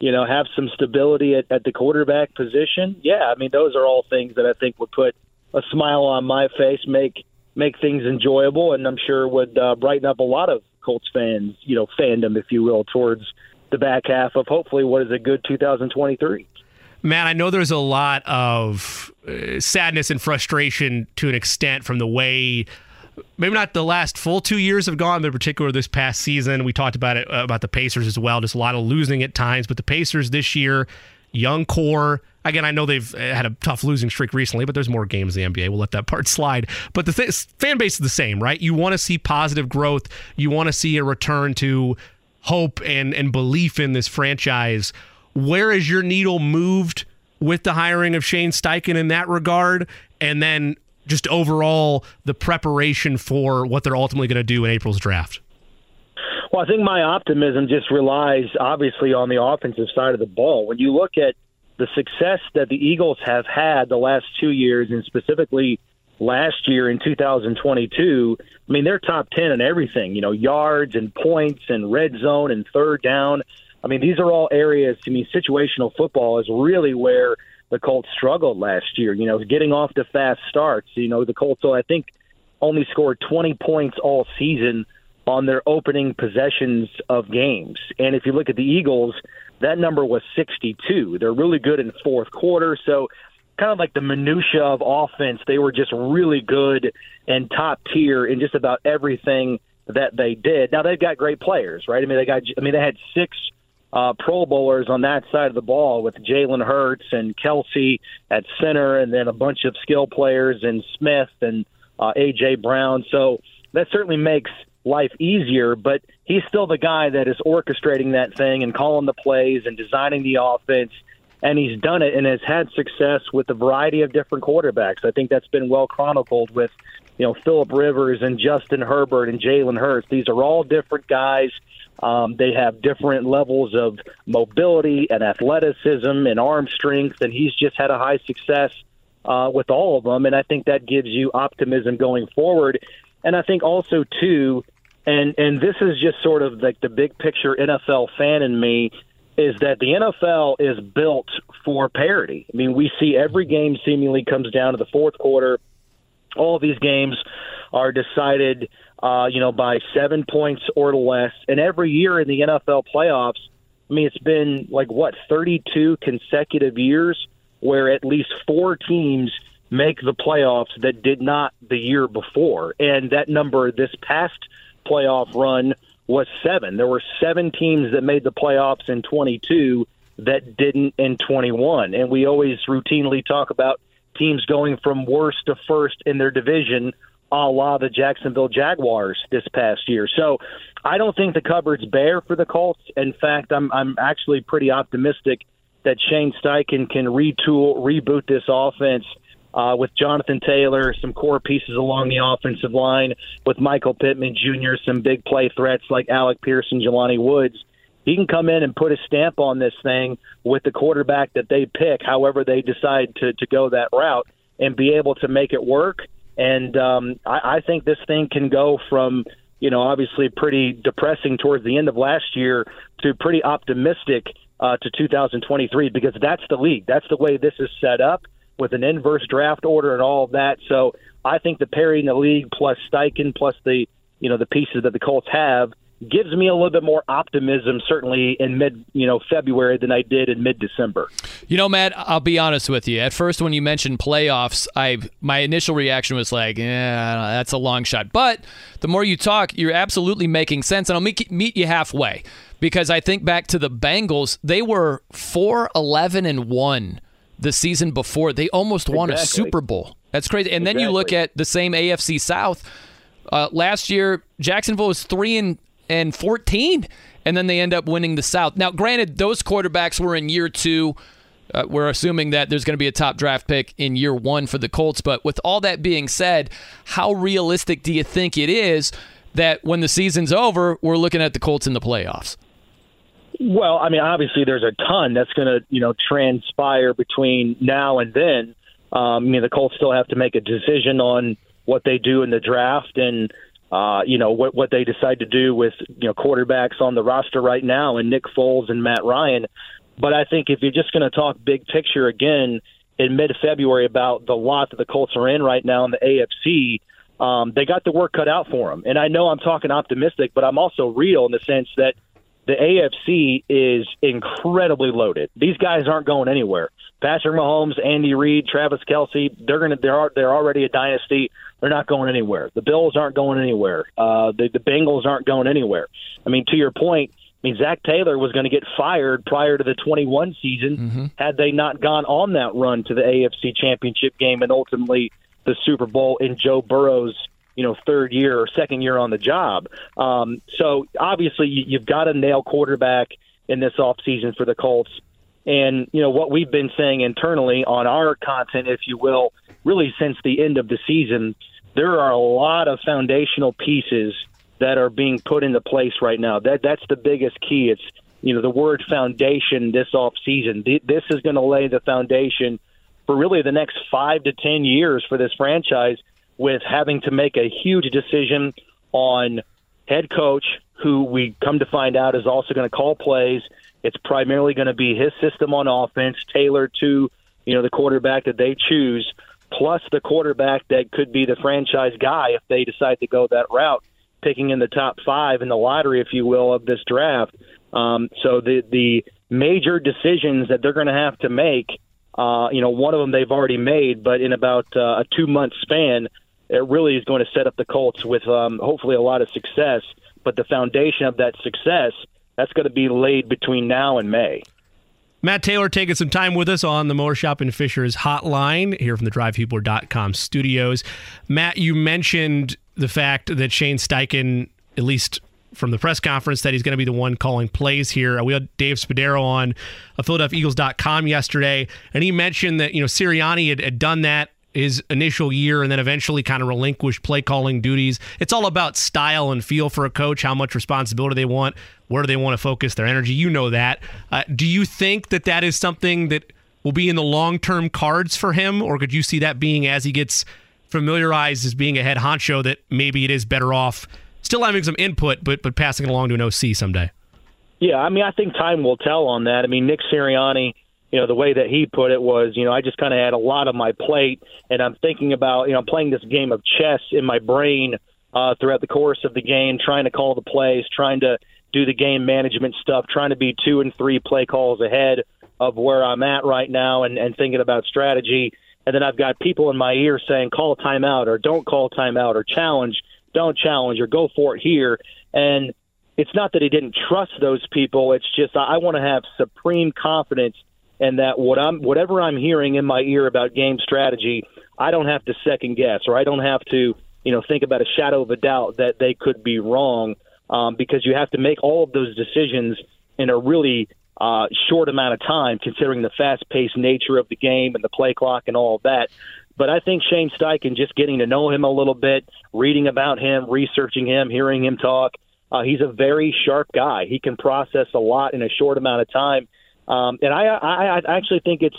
you know, have some stability at, at the quarterback position. Yeah, I mean, those are all things that I think would put a smile on my face, make make things enjoyable, and I'm sure would uh, brighten up a lot of Colts fans, you know, fandom, if you will, towards the back half of hopefully what is a good 2023. Man, I know there's a lot of uh, sadness and frustration to an extent from the way maybe not the last full two years have gone, but in particular this past season. We talked about it uh, about the Pacers as well. Just a lot of losing at times, but the Pacers this year, young core. Again, I know they've uh, had a tough losing streak recently, but there's more games in the NBA. We'll let that part [laughs] slide. But the th- fan base is the same, right? You want to see positive growth. You want to see a return to hope and and belief in this franchise where is your needle moved with the hiring of Shane Steichen in that regard? And then just overall the preparation for what they're ultimately going to do in April's draft? Well, I think my optimism just relies obviously on the offensive side of the ball. When you look at the success that the Eagles have had the last two years, and specifically last year in 2022, I mean, they're top 10 in everything, you know, yards and points and red zone and third down. I mean, these are all areas. I mean, situational football is really where the Colts struggled last year. You know, getting off to fast starts. You know, the Colts, I think, only scored 20 points all season on their opening possessions of games. And if you look at the Eagles, that number was 62. They're really good in fourth quarter. So, kind of like the minutia of offense, they were just really good and top tier in just about everything that they did. Now they've got great players, right? I mean, they got. I mean, they had six uh, Pro Bowlers on that side of the ball with Jalen Hurts and Kelce at center, and then a bunch of skill players and Smith and uh, AJ Brown. So that certainly makes life easier. But he's still the guy that is orchestrating that thing and calling the plays and designing the offense. And he's done it and has had success with a variety of different quarterbacks. I think that's been well chronicled with, you know, Philip Rivers and Justin Herbert and Jalen Hurts. These are all different guys. Um, they have different levels of mobility and athleticism and arm strength, and he's just had a high success uh, with all of them. And I think that gives you optimism going forward. And I think also too, and and this is just sort of like the big picture NFL fan in me is that the NFL is built for parity. I mean, we see every game seemingly comes down to the fourth quarter. All these games are decided, uh, you know, by seven points or less. And every year in the NFL playoffs, I mean, it's been like what 32 consecutive years where at least four teams make the playoffs that did not the year before. And that number this past playoff run was seven. There were seven teams that made the playoffs in 22 that didn't in 21. And we always routinely talk about teams going from worst to first in their division, a la the Jacksonville Jaguars this past year. So I don't think the cupboard's bare for the Colts. In fact, I'm I'm actually pretty optimistic that Shane Steichen can retool, reboot this offense uh, with Jonathan Taylor, some core pieces along the offensive line, with Michael Pittman Jr., some big play threats like Alec Pierce and Jelani Woods. He can come in and put a stamp on this thing with the quarterback that they pick, however they decide to, to go that route, and be able to make it work. And um, I, I think this thing can go from, you know, obviously pretty depressing towards the end of last year to pretty optimistic uh, to 2023 because that's the league. That's the way this is set up with an inverse draft order and all of that. So I think the parity in the league plus Steichen plus the you know the pieces that the Colts have gives me a little bit more optimism certainly in mid you know February than I did in mid December. You know, Matt, I'll be honest with you. At first, when you mentioned playoffs, I my initial reaction was like, "Yeah, that's a long shot." But the more you talk, you're absolutely making sense, and I'll meet meet you halfway because I think back to the Bengals. They were four eleven and one the season before. They almost won a Super Bowl. That's crazy. And then you look at the same AFC South. Uh, last year, Jacksonville was three and and fourteen, and then they end up winning the South. Now, granted, those quarterbacks were in year two. Uh, we're assuming that there's going to be a top draft pick in year one for the Colts. But with all that being said, how realistic do you think it is that when the season's over, we're looking at the Colts in the playoffs? Well, I mean, obviously, there's a ton that's going to you know transpire between now and then. Um, I mean, the Colts still have to make a decision on what they do in the draft and uh, you know what what they decide to do with you know quarterbacks on the roster right now and Nick Foles and Matt Ryan. But I think if you're just going to talk big picture again in mid February about the lot that the Colts are in right now in the AFC, um, they got the work cut out for them. And I know I'm talking optimistic, but I'm also real in the sense that the AFC is incredibly loaded. These guys aren't going anywhere. Patrick Mahomes, Andy Reid, Travis Kelce, they're gonna they're they're already a dynasty. They're not going anywhere. The Bills aren't going anywhere. Uh, the the Bengals aren't going anywhere. I mean, to your point, I mean Zac Taylor was going to get fired prior to the 21 season mm-hmm. had they not gone on that run to the AFC Championship game and ultimately the Super Bowl in Joe Burrow's you know third year or second year on the job. Um, so obviously you, you've got to nail quarterback in this offseason for the Colts. And you know what we've been saying internally on our content, if you will, really since the end of the season, there are a lot of foundational pieces that are being put into place right now. That that's the biggest key. It's you know the word foundation this off season. This is going to lay the foundation for really the next five to ten years for this franchise with having to make a huge decision on head coach, who we come to find out is also going to call plays. It's primarily going to be his system on offense, tailored to you know the quarterback that they choose, plus the quarterback that could be the franchise guy if they decide to go that route, picking in the top five in the lottery, if you will, of this draft. Um, so the the major decisions that they're going to have to make, uh, you know, one of them they've already made, but in about uh, a two month span, it really is going to set up the Colts with um, hopefully a lot of success. But the foundation of that success that's going to be laid between now and May. Matt Taylor taking some time with us on the Mower Shop and Fishers hotline here from the DriveHubler.com studios. Matt, you mentioned the fact that Shane Steichen, at least from the press conference, that he's going to be the one calling plays here. Uh, we had Dave Spadaro on uh, PhiladelphiaEagles.com yesterday, and he mentioned that, you know, Sirianni had, had done that his initial year and then eventually kind of relinquished play calling duties. It's all about style and feel for a coach, how much responsibility they want, where do they want to focus their energy. You know that. Uh, do you think that that is something that will be in the long term cards for him, or could you see that being as he gets familiarized as being a head honcho that maybe it is better off still having some input, but but passing it along to an OC someday? Yeah, I mean, I think time will tell on that. I mean, Nick Sirianni you know, the way that he put it was, you know, I just kind of had a lot on my plate, and I'm thinking about, you know, I'm playing this game of chess in my brain uh, throughout the course of the game, trying to call the plays, trying to do the game management stuff, trying to be two and three play calls ahead of where I'm at right now, and, and thinking about strategy. And then I've got people in my ear saying, call timeout, or don't call timeout, or challenge, don't challenge, or go for it here. And it's not that he didn't trust those people. It's just I want to have supreme confidence – and that what I'm whatever I'm hearing in my ear about game strategy, I don't have to second guess or I don't have to you know think about a shadow of a doubt that they could be wrong um, because you have to make all of those decisions in a really uh, short amount of time, considering the fast-paced nature of the game and the play clock and all of that. But I think Shane Steichen, just getting to know him a little bit, reading about him, researching him, hearing him talk, uh, he's a very sharp guy. He can process a lot in a short amount of time um, and I, I, I actually think it's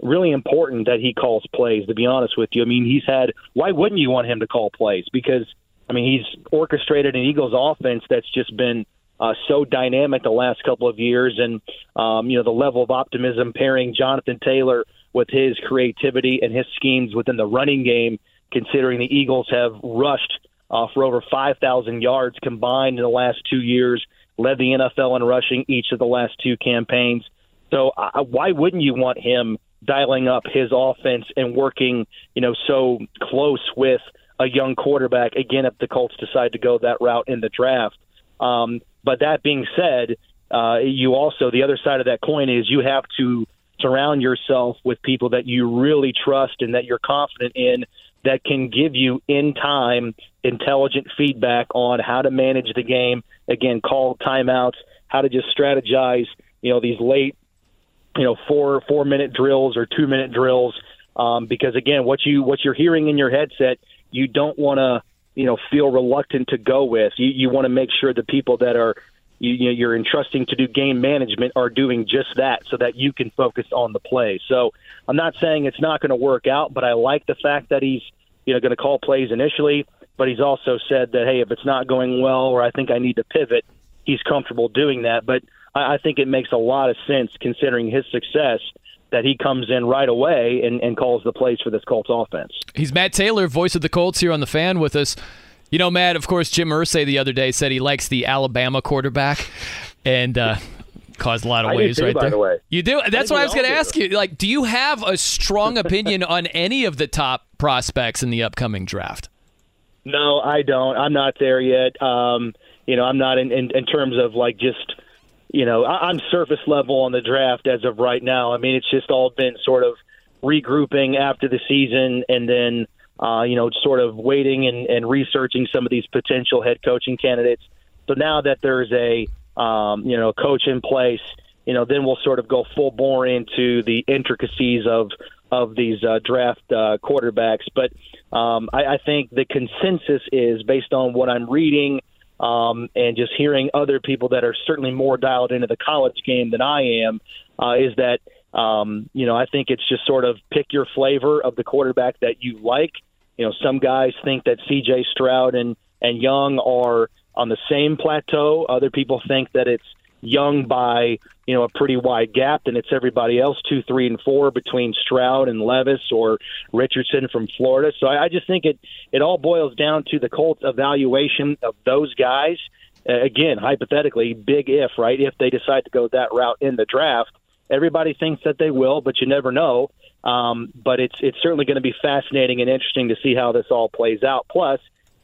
really important that he calls plays. To be honest with you, I mean, he's had. Why wouldn't you want him to call plays? Because I mean, he's orchestrated an Eagles offense that's just been uh, so dynamic the last couple of years, and um, you know the level of optimism pairing Jonathan Taylor with his creativity and his schemes within the running game. Considering the Eagles have rushed uh, for over 5,000 yards combined in the last two years, led the NFL in rushing each of the last two campaigns. So why wouldn't you want him dialing up his offense and working, you know, so close with a young quarterback again if the Colts decide to go that route in the draft? Um, but that being said, uh, you also the other side of that coin is you have to surround yourself with people that you really trust and that you're confident in that can give you in time intelligent feedback on how to manage the game again call timeouts how to just strategize you know these late you know four four minute drills or two minute drills. Um, because again what you what you're hearing in your headset you don't want to you know feel reluctant to go with. You you want to make sure the people that are you, know, you're entrusting to do game management are doing just that so that you can focus on the play. So I'm not saying it's not going to work out but I like the fact that he's you know going to call plays initially. But he's also said that hey if it's not going well or I think I need to pivot he's comfortable doing that. But I, I think it makes a lot of sense considering his success that he comes in right away and, and calls the plays for this Colts offense. He's Matt Taylor, voice of the Colts here on the fan with us. You know, Matt, of course, Jim Irsay the other day said he likes the Alabama quarterback and uh, caused a lot of waves too, right by there. The way. You do? That's what I was going to ask you. Like, do you have a strong opinion on any of the top prospects in the upcoming draft? No, I don't. I'm not there yet. Um, you know, I'm not in, in, in terms of like just – you know, I'm surface level on the draft as of right now. I mean, it's just all been sort of regrouping after the season and then, uh, you know, sort of waiting and, and researching some of these potential head coaching candidates. So now that there's a, um, you know, coach in place, you know, then we'll sort of go full bore into the intricacies of of these uh, draft uh, quarterbacks. But um, I, I think the consensus is based on what I'm reading um, and just hearing other people that are certainly more dialed into the college game than I am, uh, is that um, you know I think it's just sort of pick your flavor of the quarterback that you like. You know, some guys think that C.J. Stroud and and Young are on the same plateau. Other people think that it's Young by you know a pretty wide gap, and it's everybody else two, three, and four between Stroud and Levis or Richardson from Florida. So I, I just think it it all boils down to the Colts' evaluation of those guys. Uh, again, hypothetically, big if right if they decide to go that route in the draft. Everybody thinks that they will, but you never know. Um, but it's it's certainly going to be fascinating and interesting to see how this all plays out. Plus,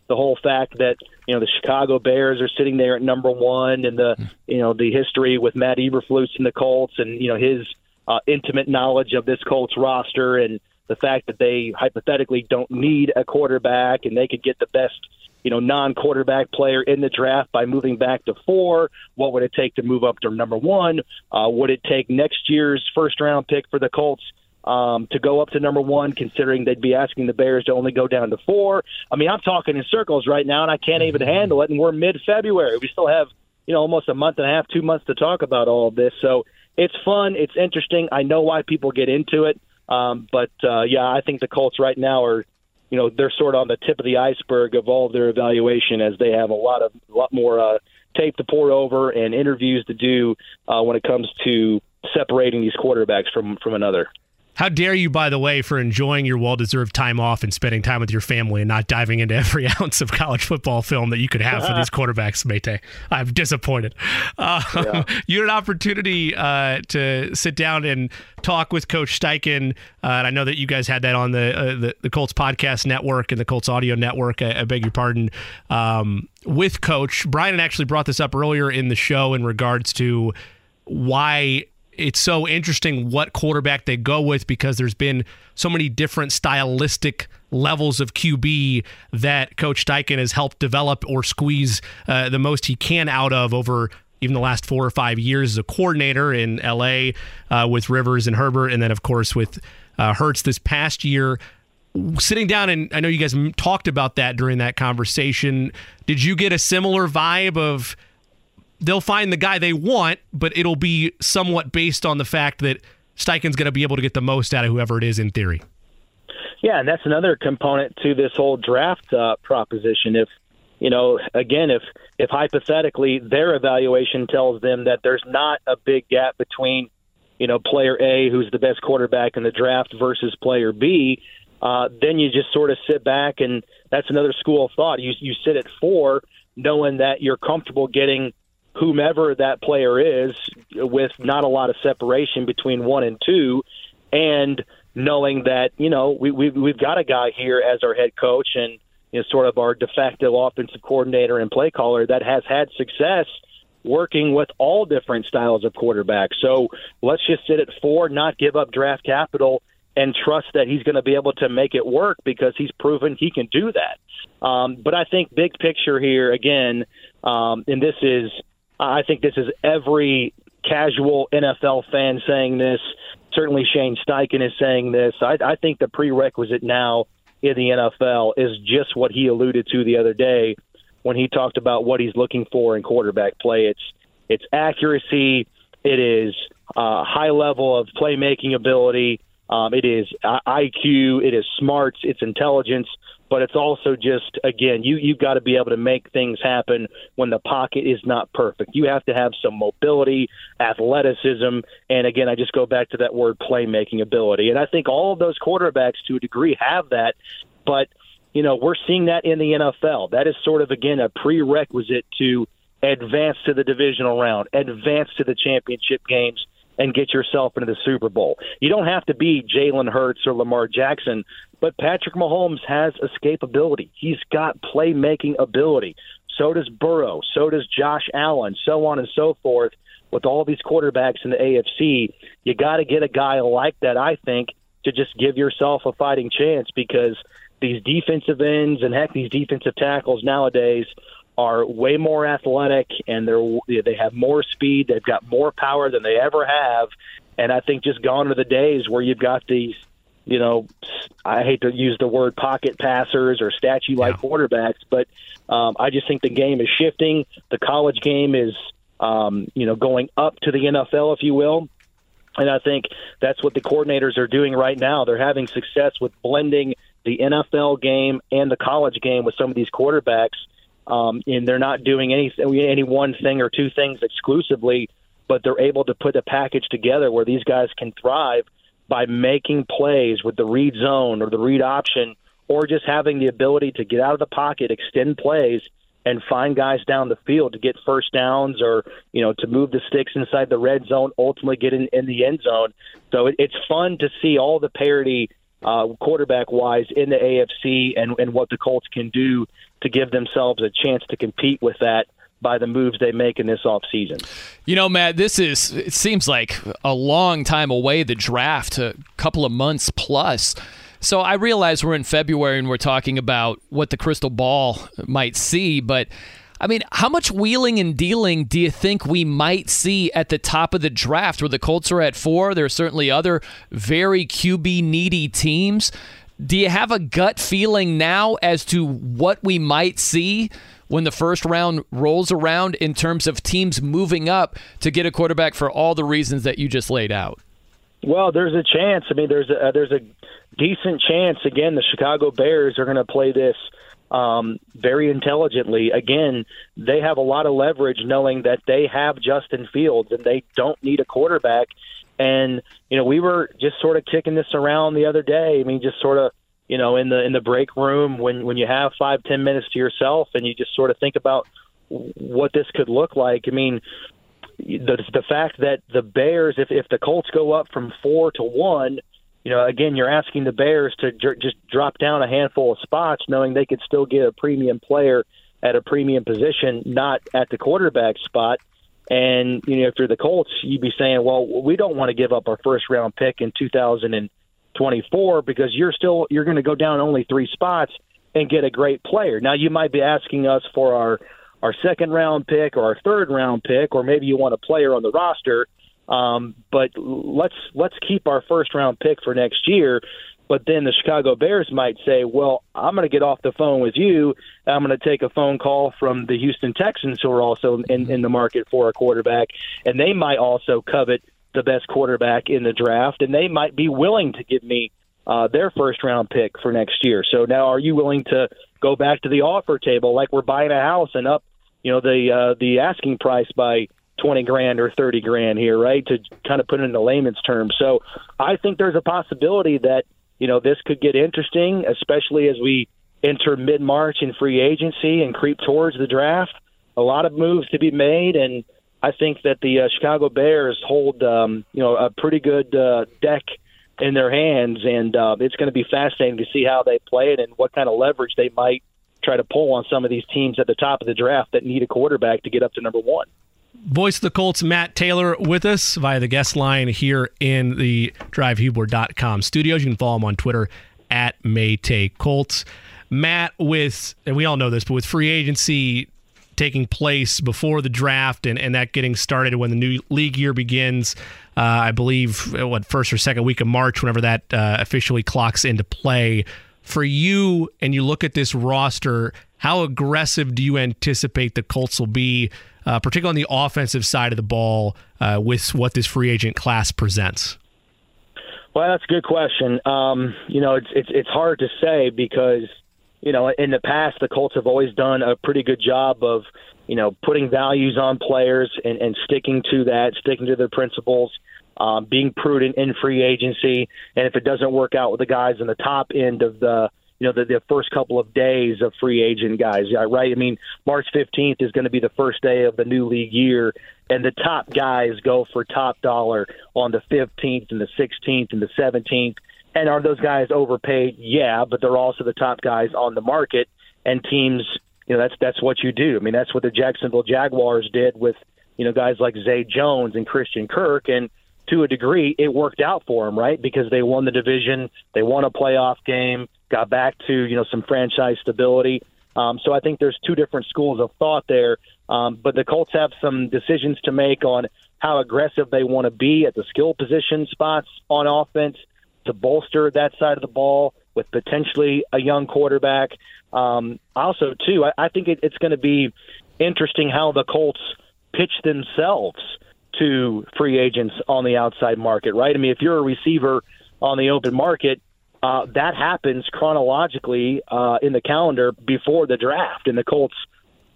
the whole fact that you know the Chicago Bears are sitting there at number one, and the you know the history with Matt Eberflus and the Colts, and you know his uh, intimate knowledge of this Colts roster, and the fact that they hypothetically don't need a quarterback, and they could get the best you know non-quarterback player in the draft by moving back to four. What would it take to move up to number one? Uh, would it take next year's first-round pick for the Colts? Um, to go up to number one, considering they'd be asking the Bears to only go down to four. I mean, I'm talking in circles right now, and I can't even handle it. And we're mid February. We still have, you know, almost a month and a half, two months to talk about all of this. So it's fun. It's interesting. I know why people get into it. Um, but uh, yeah, I think the Colts right now are, you know, they're sort of on the tip of the iceberg of all of their evaluation as they have a lot of, a lot more uh, tape to pour over and interviews to do uh, when it comes to separating these quarterbacks from from another. How dare you, by the way, for enjoying your well deserved time off and spending time with your family and not diving into every [laughs] ounce of college football film that you could have for these [laughs] quarterbacks, Mate? I'm disappointed. Uh, yeah. [laughs] You had an opportunity uh, to sit down and talk with Coach Steichen. Uh, and I know that you guys had that on the, uh, the, the, Colts Podcast Network and the Colts Audio Network. I, I beg your pardon. Um, with Coach. Brian actually brought this up earlier in the show in regards to why it's so interesting what quarterback they go with because there's been so many different stylistic levels of QB that Coach Steichen has helped develop or squeeze uh, the most he can out of over even the last four or five years as a coordinator in LA uh, with Rivers and Herbert, and then of course with uh, Hurts this past year. Sitting down, and I know you guys talked about that during that conversation. Did you get a similar vibe of? They'll find the guy they want, but it'll be somewhat based on the fact that Steichen's going to be able to get the most out of whoever it is in theory. Yeah, and that's another component to this whole draft uh, proposition. If you know, again, if if hypothetically their evaluation tells them that there's not a big gap between, you know, player A, who's the best quarterback in the draft, versus player B, uh, then you just sort of sit back and that's another school of thought. You you sit at four, knowing that you're comfortable getting whomever that player is with not a lot of separation between one and two and knowing that you know we, we've we've got a guy here as our head coach and you know, sort of our de facto offensive coordinator and play caller that has had success working with all different styles of quarterbacks. So let's just sit at four, not give up draft capital, and trust that he's going to be able to make it work because he's proven he can do that. Um, but I think big picture here again, um, and this is I think this is every casual NFL fan saying this. Certainly, Shane Steichen is saying this. I, I think the prerequisite now in the NFL is just what he alluded to the other day when he talked about what he's looking for in quarterback play. It's it's accuracy. It is uh, high level of playmaking ability. Um, it is IQ. It is smarts. It's intelligence but it's also just again you you've got to be able to make things happen when the pocket is not perfect. You have to have some mobility, athleticism, and again I just go back to that word playmaking ability. And I think all of those quarterbacks to a degree have that, but you know, we're seeing that in the NFL. That is sort of again a prerequisite to advance to the divisional round, advance to the championship games and get yourself into the Super Bowl. You don't have to be Jalen Hurts or Lamar Jackson, but Patrick Mahomes has escapability. He's got playmaking ability. So does Burrow. So does Josh Allen. So on and so forth. With all these quarterbacks in the AFC, you got to get a guy like that. I think to just give yourself a fighting chance because these defensive ends and heck, these defensive tackles nowadays are way more athletic and they're they have more speed. They've got more power than they ever have. And I think just gone are the days where you've got these, you know, I hate to use the word pocket passers or statue like yeah. quarterbacks, but um, I just think the game is shifting. The college game is, um, you know, going up to the NFL, if you will. And I think that's what the coordinators are doing right now. They're having success with blending the NFL game and the college game with some of these quarterbacks um, and they're not doing any any one thing or two things exclusively, but they're able to put a package together where these guys can thrive by making plays with the read zone or the read option, or just having the ability to get out of the pocket, extend plays, and find guys down the field to get first downs or you know to move the sticks inside the red zone, ultimately get in, in the end zone. So it, it's fun to see all the parity uh, quarterback wise in the AFC and, and what the Colts can do to give themselves a chance to compete with that by the moves they make in this offseason. You know, Matt, this is, it seems like a long time away, the draft, a couple of months plus. So I realize we're in February and we're talking about what the crystal ball might see, but I mean, how much wheeling and dealing do you think we might see at the top of the draft where the Colts are at four? There are certainly other very QB needy teams. Do you have a gut feeling now as to what we might see when the first round rolls around in terms of teams moving up to get a quarterback for all the reasons that you just laid out? Well, there's a chance. I mean, there's a there's a decent chance. Again, the Chicago Bears are going to play this um, very intelligently. Again, they have a lot of leverage knowing that they have Justin Fields and they don't need a quarterback. And you know, we were just sort of kicking this around the other day. I mean, just sort of you know in the in the break room when when you have five ten minutes to yourself and you just sort of think about what this could look like. I mean, the the fact that the Bears, if if the Colts go up from four to one, you know, again, you're asking the Bears to j- just drop down a handful of spots, knowing they could still get a premium player at a premium position, not at the quarterback spot. And you know, if you're the Colts, you'd be saying, "Well, we don't want to give up our first round pick in 2024 because you're still you're going to go down only three spots and get a great player." Now, you might be asking us for our our second round pick or our third round pick, or maybe you want a player on the roster. Um, but let's let's keep our first round pick for next year. But then the Chicago Bears might say, "Well, I'm going to get off the phone with you. I'm going to take a phone call from the Houston Texans, who are also in, in the market for a quarterback, and they might also covet the best quarterback in the draft, and they might be willing to give me uh, their first round pick for next year. So now, are you willing to go back to the offer table like we're buying a house and up, you know, the uh, the asking price by 20 grand or 30 grand here, right? To kind of put it into layman's terms. So I think there's a possibility that, you know, this could get interesting, especially as we enter mid March in free agency and creep towards the draft. A lot of moves to be made. And I think that the uh, Chicago Bears hold, um, you know, a pretty good uh, deck in their hands. And uh, it's going to be fascinating to see how they play it and what kind of leverage they might try to pull on some of these teams at the top of the draft that need a quarterback to get up to number one voice of the Colts, Matt Taylor, with us via the guest line here in the drivehubler.com studios. You can follow him on Twitter at Maytay Colts. Matt, with, and we all know this, but with free agency taking place before the draft and, and that getting started when the new league year begins, uh, I believe, what, first or second week of March, whenever that uh, officially clocks into play. For you, and you look at this roster, how aggressive do you anticipate the Colts will be uh, particularly on the offensive side of the ball, uh, with what this free agent class presents? Well, that's a good question. Um, you know, it's, it's it's hard to say because you know in the past the Colts have always done a pretty good job of you know putting values on players and, and sticking to that, sticking to their principles. Um, being prudent in free agency, and if it doesn't work out with the guys in the top end of the you know, the, the first couple of days of free agent guys, right? I mean, March 15th is going to be the first day of the new league year, and the top guys go for top dollar on the 15th and the 16th and the 17th. And are those guys overpaid? Yeah, but they're also the top guys on the market, and teams, you know, that's that's what you do. I mean, that's what the Jacksonville Jaguars did with, you know, guys like Zay Jones and Christian Kirk, and to a degree, it worked out for them, right? Because they won the division, they won a playoff game, got back to you know some franchise stability. Um, so I think there's two different schools of thought there. Um, but the Colts have some decisions to make on how aggressive they want to be at the skill position spots on offense to bolster that side of the ball with potentially a young quarterback. Um, also, too, I, I think it, it's going to be interesting how the Colts pitch themselves to free agents on the outside market, right? I mean, if you're a receiver on the open market, uh, that happens chronologically uh, in the calendar before the draft, and the Colts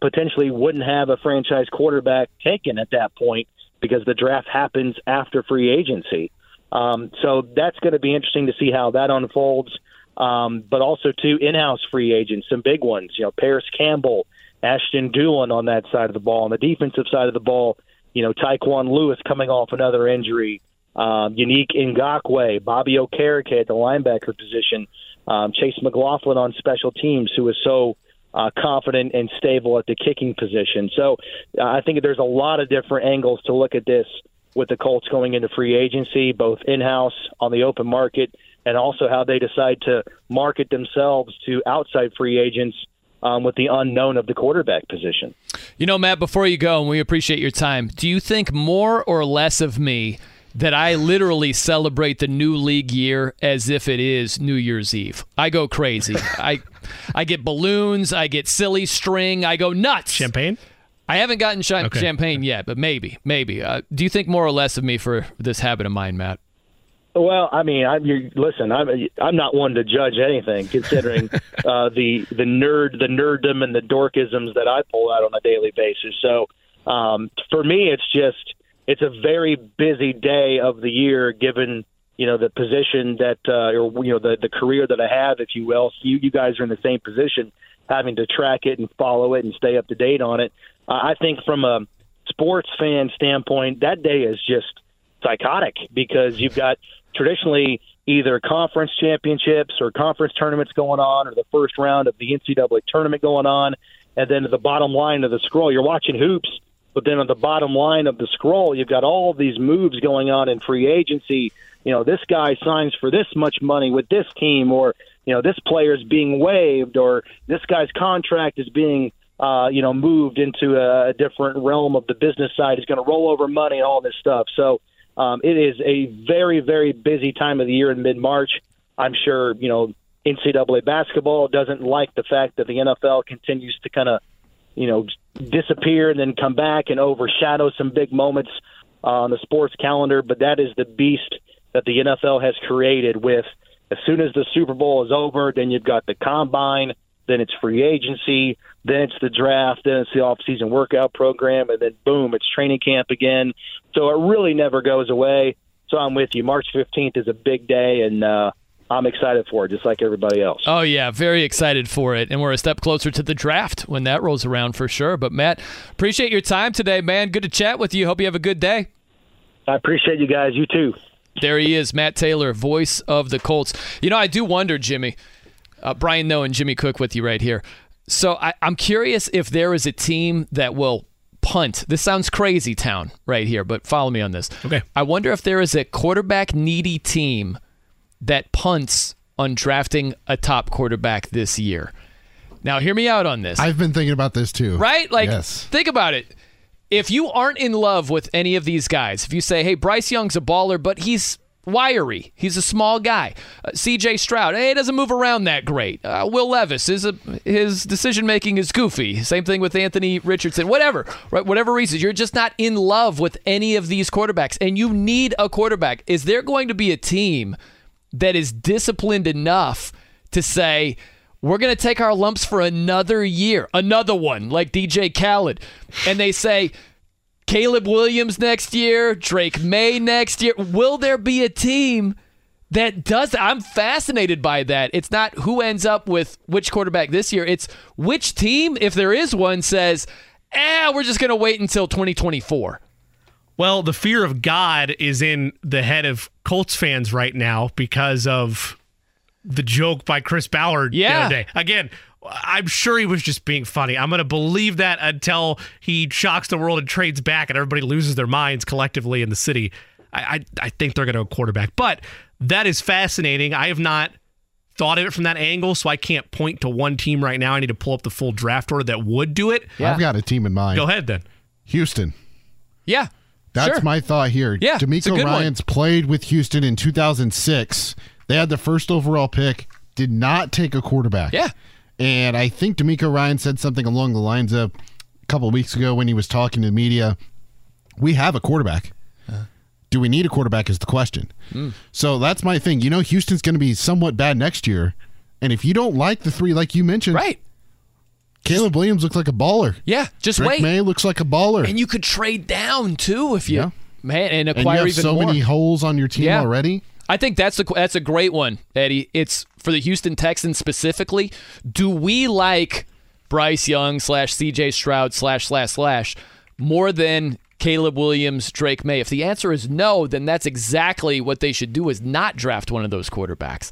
potentially wouldn't have a franchise quarterback taken at that point because the draft happens after free agency. Um, so that's going to be interesting to see how that unfolds. Um, but also, two in-house free agents, some big ones. You know, Parris Campbell, Ashton Dulin on that side of the ball. On the defensive side of the ball, you know, Tyquan Lewis coming off another injury, um, Yannick Ngakoue, Bobby Okereke at the linebacker position, um, Chase McLaughlin on special teams, who was so uh, confident and stable at the kicking position. So uh, I think there's a lot of different angles to look at this with the Colts going into free agency, both in house on the open market, and also how they decide to market themselves to outside free agents um, with the unknown of the quarterback position. You know, Matt, before you go, and we appreciate your time, do you think more or less of me that I literally celebrate the new league year as if it is New Year's Eve? I go crazy. [laughs] I I get balloons, I get silly string, I go nuts. Champagne? I haven't gotten sh- Okay. champagne yet, but maybe, maybe. Uh, do you think more or less of me for this habit of mine, Matt? Well, I mean, I'm you listen. I'm I'm not one to judge anything, considering [laughs] uh, the the nerd, the nerddom, and the dorkisms that I pull out on a daily basis. So, um, for me, it's just it's a very busy day of the year, given you know the position that uh, or you know the the career that I have, if you will. You you guys are in the same position, having to track it and follow it and stay up to date on it. Uh, I think from a sports fan standpoint, that day is just psychotic because you've got traditionally either conference championships or conference tournaments going on or the first round of the NCAA tournament going on. And then at the bottom line of the scroll, you're watching hoops, but then on the bottom line of the scroll, you've got all these moves going on in free agency. You know, this guy signs for this much money with this team, or, you know, this player is being waived, or this guy's contract is being uh, you know, moved into a different realm of the business side. He's going to roll over money and all this stuff. So um, it is a very, very busy time of the year in mid March. I'm sure, you know, NCAA basketball doesn't like the fact that the NFL continues to kind of, you know, disappear and then come back and overshadow some big moments uh, on the sports calendar. But that is the beast that the NFL has created with as soon as the Super Bowl is over, then you've got the combine, then it's free agency, then it's the draft, then it's the off-season workout program, and then boom, it's training camp again. So it really never goes away. So I'm with you. March 15th is a big day, and uh, I'm excited for it, just like everybody else. Oh yeah, very excited for it, and we're a step closer to the draft when that rolls around for sure. But Matt, appreciate your time today, man. Good to chat with you. Hope you have a good day. I appreciate you guys. You too. There he is, Matt Taylor, voice of the Colts. You know, I do wonder, Jimmy, uh, Brian Noe and Jimmy Cook with you right here. So I, I'm curious if there is a team that will punt. This sounds crazy, town, right here, but follow me on this. Okay. I wonder if there is a quarterback needy team that punts on drafting a top quarterback this year. Now, hear me out on this. I've been thinking about this too. Right? Like, yes. think about it. If you aren't in love with any of these guys, if you say, hey, Bryce Young's a baller, but he's wiry, he's a small guy. Uh, CJ Stroud, hey, he doesn't move around that great. Uh, Will Levis, is a, his decision making is goofy. Same thing with Anthony Richardson. Whatever, right? Whatever reasons, you're just not in love with any of these quarterbacks, and you need a quarterback. Is there going to be a team that is disciplined enough to say, we're going to take our lumps for another year, another one, like DJ Khaled. And they say, Caleb Williams next year, Drake Maye next year. Will there be a team that does that? I'm fascinated by that. It's not who ends up with which quarterback this year, it's which team, if there is one, says, eh, we're just going to wait until 2024. Well, the fear of God is in the head of Colts fans right now because of the joke by Chris Ballard the Yeah. other day. Again, I'm sure he was just being funny. I'm going to believe that until he shocks the world and trades back and everybody loses their minds collectively in the city. I, I, I think they're going to go quarterback. But that is fascinating. I have not thought of it from that angle, so I can't point to one team right now. I need to pull up the full draft order that would do it. I've got a team in mind. Go ahead then. Houston. Yeah. That's sure. my thought here. Yeah, it's DeMeco good one. Ryans played with Houston in 2006. They had the first overall pick, did not take a quarterback. Yeah. And I think DeMeco Ryan said something along the lines of a couple of weeks ago when he was talking to the media, we have a quarterback. Do we need a quarterback is the question. Hmm. So that's my thing. You know, Houston's going to be somewhat bad next year. And if you don't like the three, like you mentioned, right? Caleb Williams looks like a baller. Yeah, just Drake wait. May looks like a baller. And you could trade down too if you Yeah. man and And acquire you have even so more. many holes on your team Yeah. already. I think that's a that's a great one, Eddie. It's for the Houston Texans specifically. Do we like Bryce Young slash C.J. Stroud slash slash slash more than Caleb Williams, Drake Maye? If the answer is no, then that's exactly what they should do: is not draft one of those quarterbacks.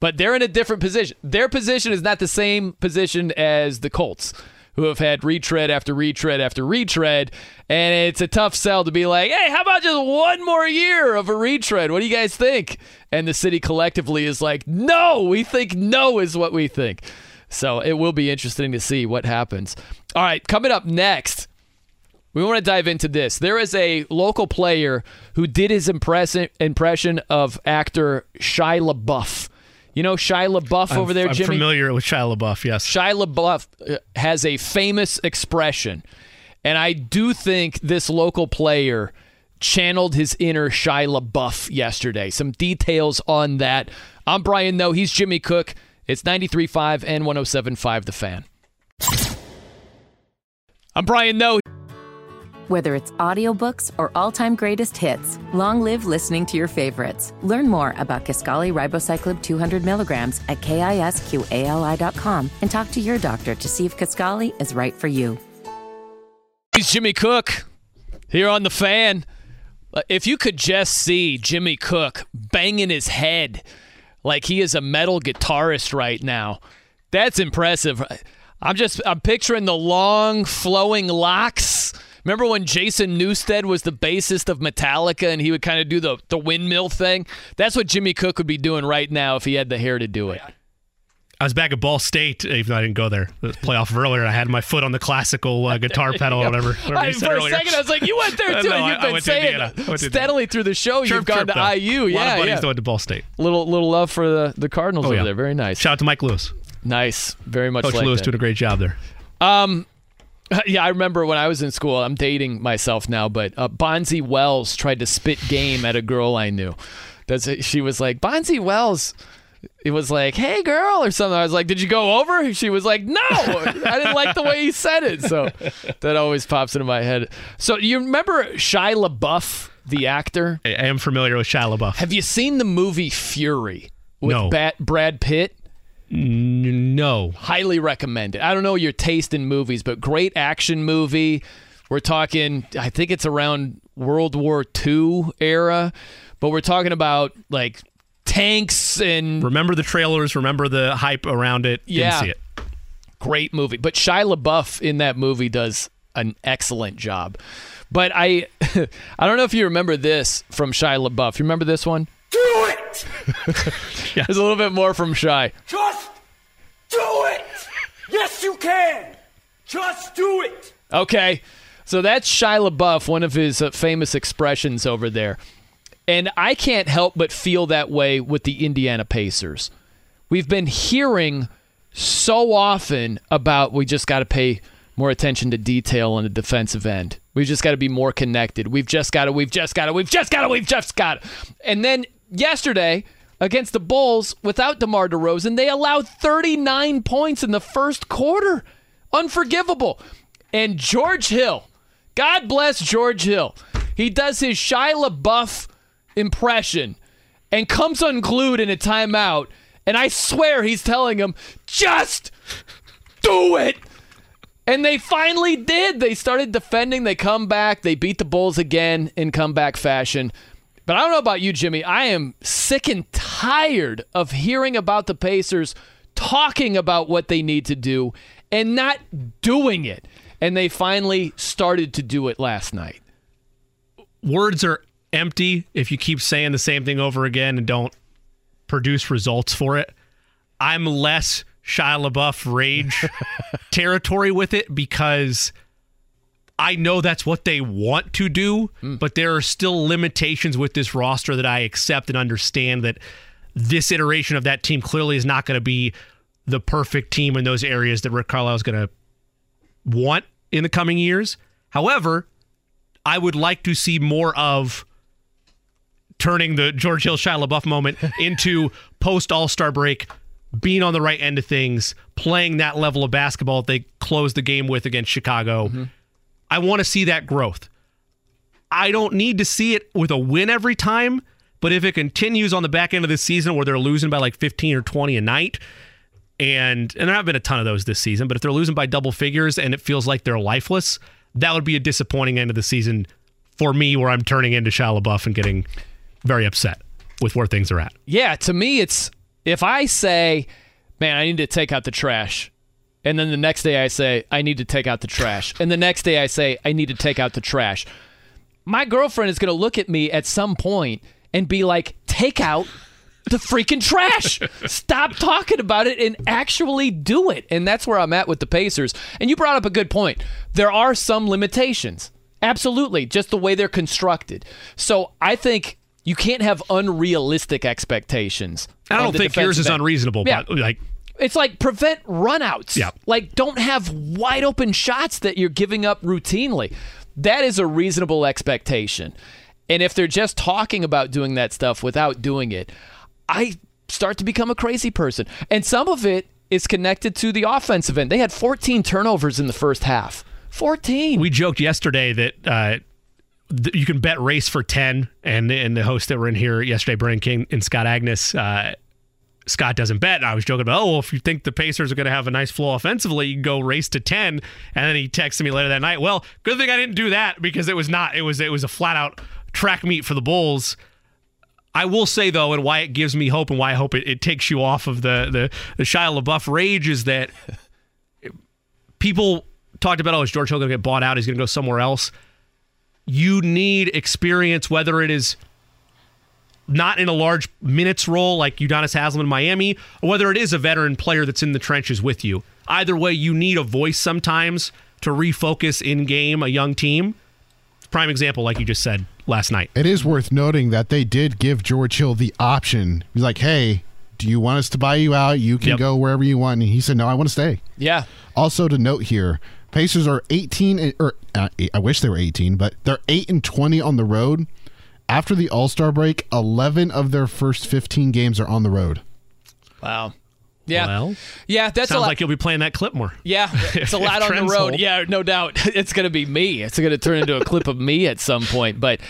but they're in a different position. Their position is not the same position as the Colts, who have had retread after retread after retread. And it's a tough sell to be like, hey, how about just one more year of a retread? What do you guys think? And the city collectively is like, no, we think no is what we think. So it will be interesting to see what happens. All right, coming up next. We want to dive into this. There is a local player who did his impression impression of actor Shia LaBeouf. You know Shia LaBeouf I'm, over there, Jimmy? I'm Jimmy? familiar with Shia LaBeouf, yes. Shia LaBeouf uh, has a famous expression, and I do think this local player channeled his inner Shia LaBeouf yesterday. Some details on that. I'm Brian Noe. He's Jimmy Cook. It's 93.5 and 107.5 The Fan. I'm Brian Noe. Whether it's audiobooks or all-time greatest hits, long live listening to your favorites. Learn more about Kisqali Ribociclib 200 milligrams at kisqali.com and talk to your doctor to see if Kisqali is right for you. He's Jimmy Cook here on The Fan. Uh, If you could just see Jimmy Cook banging his head like he is a metal guitarist right now, that's impressive. I'm just I'm picturing the long flowing locks. Remember when Jason Newsted was the bassist of Metallica and he would kind of do the, the windmill thing? That's what Jimmy Cook would be doing right now if he had the hair to do it. I was back at Ball State, even though I didn't go there. The playoff earlier, I had my foot on the classical uh, [laughs] guitar pedal or whatever. [laughs] whatever I, for said a earlier. second, I was like, "You went there [laughs] too." no, and you've I been saying. I to steadily through the show. Chirp, you've gone chirp, to though. IU. A lot yeah, of buddies yeah. that went to Ball State. Little little love for the the Cardinals Oh, over yeah. there. Very nice. Shout out to Mike Lewis. Nice. Very much Coach like Lewis that. doing a great job there. Um, [laughs] yeah, I remember when I was in school. I'm dating myself now, but uh, Bonzi Wells tried to spit game at a girl I knew. That's it. She was like, Bonzi Wells. It was like, hey girl, or something. I was like, did you go over? She was like, no, I didn't like the way he said it. So that always pops into my head. So you remember Shia LaBeouf, the actor? I I am familiar with Shia LaBeouf. Have you seen the movie Fury with No. Bat- Brad Pitt? No. Highly recommend it. I don't know your taste in movies, but great action movie. We're talking, I think it's around World War II era, but we're talking about like tanks and Remember the trailers, remember the hype around it. Didn't Yeah. see it. great movie. But Shia LaBeouf in that movie does an excellent job. But I, [laughs] I don't know if you remember this from Shia LaBeouf. You remember this one? Do it! [laughs] There's a little bit more from Shy. Just do it! Yes, you can! Just do it! Okay, so that's Shia LaBeouf, one of his uh, famous expressions over there. And I can't help but feel that way with the Indiana Pacers. We've been hearing so often about we just got to pay more attention to detail on the defensive end. We've just got to be more connected. We've just got to, we've just got to, we've just got to, we've just got to. And then yesterday against the Bulls without DeMar DeRozan, they allowed 39 points in the first quarter. Unforgivable. And George Hill, God bless George Hill. He does his Shia LaBeouf impression and comes unglued in a timeout. And I swear he's telling him, just do it. And they finally did. They started defending. They come back. They beat the Bulls again in comeback fashion. But I don't know about you, Jimmy. I am sick and tired of hearing about the Pacers talking about what they need to do and not doing it. And they finally started to do it last night. Words are empty if you keep saying the same thing over again and don't produce results for it. I'm less Shia LaBeouf rage [laughs] territory with it because I know that's what they want to do, hmm. but there are still limitations with this roster that I accept and understand that this iteration of that team clearly is not going to be the perfect team in those areas that Rick Carlisle is going to want in the coming years. However, I would like to see more of turning the George Hill Shia LaBeouf moment [laughs] into post All Star break, being on the right end of things, playing that level of basketball that they closed the game with against Chicago. Mm-hmm. I want to see that growth. I don't need to see it with a win every time, but if it continues on the back end of the season where they're losing by like 15 or 20 a night, and and there have been a ton of those this season, but if they're losing by double figures and it feels like they're lifeless, that would be a disappointing end of the season for me where I'm turning into Shia LaBeouf and getting very upset with where things are at. Yeah, to me it's If I say, man, I need to take out the trash, and then the next day I say, I need to take out the trash, and the next day I say, I need to take out the trash, my girlfriend is going to look at me at some point and be like, take out the freaking trash. Stop talking about it and actually do it. And that's where I'm at with the Pacers. And you brought up a good point. There are some limitations. Absolutely, just the way they're constructed. So I think you can't have unrealistic expectations. I don't think yours is end. unreasonable, Yeah. but like It's like prevent runouts. Yeah. Like don't have wide open shots that you're giving up routinely. That is a reasonable expectation. And if they're just talking about doing that stuff without doing it, I start to become a crazy person. And some of it is connected to the offensive end. They had 14 turnovers in the first half. 14. we joked yesterday that uh, th- you can bet race for 10 and and the hosts that were in here yesterday Brian King and Scott Agnes uh, Scott doesn't bet. I was joking about, oh, well, if you think the Pacers are going to have a nice flow offensively, you can go race to 10. And then he texted me later that night, well, good thing I didn't do that because it was not. It was it was a flat out track meet for the Bulls. I will say though, and why it gives me hope, and why I hope it, it takes you off of the the the Shia LaBeouf rage is that [laughs] people talked about, oh, is George Hill going to get bought out? He's going to go somewhere else. You need experience, whether it is not in a large minutes role like Udonis Haslem in Miami, or whether it is a veteran player that's in the trenches with you. Either way, you need a voice sometimes to refocus in game a young team. Prime example, like you just said last night. It is worth noting that they did give George Hill the option. He's like, hey, do you want us to buy you out? You can Yep. go wherever you want. And he said, no, I want to stay. Yeah. Also to note here, Pacers are 18 or uh, I wish they were 18, but they're 8 and 20 on the road. After the All-Star break, 11 of their first 15 games are on the road. Wow. Yeah. Well, yeah, that's a sounds lot. like you'll be playing that clip more. Yeah, it's a [laughs] lot on the road. hold. Yeah, no doubt. [laughs] It's going to be me. It's going to turn into a clip of me at some point. But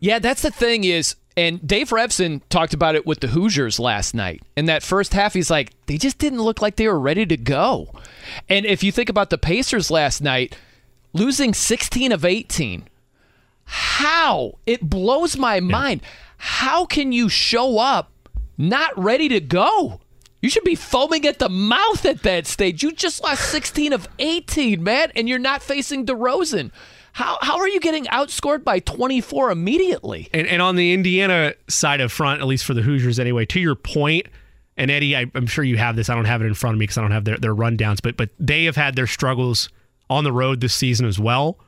yeah, that's the thing is, and Dave Revsine talked about it with the Hoosiers last night. In that first half, he's like, they just didn't look like they were ready to go. And if you think about the Pacers last night, losing 16 of 18, how? It blows my mind. How can you show up not ready to go? You should be foaming at the mouth at that stage. You just lost [sighs] 16 of 18, man, and you're not facing DeRozan. How, how are you getting outscored by 24 immediately? And, and on the Indiana side of front, at least for the Hoosiers anyway, to your point, and Eddie, I, I'm sure you have this. I don't have it in front of me because I don't have their, their rundowns, but but they have had their struggles on the road this season as well.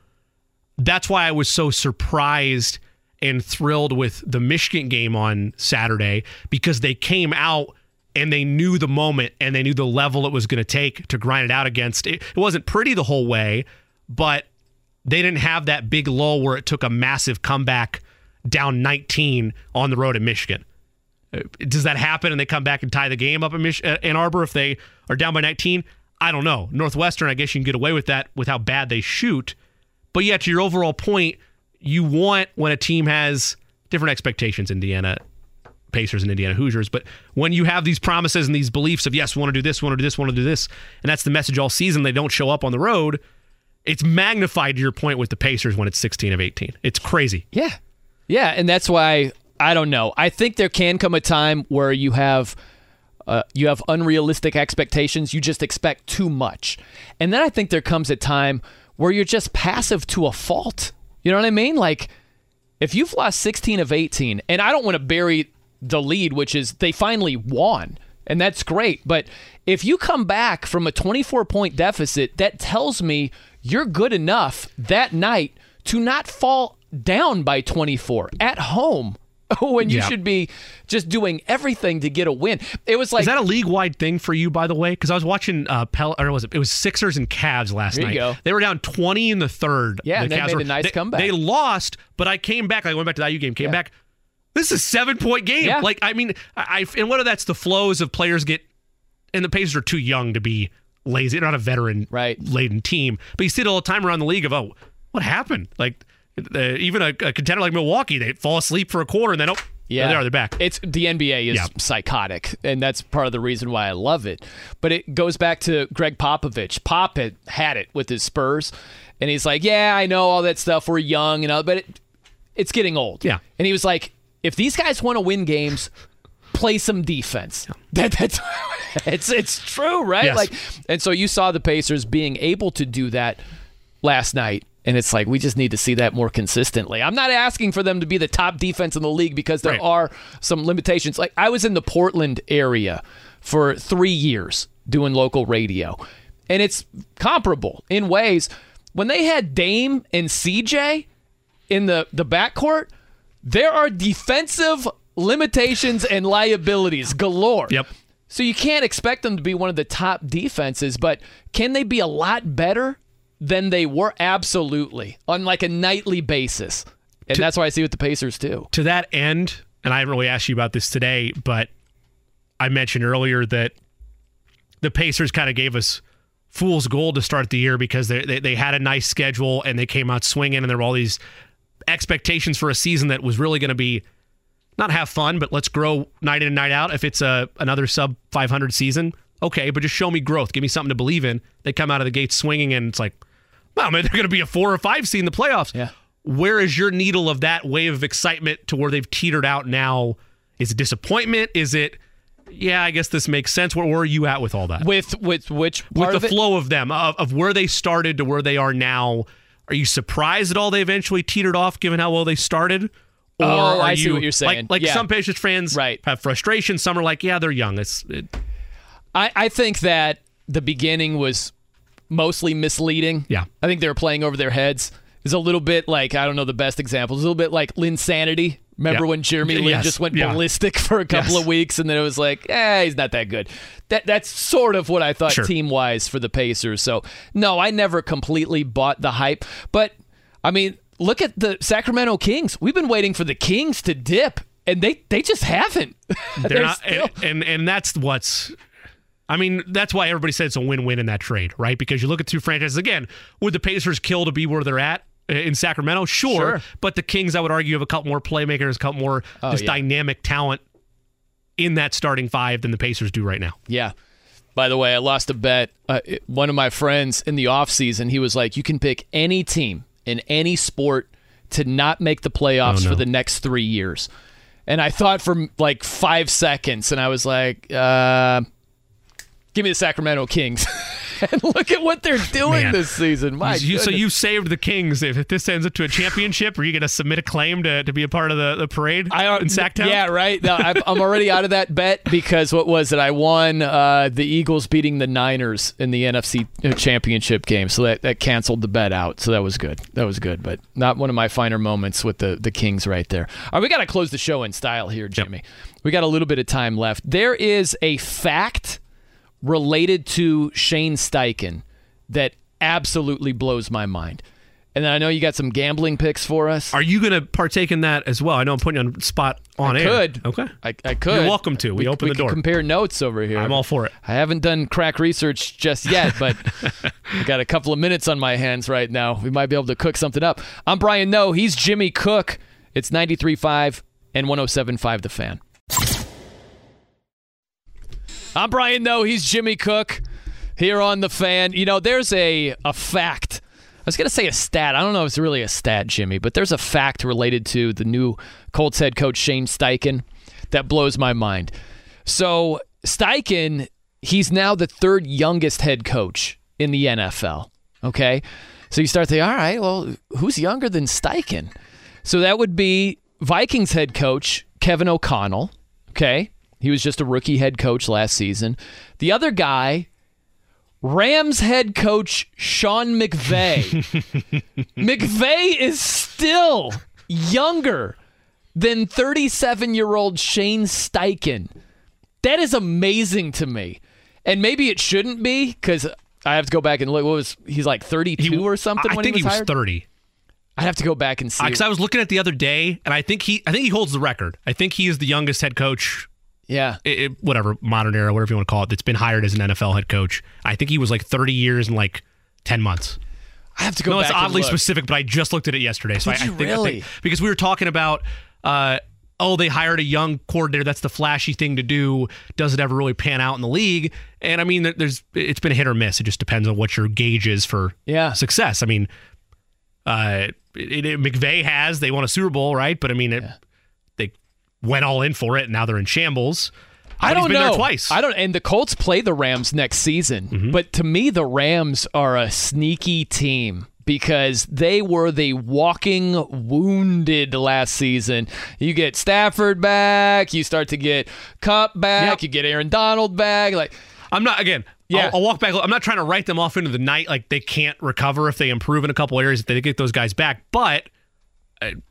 That's why I was so surprised and thrilled with the Michigan game on Saturday because they came out and they knew the moment and they knew the level it was going to take to grind it out against. It, it wasn't pretty the whole way, but they didn't have that big lull where it took a massive comeback down 19 on the road at Michigan. Uh, Does that happen and they come back and tie the game up in Mich- uh, Ann Arbor if they are down by 19? I don't know. Northwestern, I guess you can get away with that with how bad they shoot. But yeah, to your overall point, you want when a team has different expectations, Indiana Pacers and Indiana Hoosiers, but when you have these promises and these beliefs of yes, we want to do this, we want to do this, we want to do this, and that's the message all season, they don't show up on the road. It's magnified to your point with the Pacers when it's 16 of 18. It's crazy. Yeah. Yeah, and that's why I don't know. I think there can come a time where you have uh, you have unrealistic expectations. You just expect too much, and then I think there comes a time where you're just passive to a fault. You know what I mean? Like if you've lost 16 of 18, and I don't want to bury the lead, which is they finally won, and that's great. But if you come back from a 24 point deficit, that tells me you're good enough that night to not fall down by 24 at home [laughs] when you Yeah. should be just doing everything to get a win. It was like Is that a league wide thing for you, by the way? Because I was watching uh, Pel, or was it? It was Sixers and Cavs last There you night. go. They were down twenty in the third. Yeah, the they Cavs made were- a nice they, comeback. They lost, but I came back. I went back to the IU game. Came Yeah. back. This is a seven point game. Yeah. Like I mean, I, I and whether that's the flows of players get, and the Pacers are too young to be lazy. They're not a veteran Right. laden team, but you see it all the time around the league of oh, what happened? Like Uh, even a, a contender like Milwaukee, they fall asleep for a quarter and then oh, Yeah, there they are. They're back. It's the NBA is Yeah. psychotic, and that's part of the reason why I love it. But it goes back to Gregg Popovich. Pop had had it with his Spurs, and he's like, "Yeah, I know all that stuff. We're young and all, but it, it's getting old." Yeah. and he was like, "If these guys want to win games." play some defense. [laughs] That that's it's it's true, right? Yes. Like, and so you saw the Pacers being able to do that last night. And it's like we just need to see that more consistently. I'm not asking for them to be the top defense in the league because there Right. are some limitations. Like I was in the Portland area for three years doing local radio, and it's comparable in ways. When they had Dame and CJ in the the backcourt, there are defensive limitations and liabilities galore. Yep. So you can't expect them to be one of the top defenses, but can they be a lot better than they were? Absolutely, on like a nightly basis, and that's why I see with the Pacers too. to that end, and I haven't really asked you about this today, but I mentioned earlier that the Pacers kind of gave us fool's gold to start the year because they, they they had a nice schedule and they came out swinging, and there were all these expectations for a season that was really going to be not have fun, but let's grow night in and night out. If it's a another sub 500 season, okay, but just show me growth, give me something to believe in. They come out of the gate swinging, and it's like, well, man, they're going to be a four or five seed in the playoffs. Yeah. Where is your needle of that wave of excitement to where they've teetered out now? Is it disappointment? Is it, yeah, I guess this makes sense. Where, where are you at with all that? With with which with the of it? flow of them, of, of where they started to where they are now. Are you surprised at all they eventually teetered off given how well they started? Or Oh, are I see you, what you're saying. Like, like Yeah. some Pacers fans Right. have frustration. Some are like, yeah, they're young. It's it, I, I think that the beginning was mostly misleading. Yeah. I think they were playing over their heads. It's a little bit like I don't know the best example. It's a little bit like Linsanity. Remember Yeah. when Jeremy Lin Yes. just went Yeah. ballistic [laughs] for a couple Yes. of weeks, and then it was like, eh, he's not that good. That that's sort of what I thought Sure. team wise for the Pacers. So no, I never completely bought the hype, but I mean, look at the Sacramento Kings. We've been waiting for the Kings to dip, and they they just haven't. [laughs] they're, not, still- and, and and that's what's. I mean, that's why everybody said it's a win-win in that trade, right? Because you look at two franchises again. Would the Pacers kill to be where they're at uh, in Sacramento? Sure, Sure. but the Kings, I would argue, have a couple more playmakers, a couple more Oh, just yeah. dynamic talent in that starting five than the Pacers do right now. Yeah. By the way, I lost a bet. Uh, one of my friends in the offseason, he was like, you can pick any team in any sport to not make the playoffs Oh, no. for the next three years. And I thought for like five seconds, and I was like, uh, give me the Sacramento Kings. [laughs] and look at what they're doing Man. this season. My You- so you saved the Kings. If, this ends up to a championship, are you going to submit a claim to, to be a part of the, the parade I, in Sacktown? Yeah, right. No, I'm, I'm already out of that bet because what was it? I won uh, the Eagles beating the Niners in the NFC Championship game, so that, that canceled the bet out. So that was good. That was good, but not one of my finer moments with the the Kings right there. All right, we got to close the show in style here, Jimmy. We got a little bit of time left. There is a fact related to Shane Steichen that absolutely blows my mind. And then I know you got some gambling picks for us. Are you going to partake in that as well? I know I'm putting you on the spot on it. I air. could. Okay. I, I could. You're welcome to. We, open the can door. compare notes over here. I'm all for it. I haven't done crack research just yet, but [laughs] I got a couple of minutes on my hands right now. We might be able to cook something up. I'm Brian Noe. He's Jimmy Cook. It's 93.5 and 107.5 The Fan. I'm Brian Noe. He's Jimmy Cook here on The Fan. You know, there's a, a fact. I was going to say a stat. I don't know if it's really a stat, Jimmy, but there's a fact related to the new Colts head coach, Shane Steichen, that blows my mind. So, Steichen, he's now the third youngest head coach in the NFL. Okay. So you start thinking, all right, well, who's younger than Steichen? So that would be Vikings head coach, Kevin O'Connell. Okay. He was just a rookie head coach last season. The other guy, Rams head coach Sean McVay. [laughs] McVay is still younger than 37 year old Shane Steichen. That is amazing to me. And maybe it shouldn't be because I have to go back and look. What was he's like 32 or something? I when think he he was, was hired? 30. I'd have to go back and see. Uh, because I was looking at the other day, and I think he, I think he holds the record. I think he is the youngest head coach, yeah. i- i- whatever modern era, whatever you want to call it, that's been hired as an NFL head coach. I think he was like 30 years and like 10 months. I have to go no, it's oddly specific, but I just looked at it yesterday. So Did I, you I think, I really? think because we were talking about, uh, oh, they hired a young coordinator. That's the flashy thing to do. Does it ever really pan out in the league? And I mean, there's it's been a hit or miss. It just depends on what your gauge is for Yeah. success. I mean, uh, it, it, McVay has they won a Super Bowl, right? But I mean, it, they went all in for it, and now they're in shambles. I But he's don't been know. there twice. I don't. And the Colts play the Rams next season, mm-hmm. but to me, the Rams are a sneaky team because they were the walking wounded last season. You get Stafford back, you start to get Kupp back, you get Aaron Donald back. Like I'm not again. Yeah. I'll, I'll walk back. I'm not trying to write them off into the night like they can't recover if they improve in a couple areas if they get those guys back. But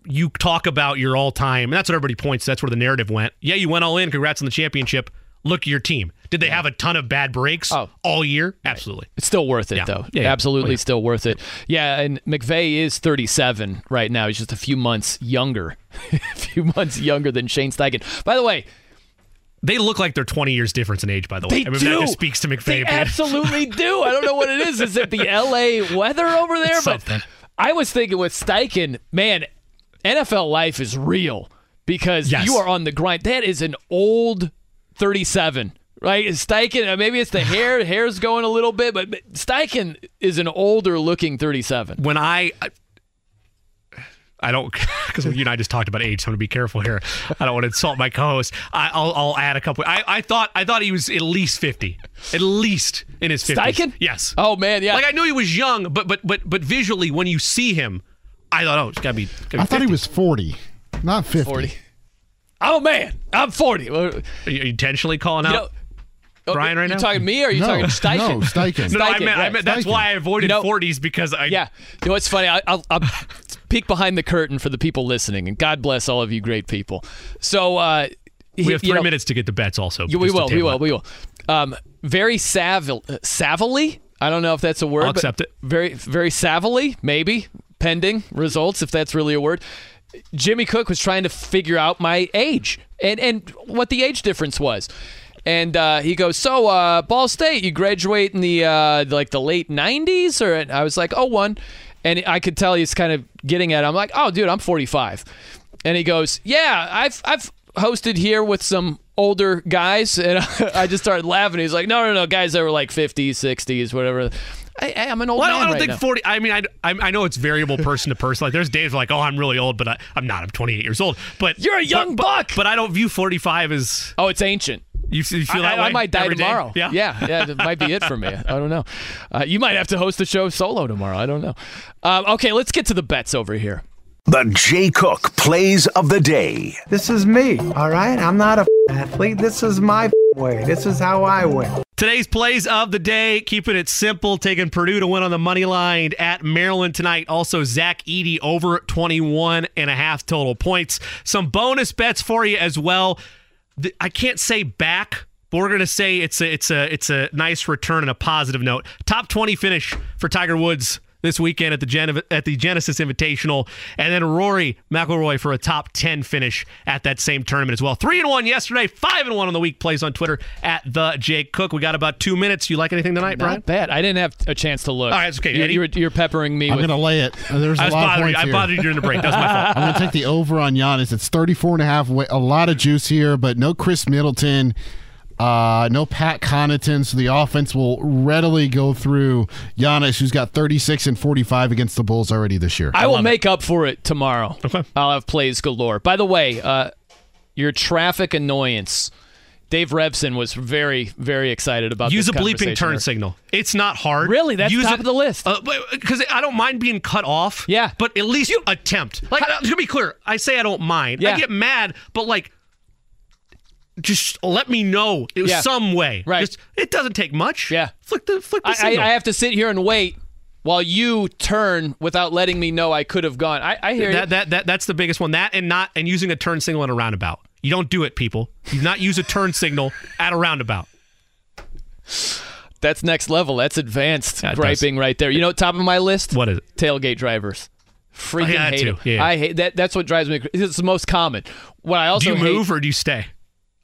you talk about your all time, and that's what everybody points. That's where the narrative went. Yeah, you went all in. Congrats on the championship. Look at your team. Did they have a ton of bad breaks oh. all year? Absolutely. It's still worth it, Yeah. though. Yeah. Absolutely Oh, yeah. still worth it. Yeah, and McVay is 37 right now. He's just a few months younger. [laughs] a few months younger than Shane Steichen. By the way, They look like they're 20 years difference in age, by the way. They I mean, do. that just speaks to McVay. They absolutely do. I don't know what it is. Is it the LA weather over [laughs] there? It's but something. I was thinking with Steichen, man, NFL life is real because Yes. you are on the grind. That is an old 37. Right, Steichen. uh, Maybe it's the [sighs] hair. Hair's going a little bit, but Steichen is an older looking 37. when I, I, don't [laughs] because you and I just talked about age, so I'm gonna be careful here. I don't want to insult my co-host. I, I'll, I'll add a couple. I, I thought I thought he was at least fifty, at least in his fifties. Steichen? Yes. Oh man, yeah. Like I knew he was young, but but but but visually, when you see him, I thought, oh, it's gotta be. Gotta be I thought he was 40, not 50. 40. Oh man, I'm 40. Are you intentionally calling You out know, oh, Brian right you now? talking me or are you No, talking Steichen? no, Steichen. No, no, I Steichen, meant, I meant that's Steichen. why I avoided You know- 40s because I. Yeah. You know what's funny? I, I'll, I'll peek behind the curtain for the people listening, and God bless all of you great people. So uh, We have you three know- minutes to get the bets. Also, Yeah, we just to will. We will. it. We will. Um, very savil, uh, savily. I don't know if that's a word. I'll but accept it. Very, very savily, maybe pending results, if that's really a word. Jimmy Cook was trying to figure out my age and and what the age difference was. And uh, he goes, so uh, Ball State, you graduate in the uh, like the late '90s, or and I was like, oh one, and I could tell he's kind of getting at. it. I'm like, oh dude, I'm 45, and he goes, yeah, I've I've hosted here with some older guys, and [laughs] I just started laughing. He's like, no, no, no, guys that were like 50s, 60s, whatever. I, I'm an old Well, I man don't, I don't right think now. 40. I mean, I, I, I know it's variable person to person. Like, there's days like, oh, I'm really old, but I, I'm not. I'm 28 years old. But You're a young but, buck. But, but I don't view 45 as. Oh, it's ancient. You, you feel I, that I way? might die every day? tomorrow. Yeah. yeah, yeah. That might be it for me. I don't know. Uh, you might have to host the show solo tomorrow. I don't know. Um, okay, let's get to the bets over here. The Jay Cook plays of the day. This is me, all right? I'm not a athlete. This is my way. This is how I win. Today's plays of the day, keeping it simple, taking Purdue to win on the money line at Maryland tonight. Also, Zach Edey over 21 and a half total points. Some bonus bets for you as well. I can't say back, but we're gonna say it's a it's a it's a nice return and a positive note. Top 20 finish for Tiger Woods this weekend at the Gen- at the Genesis Invitational, and then Rory McIlroy for a top 10 finish at that same tournament as well. Three and one yesterday, five and one on the week. Plays on Twitter at the Jake Cook. We got about two minutes. You like anything tonight, Brian? Not bad. I didn't have a chance to look. All right, it's okay. You, Eddie? you're, you're peppering me I'm with. going to lay it. There's a I was lot of bothering you. points I here. bothered you during the break. That was my fault. [laughs] I'm going to take the over on Giannis. It's 34 and a half. A lot of juice here, but no Khris Middleton. Uh, no Pat Connaughton, so the offense will readily go through Giannis, who's got 36 and 45 against the Bulls already this year. I will make up for it tomorrow. Okay. I'll have plays galore. By the way, uh, your traffic annoyance. Dave Revsine was very, very excited about Use a bleeping turn signal. It's not hard. Really? That's Use top it- of the list. Because I don't mind being cut off. Yeah. But at least you attempt. Like, uh, to be clear, I say I don't mind. Yeah. I get mad, but like, just let me know it was Yeah. some way. Right. Just, it doesn't take much. Yeah. Flick the flick the I, I, signal. I have to sit here and wait while you turn without letting me know I could have gone. I, I hear that, you. that that that's the biggest one. That and not and using a turn signal in a roundabout. You don't do it, people. You do not use a turn signal at a roundabout. That's next level. That's advanced Yeah, it griping right there. You know, top of my list. What is it? Tailgate drivers. Freaking Oh, yeah, hate them. Yeah. I hate that. That's what drives me. It's the most common. What I also do you hate, move or do you stay?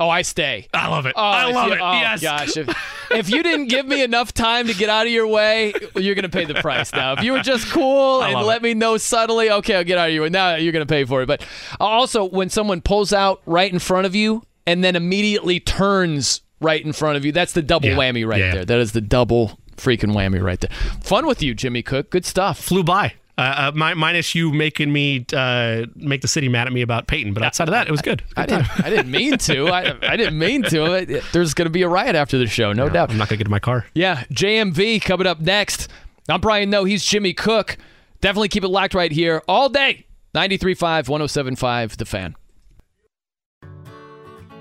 Oh, I stay. I love it. Oh, I love you- it. Oh yes. gosh, if, [laughs] if you didn't give me enough time to get out of your way, you're gonna pay the price now. If you were just cool and let it. me know subtly, okay, I'll get out of your way. Now you're gonna pay for it. But also, when someone pulls out right in front of you and then immediately turns right in front of you, that's the double Yeah. whammy right Yeah. there. That is the double freaking whammy right there. Fun with you, Jimmy Cook. Good stuff. Flew by. Uh, uh, mi- minus you making me uh, make the city mad at me about Peyton, but outside of that, it was good. I didn't. I didn't mean to. I, I didn't mean to. It- There's going to be a riot after the show, no doubt. I'm not gonna get in my car. Yeah, JMV coming up next. I'm Brian Noe. He's Jimmy Cook. Definitely keep it locked right here all day. 93.5, 107.5, The Fan.